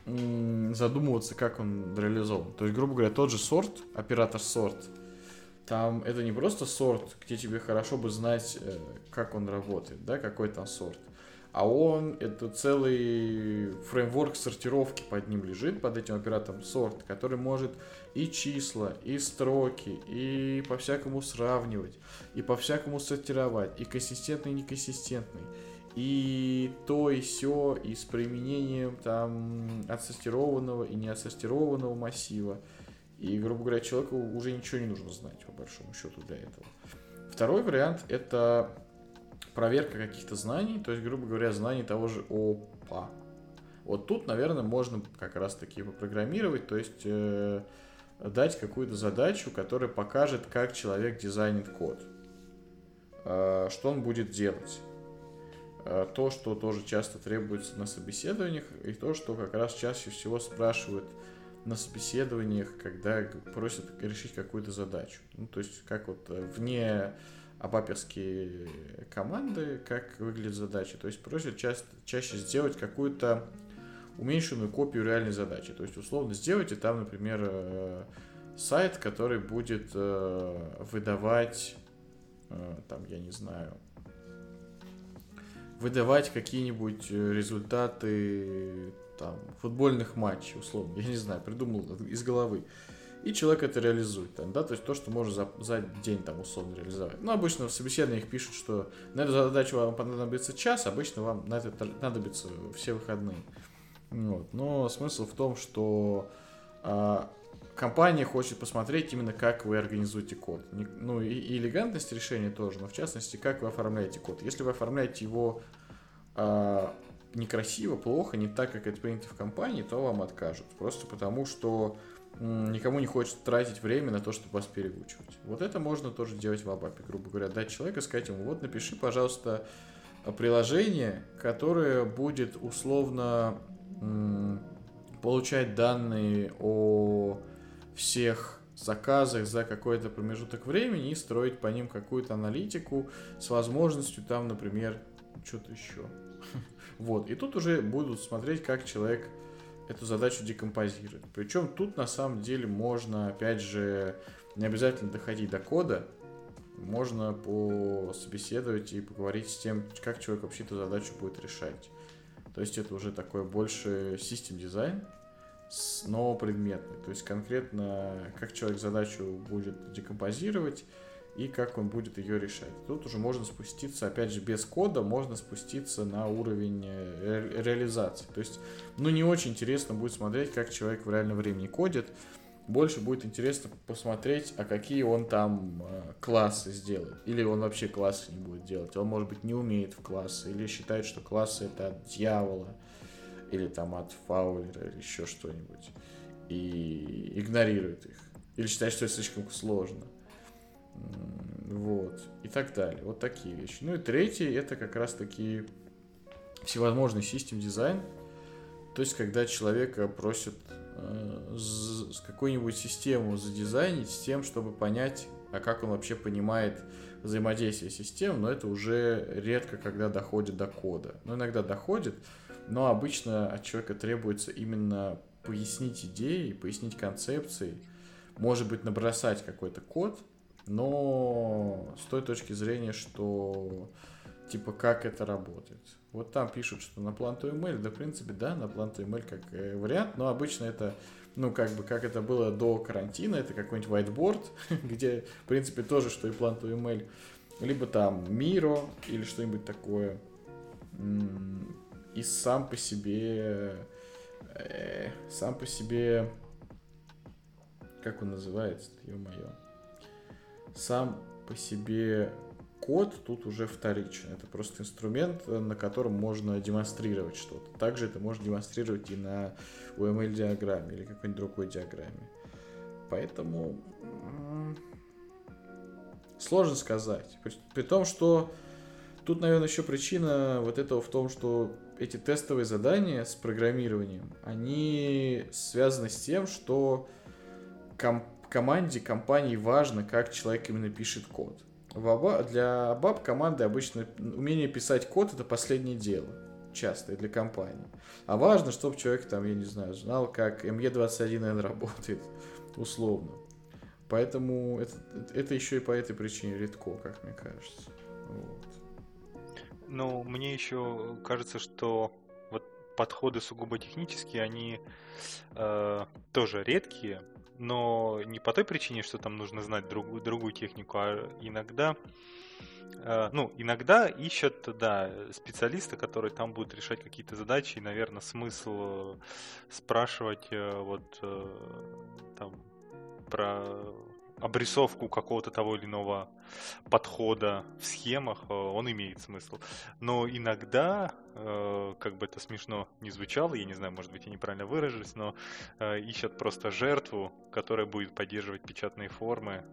задумываться, как он реализован. То есть, грубо говоря, тот же сорт, оператор сорт, там это не просто сорт, где тебе хорошо бы знать, э, как он работает, да, какой там сорт. А он, это целый фреймворк сортировки под ним лежит, под этим оператором сорт, который может и числа, и строки, и по-всякому сравнивать, и по-всякому сортировать, и консистентный, и неконсистентный, и то, и все, и с применением там отсортированного и неотсортированного массива. И, грубо говоря, человеку уже ничего не нужно знать, по большому счету, для этого. Второй вариант — это проверка каких-то знаний, то есть, грубо говоря, знаний того же ОПА. Вот тут, наверное, можно как раз-таки попрограммировать, то есть э, дать какую-то задачу, которая покажет, как человек дизайнит код, э, что он будет делать. Э, то, что тоже часто требуется на собеседованиях, и то, что как раз чаще всего спрашивают на собеседованиях, когда просят решить какую-то задачу. Ну, то есть, как вот э, абаперские команды, как выглядит задача. То есть, просят часто, чаще сделать какую-то уменьшенную копию реальной задачи. То есть, условно, сделайте там, например, э, сайт, который будет э, выдавать, э, там, я не знаю, выдавать какие-нибудь результаты там, футбольных матчей, условно, я не знаю, придумал из головы. И человек это реализует, там, да, то есть то, что можно за, за день там условно реализовать. Ну, обычно в собеседованиях пишут, что на эту задачу вам понадобится час, обычно вам на это понадобится все выходные. Вот. Но смысл в том, что а, компания хочет посмотреть именно, как вы организуете код. Не- Ну и, и элегантность решения тоже, но в частности, как вы оформляете код. Если вы оформляете его а, некрасиво, плохо, не так, как это принято в компании, то вам откажут. Просто потому, что никому не хочется тратить время на то, чтобы вас переучивать. Вот это можно тоже делать в Абапе, грубо говоря. Дать человеку, сказать ему, вот напиши, пожалуйста, приложение, которое будет условно получать данные о всех заказах за какой-то промежуток времени и строить по ним какую-то аналитику с возможностью там, например, что-то еще. Вот, и тут уже будут смотреть, как человек эту задачу декомпозирует. Причем тут на самом деле можно, опять же, не обязательно доходить до кода, можно пособеседовать и поговорить с тем, как человек вообще эту задачу будет решать. То есть это уже такой больше систем дизайн, но предметный. То есть конкретно, как человек задачу будет декомпозировать и как он будет ее решать. Тут уже можно спуститься, опять же, без кода, можно спуститься на уровень э, ре- реализации. То есть, ну, не очень интересно будет смотреть, как человек в реальном времени кодит, больше будет интересно посмотреть, а какие он там э, классы сделает. Или он вообще классы не будет делать. Он, может быть, не умеет в классы, или считает, что классы это от дьявола, или там от фаулера, или еще что-нибудь. И игнорирует их. Или считает, что это слишком сложно. Вот. И так далее. Вот такие вещи. Ну и третий, это как раз таки всевозможный систем дизайн. То есть, когда человека просят Э, какую-нибудь систему задизайнить с тем, чтобы понять, а как он вообще понимает взаимодействие систем, но это уже редко, когда доходит до кода. Но иногда доходит, но обычно от человека требуется именно пояснить идеи, пояснить концепции, может быть, набросать какой-то код, но с той точки зрения, что типа как это работает. Вот там пишут, что на планту email, да, в принципе, да, на планту email как э, вариант, но обычно это, ну, как бы, как это было до карантина, это какой-нибудь whiteboard, где, в принципе, тоже, что и планту email, либо там Miro или что-нибудь такое. И сам по себе, э, сам по себе, как он называется, ё-моё, сам по себе код тут уже вторичен. Это просто инструмент, на котором можно демонстрировать что-то. Также это можно демонстрировать и на UML-диаграмме или какой-нибудь другой диаграмме. Поэтому сложно сказать. При, при том, что тут, наверное, еще причина вот этого в том, что эти тестовые задания с программированием, они связаны с тем, что ком- команде, компании важно, как человек именно пишет код. Для баб команды обычно умение писать код это последнее дело. Часто для компании. А важно, чтобы человек там, я не знаю, знал, как ME21N работает, условно. Поэтому это, это еще и по этой причине редко, как мне кажется. Вот. Ну, мне еще кажется, что вот подходы сугубо технические, они э, тоже редкие, но не по той причине, что там нужно знать другую, другую технику, а иногда, э, ну, иногда ищут, да, специалиста, который там будет решать какие-то задачи, и, наверное, смысл э, спрашивать э, вот там про обрисовку какого-то того или иного подхода в схемах, э, он имеет смысл. Но иногда, э, как бы это смешно не звучало, я не знаю, может быть, я неправильно выражусь, но э, ищут просто жертву, которая будет поддерживать печатные формы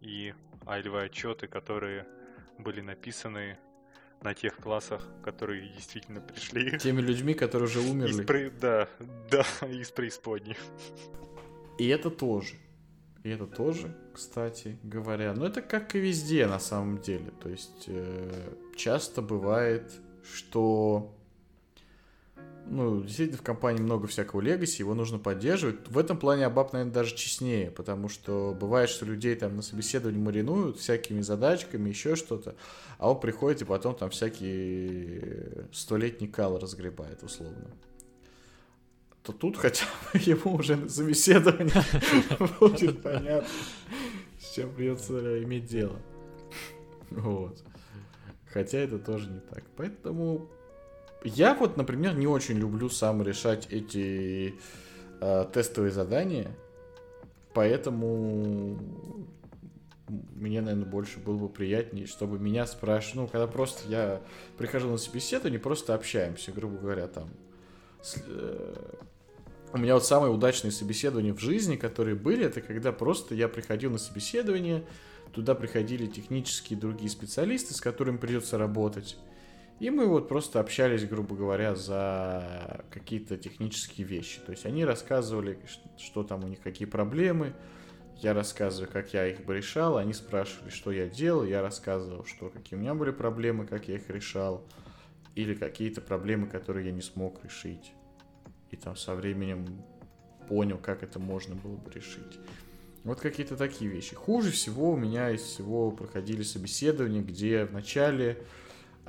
и айлевые отчеты, которые были написаны на тех классах, которые действительно пришли. Теми людьми, которые уже умерли. Из. Да, да, из преисподней. И это тоже. И это тоже, кстати говоря. Но это как и везде на самом деле. То есть э, часто бывает, что ну, действительно, в компании много всякого легаси, его нужно поддерживать. В этом плане Абаб, наверное, даже честнее, потому что бывает, что людей там на собеседовании маринуют всякими задачками, еще что-то, а он приходит и потом там всякий столетний кал разгребает, условно то тут хотя бы ему уже на собеседовании будет понятно, с чем придется иметь дело. Вот. Хотя это тоже не так. Поэтому я вот, например, не очень люблю сам решать эти э, тестовые задания. Поэтому мне, наверное, больше было бы приятнее, чтобы меня спрашивали, ну, когда просто я прихожу на собеседование, просто общаемся, грубо говоря, там, с, э, у меня вот самые удачные собеседования в жизни, которые были, это когда просто я приходил на собеседование, туда приходили технические другие специалисты, с которыми придется работать. И мы вот просто общались, грубо говоря, за какие-то технические вещи. То есть они рассказывали, что там у них, какие проблемы. Я рассказываю, как я их бы решал. Они спрашивали, что я делал. Я рассказывал, что какие у меня были проблемы, как я их решал. Или какие-то проблемы, которые я не смог решить. И там со временем понял, как это можно было бы решить. Вот какие-то такие вещи. Хуже всего у меня из всего проходили собеседования, где вначале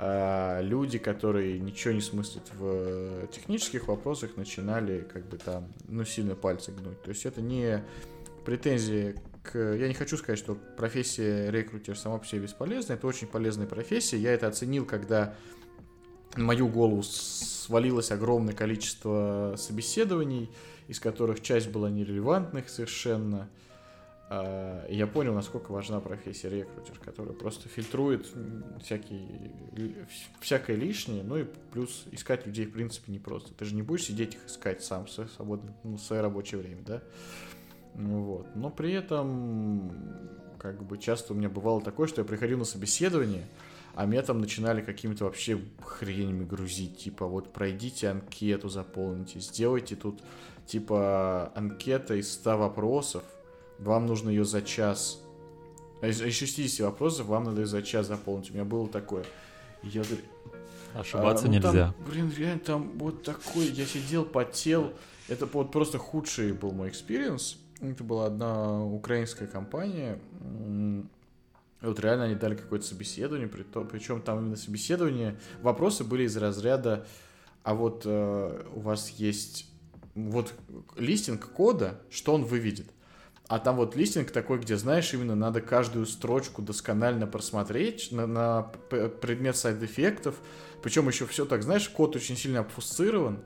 а люди, которые ничего не смыслят в технических вопросах, начинали как бы там, ну, сильно пальцы гнуть. То есть это не претензии к... Я не хочу сказать, что профессия рекрутер сама по себе бесполезна. Это очень полезная профессия. Я это оценил, когда на мою голову свалилось огромное количество собеседований, из которых часть была нерелевантных совершенно. А, я понял, насколько важна профессия рекрутер, которая просто фильтрует всякие, всякое лишнее, ну и плюс искать людей в принципе непросто. Ты же не будешь сидеть их искать сам в свое, свободное, ну, в свое рабочее время, да? Ну, вот. Но при этом, как бы часто у меня бывало такое, что я приходил на собеседование, а меня там начинали какими-то вообще хренями грузить, типа вот пройдите анкету, заполните, сделайте тут типа анкета из 100 вопросов, вам нужно ее за час. А из 60 вопросов вам надо ее за час заполнить. У меня было такое. Я говорю, Ошибаться а, ну, нельзя. Там, блин, реально там вот такой, я сидел, потел. Это вот просто худший был мой experience. Это была одна украинская компания. Вот реально они дали какое-то собеседование, причем там именно собеседование, вопросы были из разряда, а вот э, у вас есть вот листинг кода, что он выведет? А там вот листинг такой, где, знаешь, именно надо каждую строчку досконально просмотреть на, на предмет сайд-эффектов. Причем еще все так, знаешь, код очень сильно обфусцирован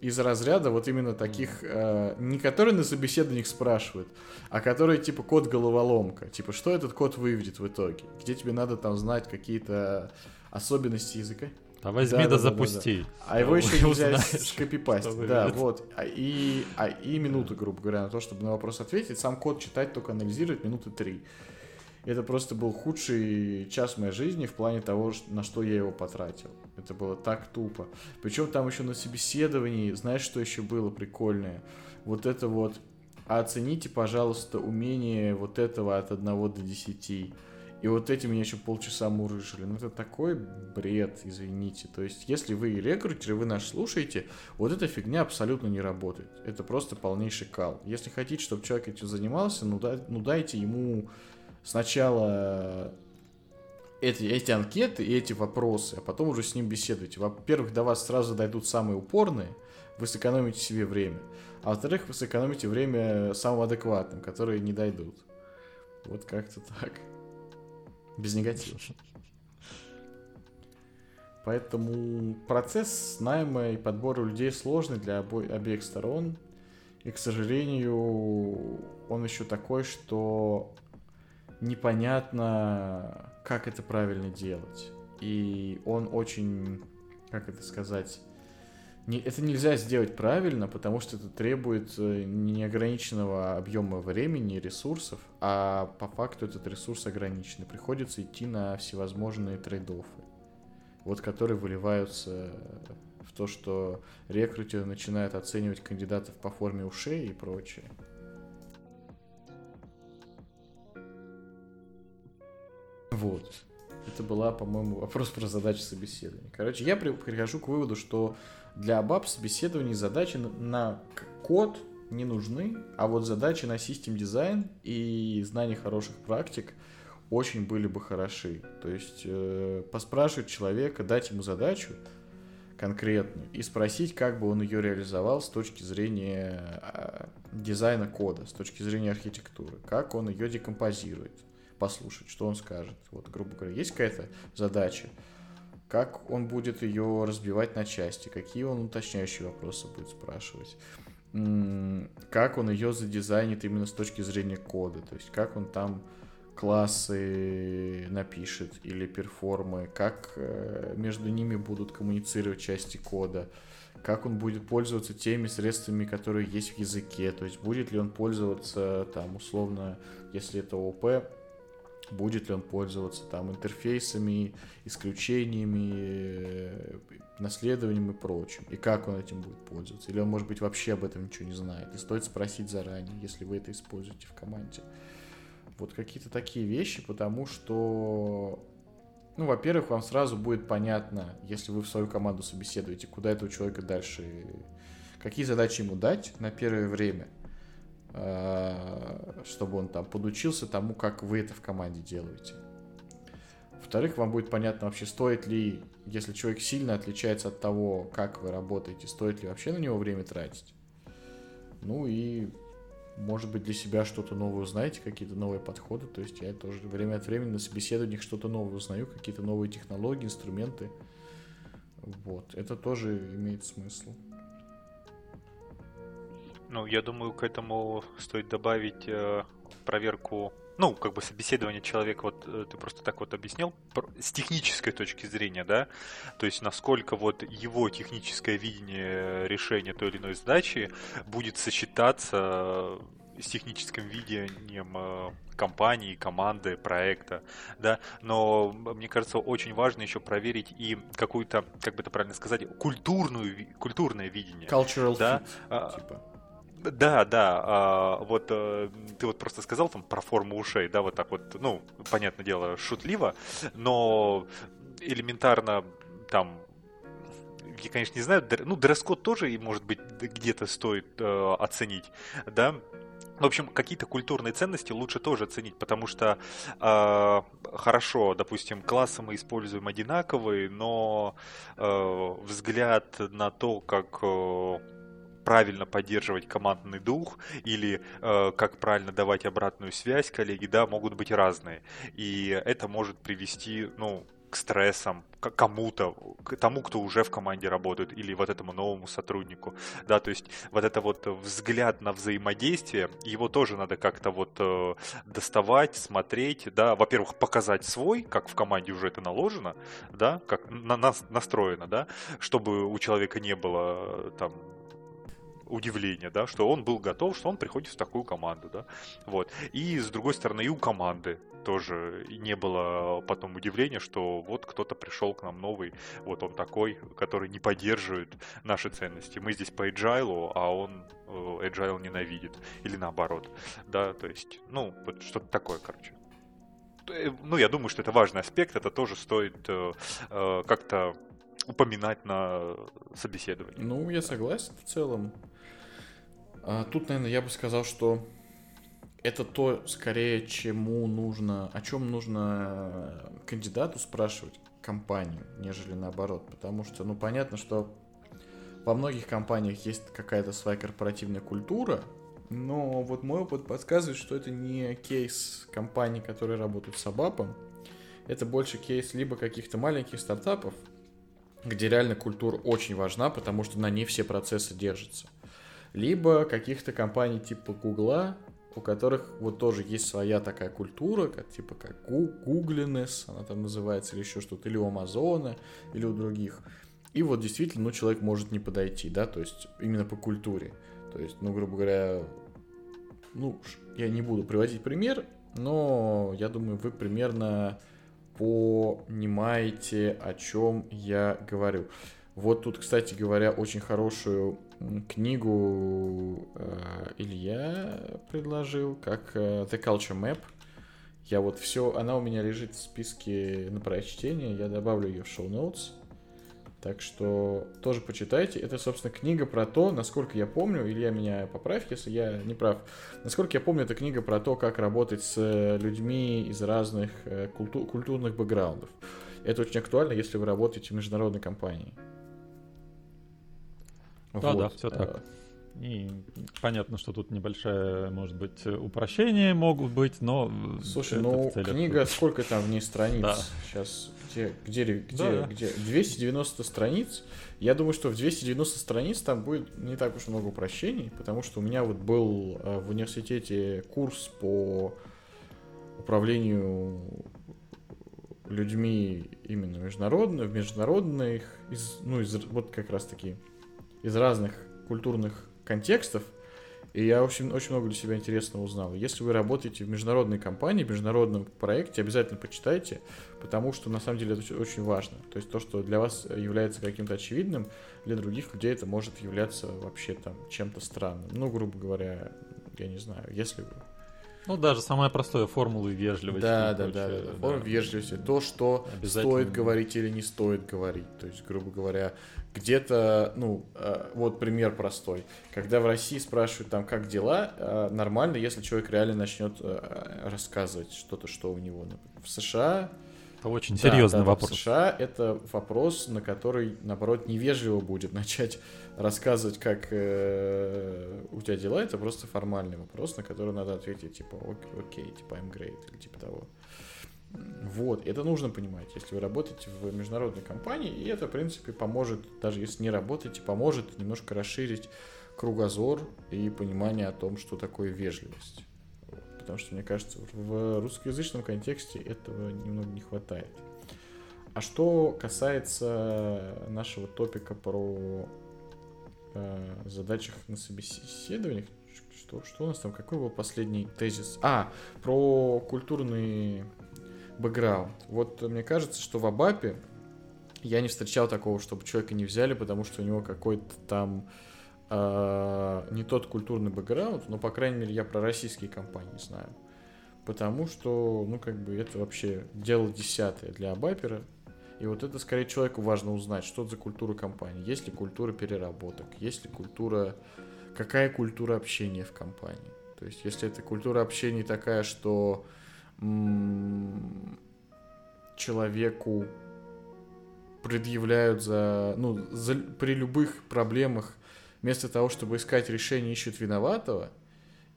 из разряда вот именно таких, э, не которые на собеседованиях спрашивают, а которые типа код головоломка. Типа, что этот код выведет в итоге? Где тебе надо там знать какие-то особенности языка? А возьми да, да, да запусти. Да, да. А его еще нельзя скопипастить. Да, вот. А и, а, и минуты, грубо говоря, на то, чтобы на вопрос ответить. Сам код читать, только анализировать минуты три. Это просто был худший час моей жизни в плане того, на что я его потратил. Это было так тупо. Причем там еще на собеседовании, знаешь, что еще было прикольное? Вот это вот, оцените, пожалуйста, умение вот этого от 1 до 10 и вот эти меня еще полчаса мурыжили. Ну, это такой бред, извините. То есть, если вы рекрутер, и вы нас слушаете, вот эта фигня абсолютно не работает. Это просто полнейший кал. Если хотите, чтобы человек этим занимался, ну, да, ну дайте ему сначала эти, эти анкеты и эти вопросы, а потом уже с ним беседуйте. Во-первых, до вас сразу дойдут самые упорные, вы сэкономите себе время. А во-вторых, вы сэкономите время самым адекватным, которые не дойдут. Вот как-то так. Без негатива. Поэтому процесс найма и подбора людей сложный для обо- обеих сторон. И, к сожалению, он еще такой, что непонятно, как это правильно делать. И он очень, как это сказать, не, это нельзя сделать правильно, потому что это требует э, неограниченного объема времени и ресурсов, а по факту этот ресурс ограниченный. Приходится идти на всевозможные трейд-оффы, вот которые выливаются в то, что рекрутеры начинают оценивать кандидатов по форме ушей и прочее. Вот. Это была, по-моему, вопрос про задачи собеседования. Короче, я прихожу к выводу, что для баб собеседований задачи на код не нужны, а вот задачи на систем дизайн и знание хороших практик очень были бы хороши. То есть э, поспрашивать человека, дать ему задачу конкретную и спросить, как бы он ее реализовал с точки зрения э, дизайна кода, с точки зрения архитектуры, как он ее декомпозирует, послушать, что он скажет. Вот, грубо говоря, есть какая-то задача, как он будет ее разбивать на части, какие он уточняющие вопросы будет спрашивать, как он ее задизайнит именно с точки зрения кода, то есть как он там классы напишет или перформы, как э, между ними будут коммуницировать части кода, как он будет пользоваться теми средствами, которые есть в языке, то есть будет ли он пользоваться там условно, если это ОП, будет ли он пользоваться там интерфейсами, исключениями, наследованием и прочим, и как он этим будет пользоваться. Или он, может быть, вообще об этом ничего не знает. И стоит спросить заранее, если вы это используете в команде. Вот какие-то такие вещи, потому что, ну, во-первых, вам сразу будет понятно, если вы в свою команду собеседуете, куда этого человека дальше, какие задачи ему дать на первое время – чтобы он там подучился тому, как вы это в команде делаете. Во-вторых, вам будет понятно вообще, стоит ли, если человек сильно отличается от того, как вы работаете, стоит ли вообще на него время тратить. Ну и, может быть, для себя что-то новое узнаете, какие-то новые подходы. То есть я тоже время от времени на собеседованиях что-то новое узнаю, какие-то новые технологии, инструменты. Вот, это тоже имеет смысл. Ну, я думаю, к этому стоит добавить э, проверку, ну, как бы собеседование человека, вот э, ты просто так вот объяснил, с технической точки зрения, да, то есть насколько вот его техническое видение решения той или иной задачи будет сочетаться с техническим видением э, компании, команды, проекта, да, но мне кажется, очень важно еще проверить и какую-то, как бы это правильно сказать, культурную, культурное видение. Cultural да? fit, а, типа. Да, да, а, вот э, ты вот просто сказал там про форму ушей, да, вот так вот, ну, понятное дело, шутливо, но элементарно там я, конечно, не знаю, ну, дресс-код тоже, может быть, где-то стоит э, оценить, да, в общем, какие-то культурные ценности лучше тоже оценить, потому что э, хорошо, допустим, классы мы используем одинаковые, но э, взгляд на то, как э, правильно поддерживать командный дух или э, как правильно давать обратную связь коллеги, да, могут быть разные. И это может привести, ну, к стрессам, к кому-то, к тому, кто уже в команде работает, или вот этому новому сотруднику, да, то есть вот это вот взгляд на взаимодействие, его тоже надо как-то вот э, доставать, смотреть, да, во-первых, показать свой, как в команде уже это наложено, да, как на нас настроено, да, чтобы у человека не было э, там удивление, да, что он был готов, что он приходит в такую команду, да, вот. И с другой стороны, и у команды тоже не было потом удивления, что вот кто-то пришел к нам новый, вот он такой, который не поддерживает наши ценности. Мы здесь по agile, а он э, agile ненавидит, или наоборот, да, то есть, ну, вот что-то такое, короче э, ну, я думаю, что это важный аспект, это тоже стоит э, э, как-то упоминать на собеседовании. Ну, я согласен в целом. А, тут, наверное, я бы сказал, что это то, скорее, чему нужно, о чем нужно кандидату спрашивать компанию, нежели наоборот. Потому что, ну, понятно, что во многих компаниях есть какая-то своя корпоративная культура, но вот мой опыт подсказывает, что это не кейс компаний, которые работают с Абапом, это больше кейс либо каких-то маленьких стартапов, где реально культура очень важна, потому что на ней все процессы держатся либо каких-то компаний типа Гугла, у которых вот тоже есть своя такая культура, как типа как Гуглинес, она там называется, или еще что-то, или у Амазона, или у других. И вот действительно, ну, человек может не подойти, да, то есть именно по культуре. То есть, ну, грубо говоря, ну, я не буду приводить пример, но я думаю, вы примерно понимаете, о чем я говорю. Вот тут, кстати говоря, очень хорошую книгу э, Илья предложил, как э, The Culture Map. Я вот все, она у меня лежит в списке на прочтение, я добавлю ее в show notes. Так что тоже почитайте. Это, собственно, книга про то, насколько я помню, Илья меня поправь, если я не прав. Насколько я помню, это книга про то, как работать с людьми из разных э, культу- культурных бэкграундов. Это очень актуально, если вы работаете в международной компании. Да, вот. да, все так. Э, И понятно, что тут небольшое, может быть, упрощение могут быть, но... Слушай, ну, книга, сколько там в ней страниц? Да. Сейчас, где, где, где, да. где? 290 страниц. Я думаю, что в 290 страниц там будет не так уж много упрощений, потому что у меня вот был э, в университете курс по управлению людьми именно международных, в международных, из, ну, из, вот как раз таки из разных культурных контекстов. И я очень, очень много для себя интересного узнал. Если вы работаете в международной компании, в международном проекте, обязательно почитайте, потому что на самом деле это очень важно. То есть то, что для вас является каким-то очевидным, для других людей это может являться вообще там чем-то странным. Ну, грубо говоря, я не знаю, если ну, даже самая простая формула вежливости. Да, да, да, да, да. Формула вежливости. То, что стоит говорить или не стоит говорить. То есть, грубо говоря, где-то, ну, э, вот пример простой. Когда в России спрашивают там, как дела, э, нормально, если человек реально начнет э, рассказывать что-то, что у него. В США это очень серьезный да, да, вопрос. В США это вопрос, на который, наоборот, невежливо будет начать рассказывать, как э, у тебя дела. Это просто формальный вопрос, на который надо ответить, типа, окей, типа, I'm great, или типа того. Вот, это нужно понимать, если вы работаете в международной компании, и это, в принципе, поможет, даже если не работаете, поможет немножко расширить кругозор и понимание о том, что такое вежливость потому что, мне кажется, в русскоязычном контексте этого немного не хватает. А что касается нашего топика про э, задачах на собеседованиях, что, что у нас там, какой был последний тезис? А, про культурный бэкграунд. Вот мне кажется, что в Абапе я не встречал такого, чтобы человека не взяли, потому что у него какой-то там э, не тот культурный бэкграунд, но, по крайней мере, я про российские компании знаю. Потому что, ну, как бы, это вообще дело десятое для Абапера. И вот это, скорее, человеку важно узнать, что это за культура компании. Есть ли культура переработок, есть ли культура... Какая культура общения в компании. То есть, если это культура общения такая, что человеку предъявляют за, ну, за, при любых проблемах вместо того, чтобы искать решение, ищут виноватого,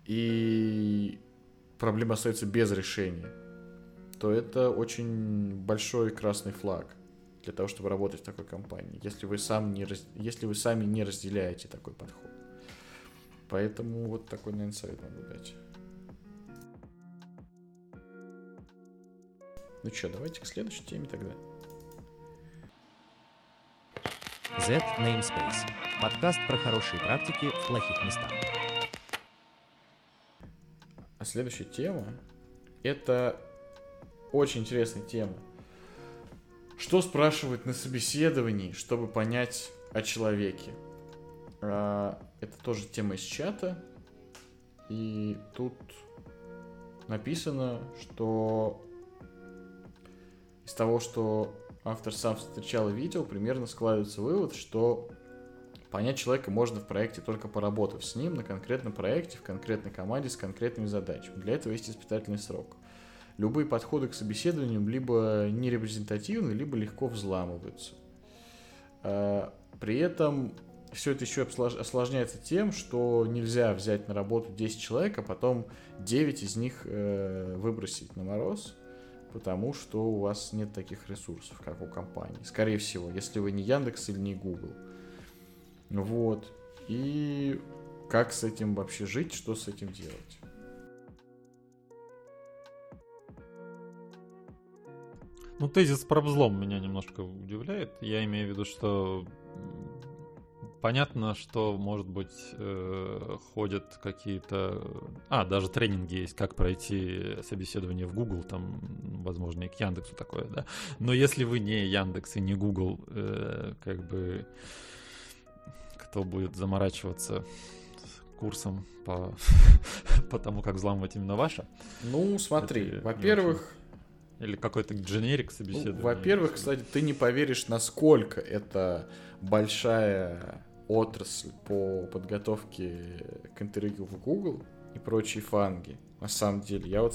и проблема остается без решения, то это очень большой красный флаг для того, чтобы работать в такой компании, если вы, сам не раз... если вы сами не разделяете такой подход. Поэтому вот такой, наверное, совет могу дать. Ну что, давайте к следующей теме тогда. Z Namespace. Подкаст про хорошие практики в плохих местах. А следующая тема — это очень интересная тема. Что спрашивать на собеседовании, чтобы понять о человеке? А, это тоже тема из чата. И тут написано, что из того, что автор сам встречал и видел, примерно складывается вывод, что понять человека можно в проекте только поработав с ним на конкретном проекте, в конкретной команде с конкретными задачами. Для этого есть испытательный срок. Любые подходы к собеседованию либо нерепрезентативны, либо легко взламываются. А, при этом все это еще осложняется тем, что нельзя взять на работу 10 человек, а потом 9 из них э, выбросить на мороз потому что у вас нет таких ресурсов, как у компании. Скорее всего, если вы не Яндекс или не Google. Вот. И как с этим вообще жить, что с этим делать? Ну, тезис про взлом меня немножко удивляет. Я имею в виду, что понятно, что, может быть, э, ходят какие-то... А, даже тренинги есть, как пройти собеседование в Google, там, возможно, и к Яндексу такое, да. Но если вы не Яндекс и не Google, э, как бы, кто будет заморачиваться курсом по, по тому, как взламывать именно ваше? Ну, смотри, во-первых... Или какой-то дженерик собеседования. Ну, во-первых, кстати, ты не поверишь, насколько это большая отрасль по подготовке к интервью в Google и прочие фанги. На самом деле, я вот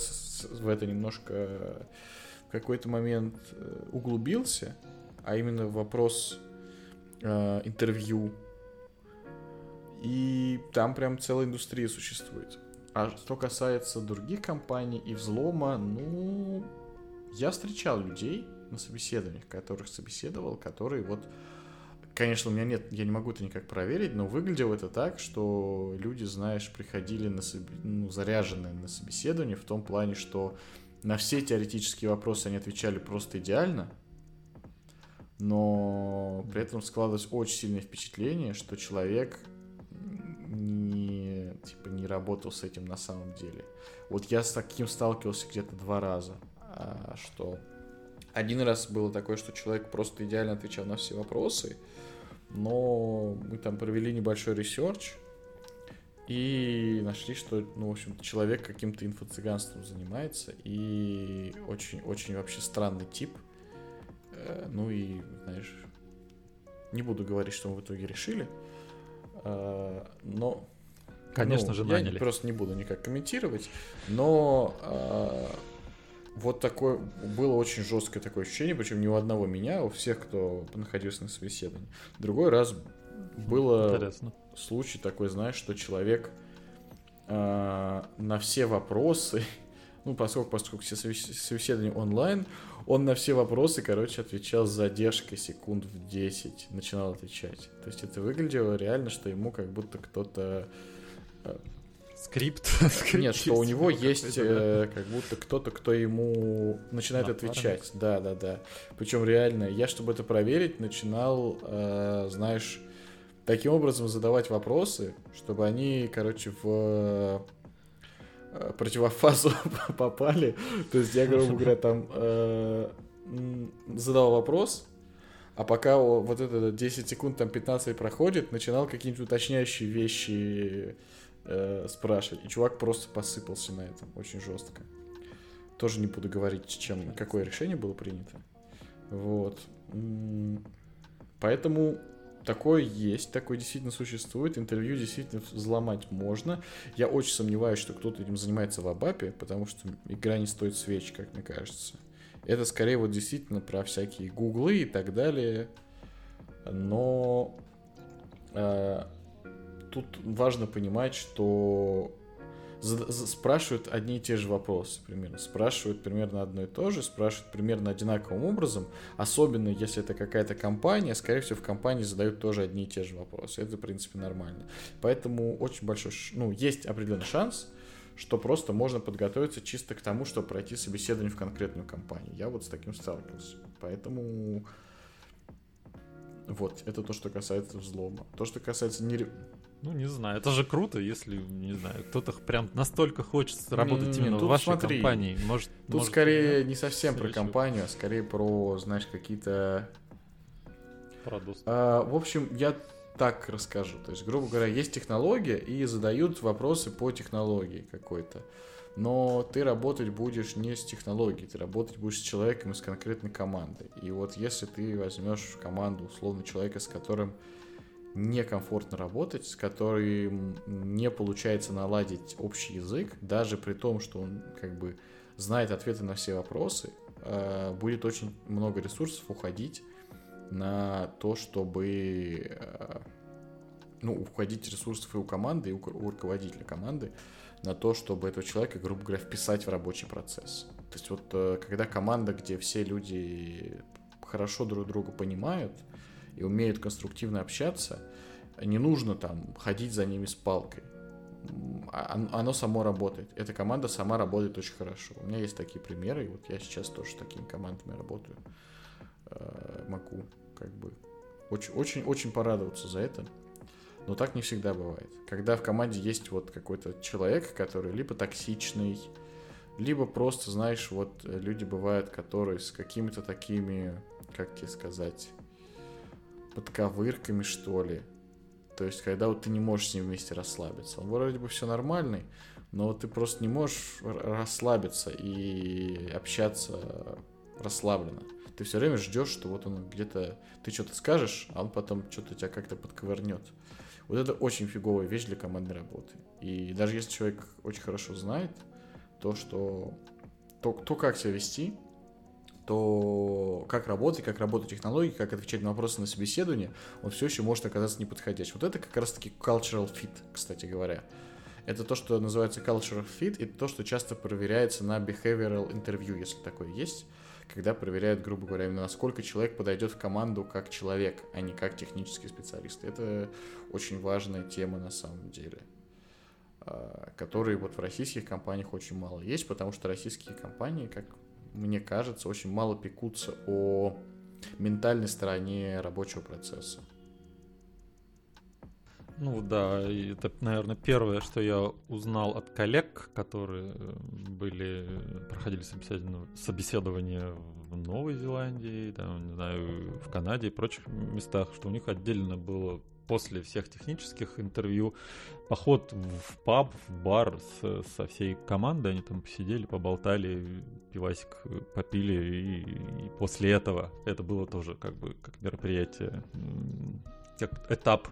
в это немножко в какой-то момент э, углубился, а именно вопрос э, интервью. И там прям целая индустрия существует. А что касается других компаний и взлома, ну, я встречал людей на собеседованиях, которых собеседовал, которые вот Конечно, у меня нет, я не могу это никак проверить, но выглядело это так, что люди, знаешь, приходили на соб... ну, заряженные на собеседование в том плане, что на все теоретические вопросы они отвечали просто идеально, но при этом складывалось очень сильное впечатление, что человек не типа не работал с этим на самом деле. Вот я с таким сталкивался где-то два раза, а, что один раз было такое, что человек просто идеально отвечал на все вопросы, но мы там провели небольшой research и нашли, что, ну, в общем человек каким-то инфо-цыганством занимается и очень-очень вообще странный тип. Э, ну и, знаешь, не буду говорить, что мы в итоге решили, э, но... Конечно ну, же, я наняли. просто не буду никак комментировать, но э, вот такое было очень жесткое такое ощущение, причем не у одного меня, а у всех, кто находился на собеседовании. Другой раз было Интересно. случай такой, знаешь, что человек э, на все вопросы, ну, поскольку, поскольку все собеседования онлайн, он на все вопросы, короче, отвечал с задержкой секунд в 10, начинал отвечать. То есть это выглядело реально, что ему как будто кто-то... Скрипт. Нет, что у него скриптировал есть э, как будто кто-то, кто ему начинает Напарник. отвечать. Да, да, да. Причем реально, я, чтобы это проверить, начинал, э, знаешь, таким образом задавать вопросы, чтобы они, короче, в э, противофазу попали. То есть я, грубо говоря, там э, задал вопрос, а пока вот это 10 секунд, там 15 проходит, начинал какие-нибудь уточняющие вещи э, спрашивать. И чувак просто посыпался на этом очень жестко. Тоже не буду говорить, чем, какое решение было принято. Вот. Поэтому такое есть, такое действительно существует. Интервью действительно взломать можно. Я очень сомневаюсь, что кто-то этим занимается в Абапе, потому что игра не стоит свеч, как мне кажется. Это скорее вот действительно про всякие гуглы и так далее. Но э, тут важно понимать, что спрашивают одни и те же вопросы примерно. Спрашивают примерно одно и то же, спрашивают примерно одинаковым образом. Особенно если это какая-то компания, скорее всего, в компании задают тоже одни и те же вопросы. Это, в принципе, нормально. Поэтому очень большой, ну, есть определенный шанс, что просто можно подготовиться чисто к тому, чтобы пройти собеседование в конкретную компанию. Я вот с таким сталкивался. Поэтому вот, это то, что касается взлома. То, что касается не... Ну, не знаю, это же круто, если, не знаю, кто-то прям настолько хочет работать именно в тут вашей смотри, компании. Может, Тут может, скорее не совсем про компанию, а скорее про, знаешь, какие-то... про доступ. А, в общем, я так расскажу. То есть, грубо говоря, есть технология, и задают вопросы по технологии какой-то. Но ты работать будешь не с технологией, ты работать будешь с человеком из конкретной команды. И вот если ты возьмешь в команду условно человека, с которым некомфортно работать, с которым не получается наладить общий язык, даже при том, что он как бы знает ответы на все вопросы, э, будет очень много ресурсов уходить на то, чтобы э, ну, уходить ресурсов и у команды, и у, руководителя команды на то, чтобы этого человека, грубо говоря, вписать в рабочий процесс. То есть вот э, когда команда, где все люди хорошо друг друга понимают и умеют конструктивно общаться, не нужно там ходить за ними с палкой. А- он- Оно само работает. Эта команда сама работает очень хорошо. У меня есть такие примеры, и вот я сейчас тоже с такими командами работаю. Э, Могу как бы очень, очень, очень порадоваться за это. Но так не всегда бывает. Когда в команде есть вот какой-то человек, который либо токсичный, либо просто, знаешь, вот э, люди бывают, которые с какими-то такими, как тебе сказать, подковырками, что ли. То есть, когда вот ты не можешь с ним вместе расслабиться. Он вроде бы все нормальный, но ты просто не можешь расслабиться и общаться расслабленно. Ты все время ждешь, что вот он где-то... Ты что-то скажешь, а он потом что-то тебя как-то подковырнет. Вот это очень фиговая вещь для командной работы. И даже если человек очень хорошо знает то, что... То, то как себя вести, то как работать, как работают технологии, как отвечать на вопросы на собеседование, он все еще может оказаться неподходящим. Вот это как раз-таки cultural fit, кстати говоря. Это то, что называется cultural fit, и то, что часто проверяется на behavioral interview, если такое есть, когда проверяют, грубо говоря, именно насколько человек подойдет в команду как человек, а не как технический специалист. Это очень важная тема на самом деле, а, которые вот в российских компаниях очень мало есть, потому что российские компании, как мне кажется, очень мало пекутся о ментальной стороне рабочего процесса. Ну да, это, наверное, первое, что я узнал от коллег, которые были, проходили собеседование, собеседование в Новой Зеландии, там, не знаю, в Канаде и прочих местах, что у них отдельно было после всех технических интервью поход в паб, в бар с, со всей командой, они там посидели, поболтали, пивасик попили, и, и после этого это было тоже как бы как мероприятие, как этап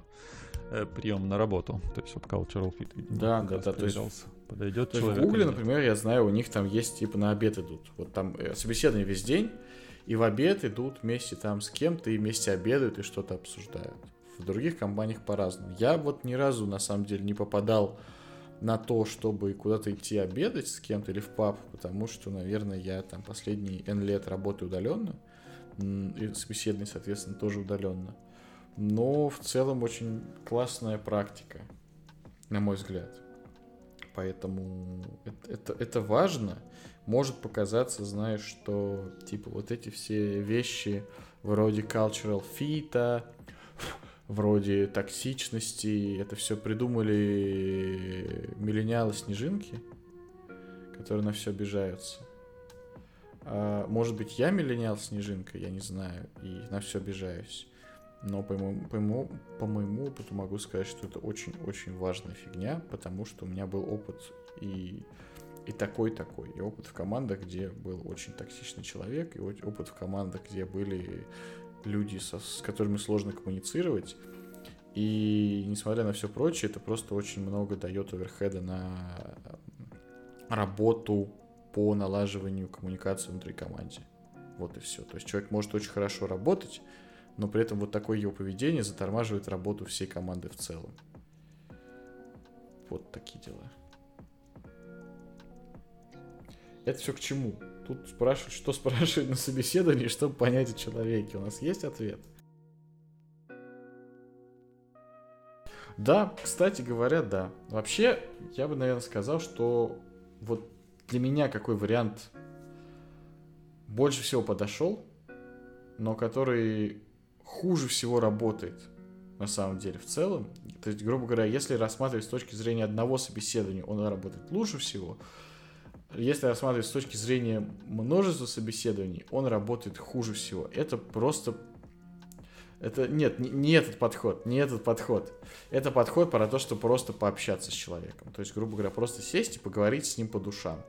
э, прием на работу. То есть вот cultural fit. Да, да, да. То есть, подойдет то человек. В Гугле, например, я знаю, у них там есть типа на обед идут. Вот там э, собеседование весь день, и в обед идут вместе там с кем-то, и вместе обедают и что-то обсуждают в других компаниях по-разному. Я вот ни разу, на самом деле, не попадал на то, чтобы куда-то идти обедать с кем-то или в паб, потому что, наверное, я там последние N лет работаю удаленно, и собеседование, соответственно, тоже удаленно. Но в целом очень классная практика, на мой взгляд. Поэтому это, это, это важно. Может показаться, знаешь, что типа вот эти все вещи вроде cultural fit, вроде токсичности. Это все придумали миллениалы-снежинки, которые на все обижаются. А, может быть, я миллениал-снежинка, я не знаю, и на все обижаюсь. Но по моему, по, моему, по моему опыту могу сказать, что это очень-очень важная фигня, потому что у меня был опыт и, и такой-такой. И опыт в командах, где был очень токсичный человек, и опыт в командах, где были люди, со, с которыми сложно коммуницировать. И несмотря на все прочее, это просто очень много дает оверхеда на работу по налаживанию коммуникации внутри команды. Вот и все. То есть человек может очень хорошо работать, но при этом вот такое его поведение затормаживает работу всей команды в целом. Вот такие дела. Это все к чему? Тут спрашивают, что спрашивают на собеседовании, чтобы понять о человеке. У нас есть ответ? Да, кстати говоря, да. Вообще, я бы, наверное, сказал, что вот для меня какой вариант больше всего подошел, но который хуже всего работает на самом деле в целом. То есть, грубо говоря, если рассматривать с точки зрения одного собеседования, он работает лучше всего, если рассматривать с точки зрения множества собеседований, он работает хуже всего. Это просто... Это нет, не, не этот подход, не этот подход. Это подход про то, что просто пообщаться с человеком. То есть, грубо говоря, просто сесть и поговорить с ним по душам.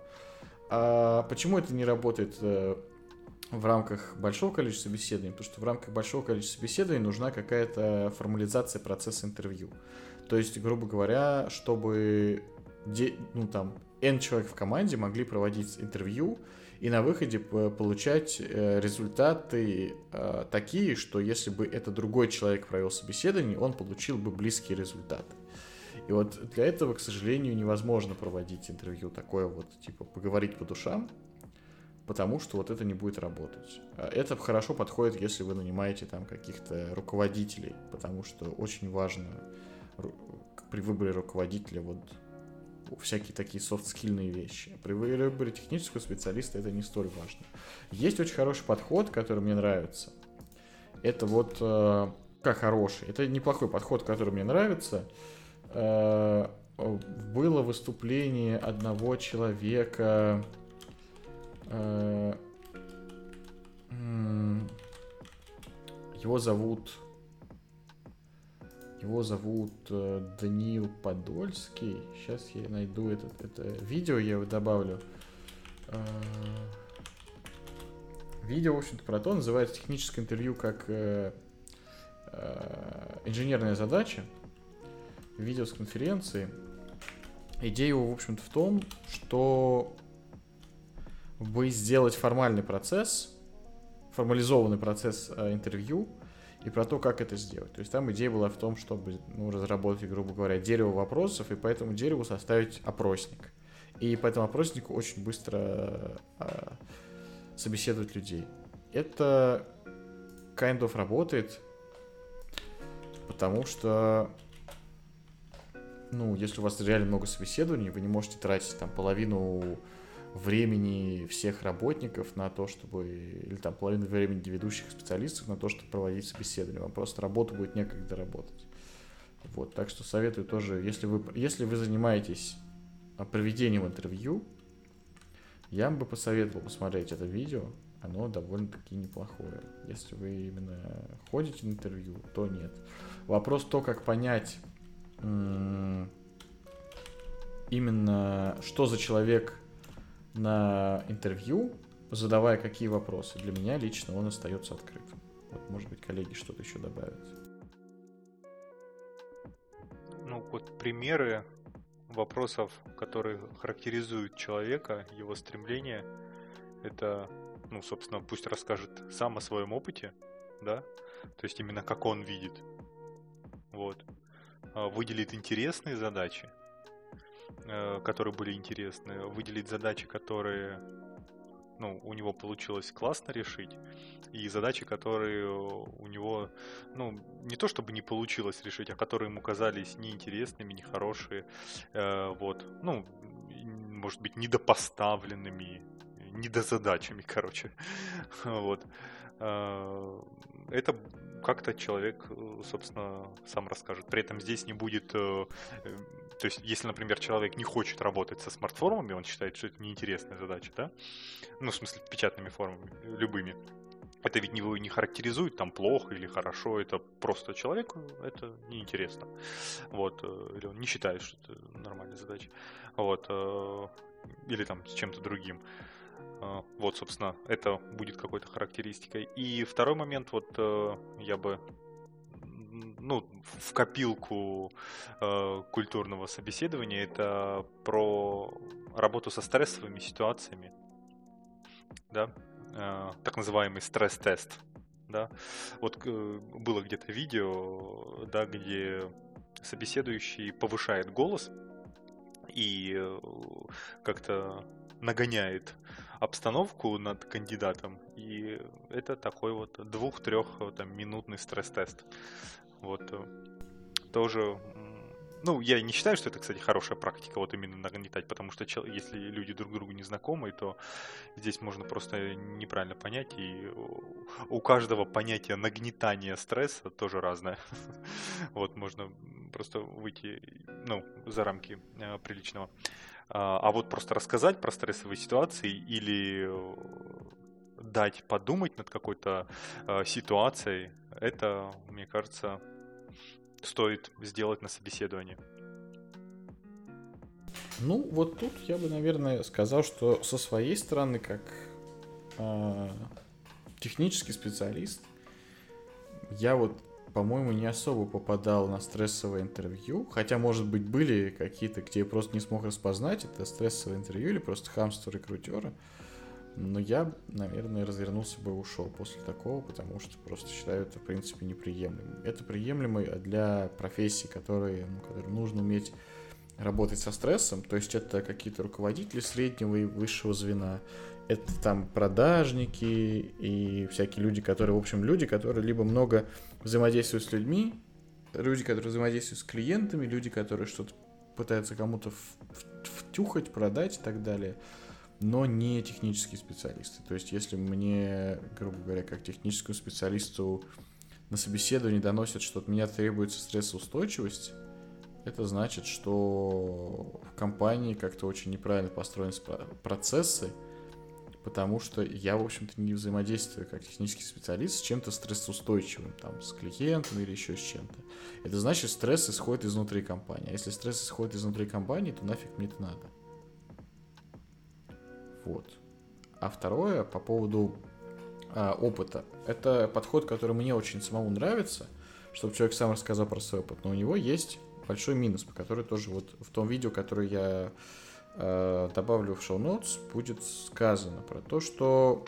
А почему это не работает э, в рамках большого количества собеседований? Потому что в рамках большого количества собеседований нужна какая-то формализация процесса интервью. То есть, грубо говоря, чтобы ну, там, N человек в команде могли проводить интервью и на выходе получать э, результаты э, такие, что если бы это другой человек провел собеседование, он получил бы близкие результаты. И вот для этого, к сожалению, невозможно проводить интервью такое вот, типа, поговорить по душам, потому что вот это не будет работать. А это хорошо подходит, если вы нанимаете там каких-то руководителей, потому что очень важно при выборе руководителя вот всякие такие софт-скильные вещи. При выборе технического специалиста это не столь важно. Есть очень хороший подход, который мне нравится. Это вот э, как хороший. Это неплохой подход, который мне нравится. Э, было выступление одного человека. Э, его зовут его зовут э, Даниил Подольский. Сейчас я найду этот, это видео, я его добавлю. Э, видео, в общем-то, про то, называется техническое интервью как э, инженерная задача. Видео с конференции. Идея его, в общем-то, в том, что вы сделать формальный процесс, формализованный процесс интервью – и про то, как это сделать. То есть там идея была в том, чтобы ну, разработать, грубо говоря, дерево вопросов, и по этому дереву составить опросник. И по этому опроснику очень быстро э, собеседовать людей. Это kind of работает, потому что ну, если у вас реально много собеседований, вы не можете тратить там половину времени всех работников на то, чтобы, или там половину времени ведущих специалистов на то, чтобы проводить собеседование. Вам просто работу будет некогда работать. Вот, так что советую тоже, если вы, если вы занимаетесь а, проведением интервью, я бы посоветовал посмотреть это видео, оно довольно-таки неплохое. Если вы именно ходите на интервью, то нет. Вопрос то, как понять именно, что за человек на интервью, задавая какие вопросы. Для меня лично он остается открытым. Вот, может быть, коллеги что-то еще добавят. Ну, вот примеры вопросов, которые характеризуют человека, его стремление, это, ну, собственно, пусть расскажет сам о своем опыте, да, то есть именно как он видит, вот, а, выделит интересные задачи, которые были интересны, выделить задачи, которые ну, у него получилось классно решить, и задачи, которые у него, ну, не то чтобы не получилось решить, а которые ему казались неинтересными, нехорошие, э, вот, ну, может быть, недопоставленными, недозадачами, короче, вот. Э, это как-то человек, собственно, сам расскажет. При этом здесь не будет... Э, то есть, если, например, человек не хочет работать со смартформами, он считает, что это неинтересная задача, да? Ну, в смысле, печатными формами, любыми. Это ведь его не характеризует там плохо или хорошо, это просто человеку это неинтересно. Вот, э, или он не считает, что это нормальная задача. Вот, или там с чем-то другим. Вот, собственно, это будет какой-то характеристикой. И второй момент, вот э, я бы ну, в копилку э, культурного собеседования, это про работу со стрессовыми ситуациями, да, э, так называемый стресс-тест, да. Вот э, было где-то видео, да, где собеседующий повышает голос и э, как-то нагоняет обстановку над кандидатом. И это такой вот двух-трех там минутный стресс-тест. Вот э, тоже ну, я не считаю, что это, кстати, хорошая практика, вот именно нагнетать, потому что если люди друг другу не знакомы, то здесь можно просто неправильно понять, и у каждого понятие нагнетания стресса тоже разное. Вот, можно просто выйти, ну, за рамки э, приличного. А, а вот просто рассказать про стрессовые ситуации или э, дать подумать над какой-то э, ситуацией, это, мне кажется, стоит сделать на собеседовании. Ну, вот тут я бы, наверное, сказал, что со своей стороны, как э, технический специалист, я вот по-моему, не особо попадал на стрессовое интервью. Хотя, может быть, были какие-то, где я просто не смог распознать, это стрессовое интервью или просто хамство рекрутера. Но я, наверное, развернулся бы и ушел после такого, потому что просто считаю это, в принципе, неприемлемым. Это приемлемо для профессий, которые, ну, которым нужно уметь работать со стрессом, то есть это какие-то руководители среднего и высшего звена, это там продажники и всякие люди, которые, в общем, люди, которые либо много взаимодействуют с людьми, люди, которые взаимодействуют с клиентами, люди, которые что-то пытаются кому-то втюхать, продать и так далее, но не технические специалисты. То есть, если мне, грубо говоря, как техническому специалисту на собеседовании доносят, что от меня требуется стрессоустойчивость, это значит, что в компании как-то очень неправильно построены процессы, потому что я, в общем-то, не взаимодействую как технический специалист с чем-то стрессоустойчивым, там, с клиентом или еще с чем-то. Это значит, стресс исходит изнутри компании. А если стресс исходит изнутри компании, то нафиг мне это надо. Вот. А второе, по поводу а, опыта. Это подход, который мне очень самому нравится, чтобы человек сам рассказал про свой опыт. Но у него есть большой минус, по который тоже вот в том видео, которое я Э, добавлю в show notes, будет сказано про то, что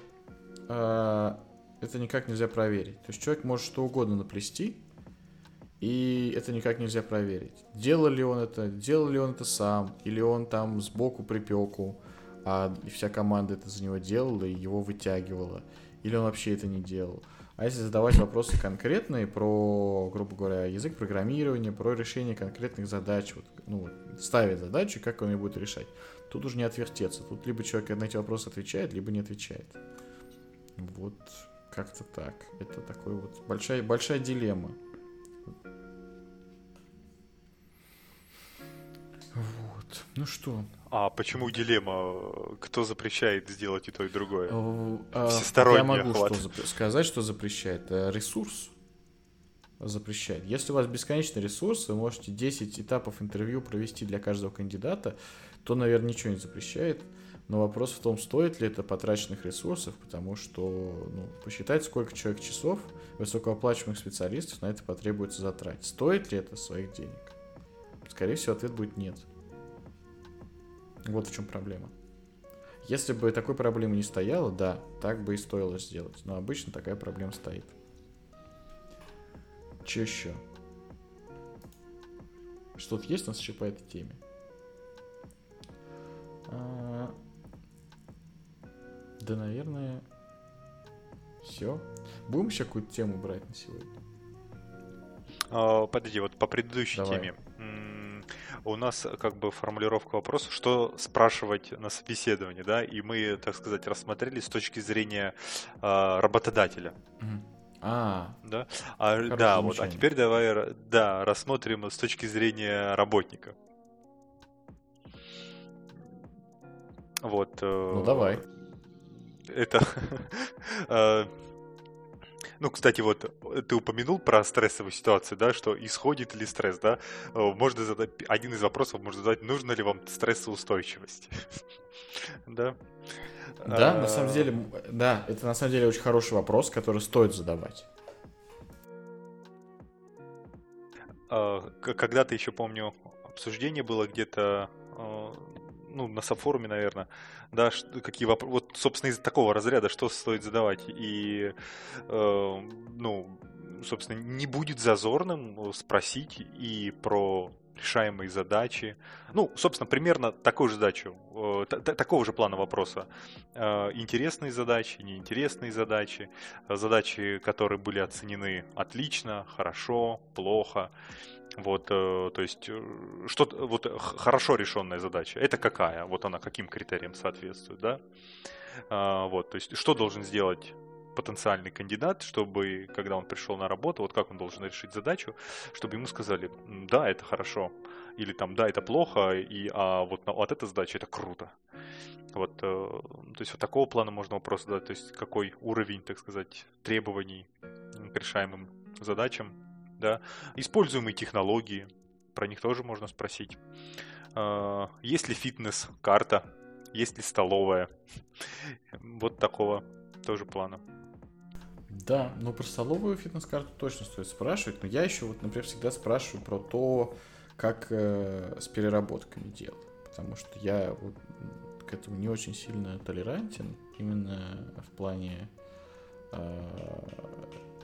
э, это никак нельзя проверить. То есть человек может что угодно наплести, и это никак нельзя проверить. Делал ли он это, делал ли он это сам, или он там сбоку припеку, а вся команда это за него делала и его вытягивала, или он вообще это не делал. А если задавать вопросы конкретные про, грубо говоря, язык программирования, про решение конкретных задач, вот, ну, ставить задачу, как он ее будет решать, тут уже не отвертеться. Тут либо человек на эти вопросы отвечает, либо не отвечает. Вот как-то так. Это такой вот большая, большая дилемма. Вот. Ну что, а почему дилемма? Кто запрещает сделать и то, и другое? А, Всесторонний Я могу охват. что сказать, что запрещает. Э, Ресурс запрещает. Если у вас бесконечный ресурс, вы можете 10 этапов интервью провести для каждого кандидата, то, наверное, ничего не запрещает. Но вопрос в том, стоит ли это потраченных ресурсов, потому что ну, посчитать, сколько человек часов высокооплачиваемых специалистов на это потребуется затратить. Стоит ли это своих денег? Скорее всего, ответ будет нет. Вот в чем проблема. Если бы такой проблемы не стояло, да, так бы и стоило сделать. Но обычно такая проблема стоит. Че еще? Что-то есть у нас еще по этой теме? А, Да, наверное, все. Будем еще какую-то тему брать на сегодня? А, Подожди, вот по предыдущей Давай. теме. У нас как бы формулировка вопроса, что спрашивать на собеседовании, да, и мы, так сказать, рассмотрели с точки зрения а, работодателя, А, да. А, Хорошее да, вот. А теперь давай, да, рассмотрим с точки зрения работника. Вот. ну э, давай. Это... Ну, кстати, вот э, ты упомянул про стрессовую ситуацию, да, что исходит ли стресс, да? Э, Можно задать, один из вопросов можно задать, нужно ли вам стрессоустойчивость? Да? Да, на А, самом деле, да, это на самом деле очень хороший вопрос, который стоит задавать. А, Когда-то еще помню, обсуждение было где-то, а, ну, на сабфоруме, наверное, да, какие вопросы, вот, собственно, из такого разряда, что стоит задавать, и, э, ну, собственно, не будет зазорным спросить и про решаемые задачи, ну, собственно, примерно такую же задачу, э, та- та- такого же плана вопроса, Э, интересные задачи, неинтересные задачи, э, задачи, которые были оценены отлично, хорошо, плохо, вот, э, то есть, э, что вот х- хорошо решенная задача, это какая? Вот она каким критериям соответствует, да? А, вот, то есть, что должен сделать потенциальный кандидат, чтобы, когда он пришел на работу, вот как он должен решить задачу, чтобы ему сказали, «М, да, это хорошо, или там, да, это плохо, и, а вот, вот эта задача, это круто. Вот, э, то есть, вот такого плана можно вопрос задать, то есть, какой уровень, так сказать, требований к решаемым задачам, да, используемые технологии, про них тоже можно спросить. А, Есть ли фитнес-карта, есть ли столовая, вот такого тоже плана. Да, ну про столовую фитнес-карту точно стоит спрашивать, но я еще вот, например, всегда спрашиваю про то, как э, с переработками делать, потому что я вот к этому не очень сильно толерантен, именно в плане э,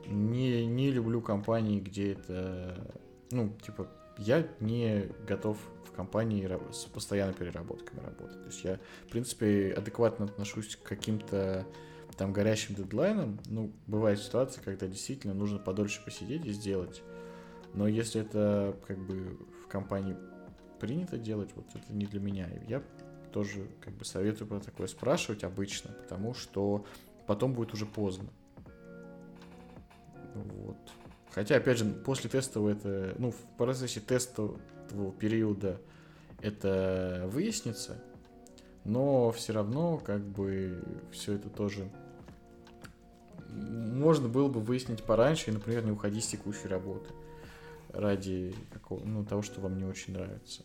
не, не люблю компании, где это, ну, типа, я не готов в компании с постоянной переработками работать. То есть я, в принципе, адекватно отношусь к каким-то там горящим дедлайном, ну, бывает ситуация, когда действительно нужно подольше посидеть и сделать. Но если это как бы в компании принято делать, вот это не для меня. Я тоже как бы советую про такое спрашивать обычно, потому что потом будет уже поздно. Вот. Хотя, опять же, после тестового это, ну, в процессе тестового периода это выяснится, но все равно, как бы, все это тоже можно было бы выяснить пораньше и, например, не уходить с текущей работы ради какого, ну, того, что вам не очень нравится.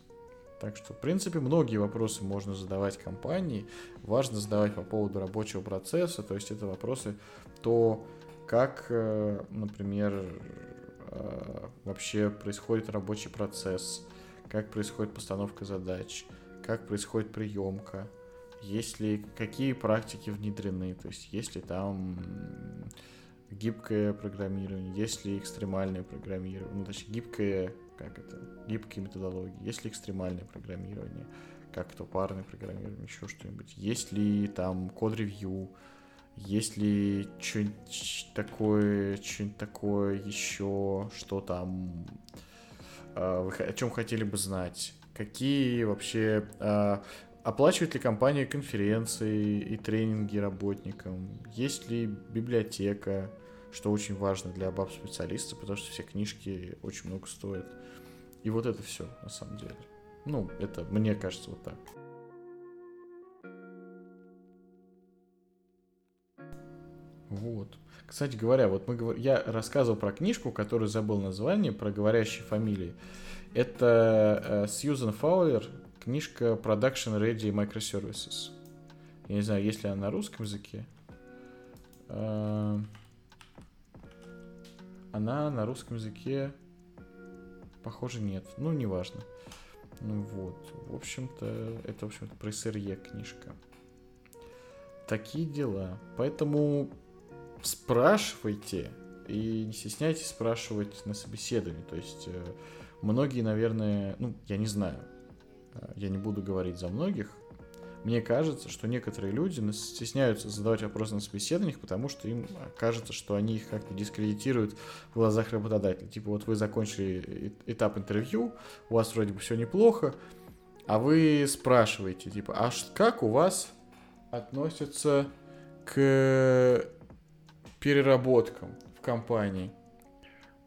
Так что, в принципе, многие вопросы можно задавать компании. Важно задавать по поводу рабочего процесса. То есть это вопросы то, как, э, например, э, вообще происходит рабочий процесс, как происходит постановка задач, как происходит приемка, есть ли какие практики внедрены, то есть есть ли там гибкое программирование, есть ли экстремальное программирование, ну, точнее, гибкое, как это, гибкие методологии, есть ли экстремальное программирование, как то парное программирование, еще что-нибудь, есть ли там код-ревью, есть ли что-нибудь такое, что-нибудь такое еще, что там, а, о чем хотели бы знать, какие вообще а, Оплачивает ли компания конференции и тренинги работникам? Есть ли библиотека, что очень важно для баб-специалиста, потому что все книжки очень много стоят. И вот это все, на самом деле. Ну, это мне кажется вот так. Вот. Кстати говоря, вот мы я рассказывал про книжку, которую забыл название, про говорящие фамилии. Это э, Сьюзен Фаулер, книжка Production Ready Microservices. Я не знаю, есть ли она на русском языке. Э, она на русском языке, похоже, нет. Ну, неважно. Ну вот, в общем-то, это, в общем-то, про СРЕ книжка. Такие дела. Поэтому спрашивайте и не стесняйтесь спрашивать на собеседовании. То есть э, многие, наверное, ну, я не знаю, э, я не буду говорить за многих, мне кажется, что некоторые люди стесняются задавать вопросы на собеседованиях, потому что им кажется, что они их как-то дискредитируют в глазах работодателя. Типа вот вы закончили этап интервью, у вас вроде бы все неплохо, а вы спрашиваете, типа, а как у вас относятся к переработкам в компании?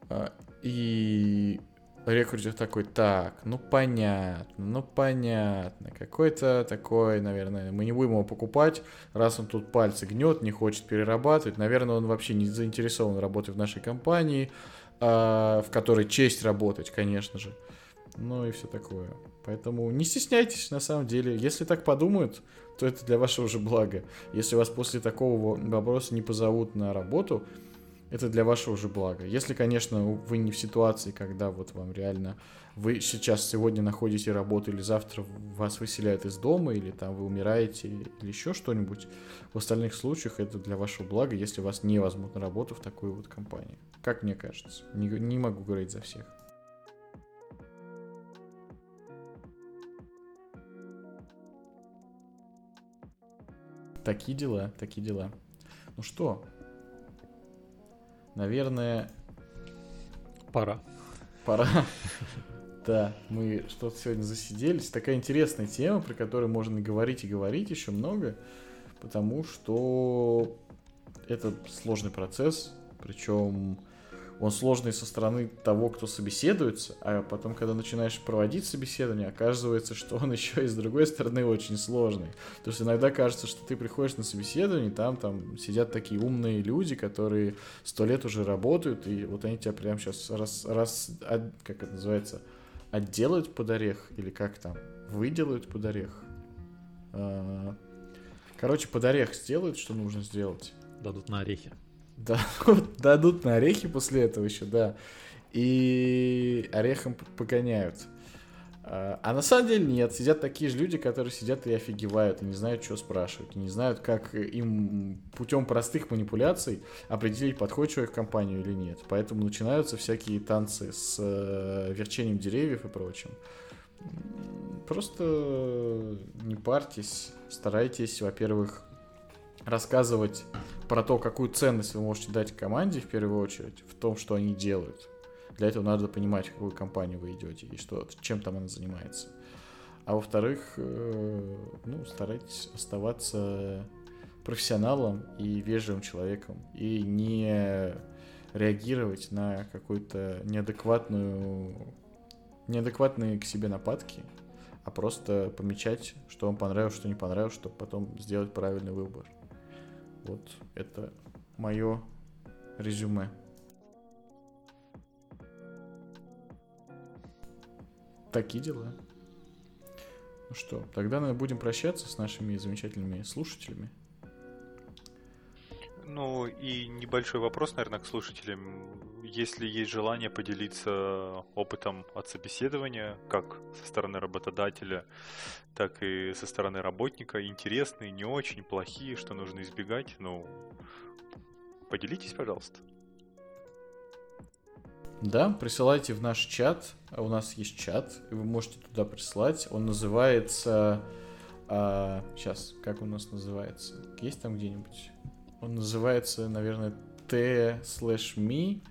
А, и рекрутер такой, так, ну понятно, ну понятно. Какой-то такой, наверное, мы не будем его покупать, раз он тут пальцы гнет, не хочет перерабатывать. Наверное, он вообще не заинтересован работать в нашей компании, э, в которой честь работать, конечно же. Ну и все такое. Поэтому не стесняйтесь, на самом деле. Если так подумают, то это для вашего же блага. Если вас после такого вопроса не позовут на работу, это для вашего же блага. Если, конечно, вы не в ситуации, когда вот вам реально вы сейчас сегодня находите работу или завтра вас выселяют из дома или там вы умираете или еще что-нибудь. В остальных случаях это для вашего блага, если вас не возьмут на работу в такую вот компанию. Как мне кажется. Не, не могу говорить за всех. Такие дела, такие дела. Ну что, наверное... Пора. Пора. Да, мы что-то сегодня засиделись. Такая интересная тема, про которую можно говорить и говорить еще много, потому что это сложный процесс, причем он сложный со стороны того, кто собеседуется, а потом, когда начинаешь проводить собеседование, оказывается, что он еще и с другой стороны очень сложный. То есть иногда кажется, что ты приходишь на собеседование, там, там сидят такие умные люди, которые сто лет уже работают, и вот они тебя прямо сейчас раз, раз, как это называется, отделают под орех, или как там, выделают под орех. А, короче, под орех сделают, что нужно сделать. Дадут на орехи. Да, дадут на орехи после этого еще, да. И орехом погоняют. А, а на самом деле нет. Сидят такие же люди, которые сидят и офигевают, и не знают, что спрашивать, и не знают, как им путем простых манипуляций определить, подходит человек в компанию или нет. Поэтому начинаются всякие танцы с э, верчением деревьев и прочим. Просто не парьтесь, старайтесь, во-первых, рассказывать про то, какую ценность вы можете дать команде в первую очередь, в том, что они делают. Для этого надо понимать, в какую компанию вы идете и что, чем там она занимается. А во-вторых, э, ну, старайтесь оставаться профессионалом и вежливым человеком и не реагировать на какую-то неадекватную неадекватные к себе нападки, а просто помечать, что вам понравилось, что не понравилось, чтобы потом сделать правильный выбор. Вот это мое резюме. Такие дела. Ну что, тогда мы будем прощаться с нашими замечательными слушателями. Ну и небольшой вопрос, наверное, к слушателям. Если есть желание поделиться опытом от собеседования, как со стороны работодателя, так и со стороны работника, интересные, не очень, плохие, что нужно избегать, ну, поделитесь, пожалуйста. Да, присылайте в наш чат. У нас есть чат, и вы можете туда прислать. Он называется... А, сейчас, как у нас называется? Есть там где-нибудь? Он называется, наверное, t slash me,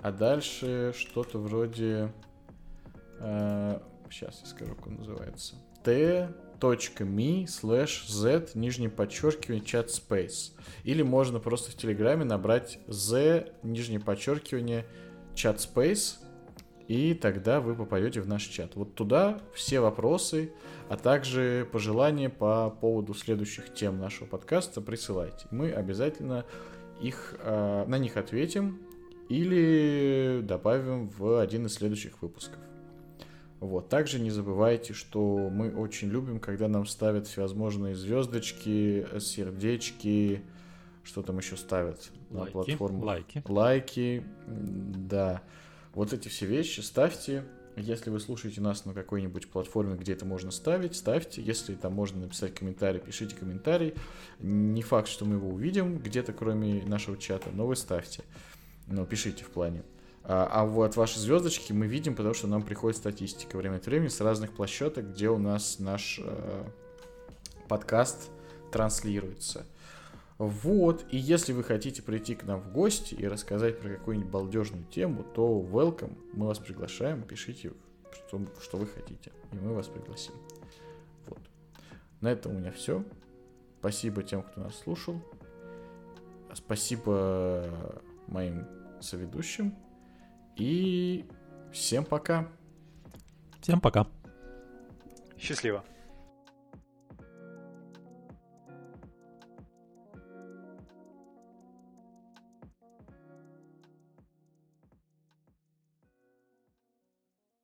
а дальше что-то вроде... Э, сейчас я скажу, как он называется. t.me slash z нижнее подчеркивание чат space. Или можно просто в Телеграме набрать z нижнее подчеркивание чат space и тогда вы попадете в наш чат. Вот туда все вопросы, а также пожелания по поводу следующих тем нашего подкаста присылайте. Мы обязательно их, э, на них ответим или добавим в один из следующих выпусков. Вот. Также не забывайте, что мы очень любим, когда нам ставят всевозможные звездочки, сердечки, что там еще ставят на Лайки, платформу. лайки. Лайки, да. Вот эти все вещи ставьте. Если вы слушаете нас на какой-нибудь платформе, где это можно ставить, ставьте. Если там можно написать комментарий, пишите комментарий. Не факт, что мы его увидим где-то, кроме нашего чата, но вы ставьте. Ну, пишите в плане. А, а вот ваши звездочки мы видим, потому что нам приходит статистика время от времени с разных площадок, где у нас наш э, подкаст транслируется. Вот, и если вы хотите прийти к нам в гости и рассказать про какую-нибудь балдежную тему, то welcome, мы вас приглашаем, пишите, что, что вы хотите, и мы вас пригласим. Вот. На этом у меня все. Спасибо тем, кто нас слушал. Спасибо моим соведущим. И всем пока. Всем пока. Счастливо.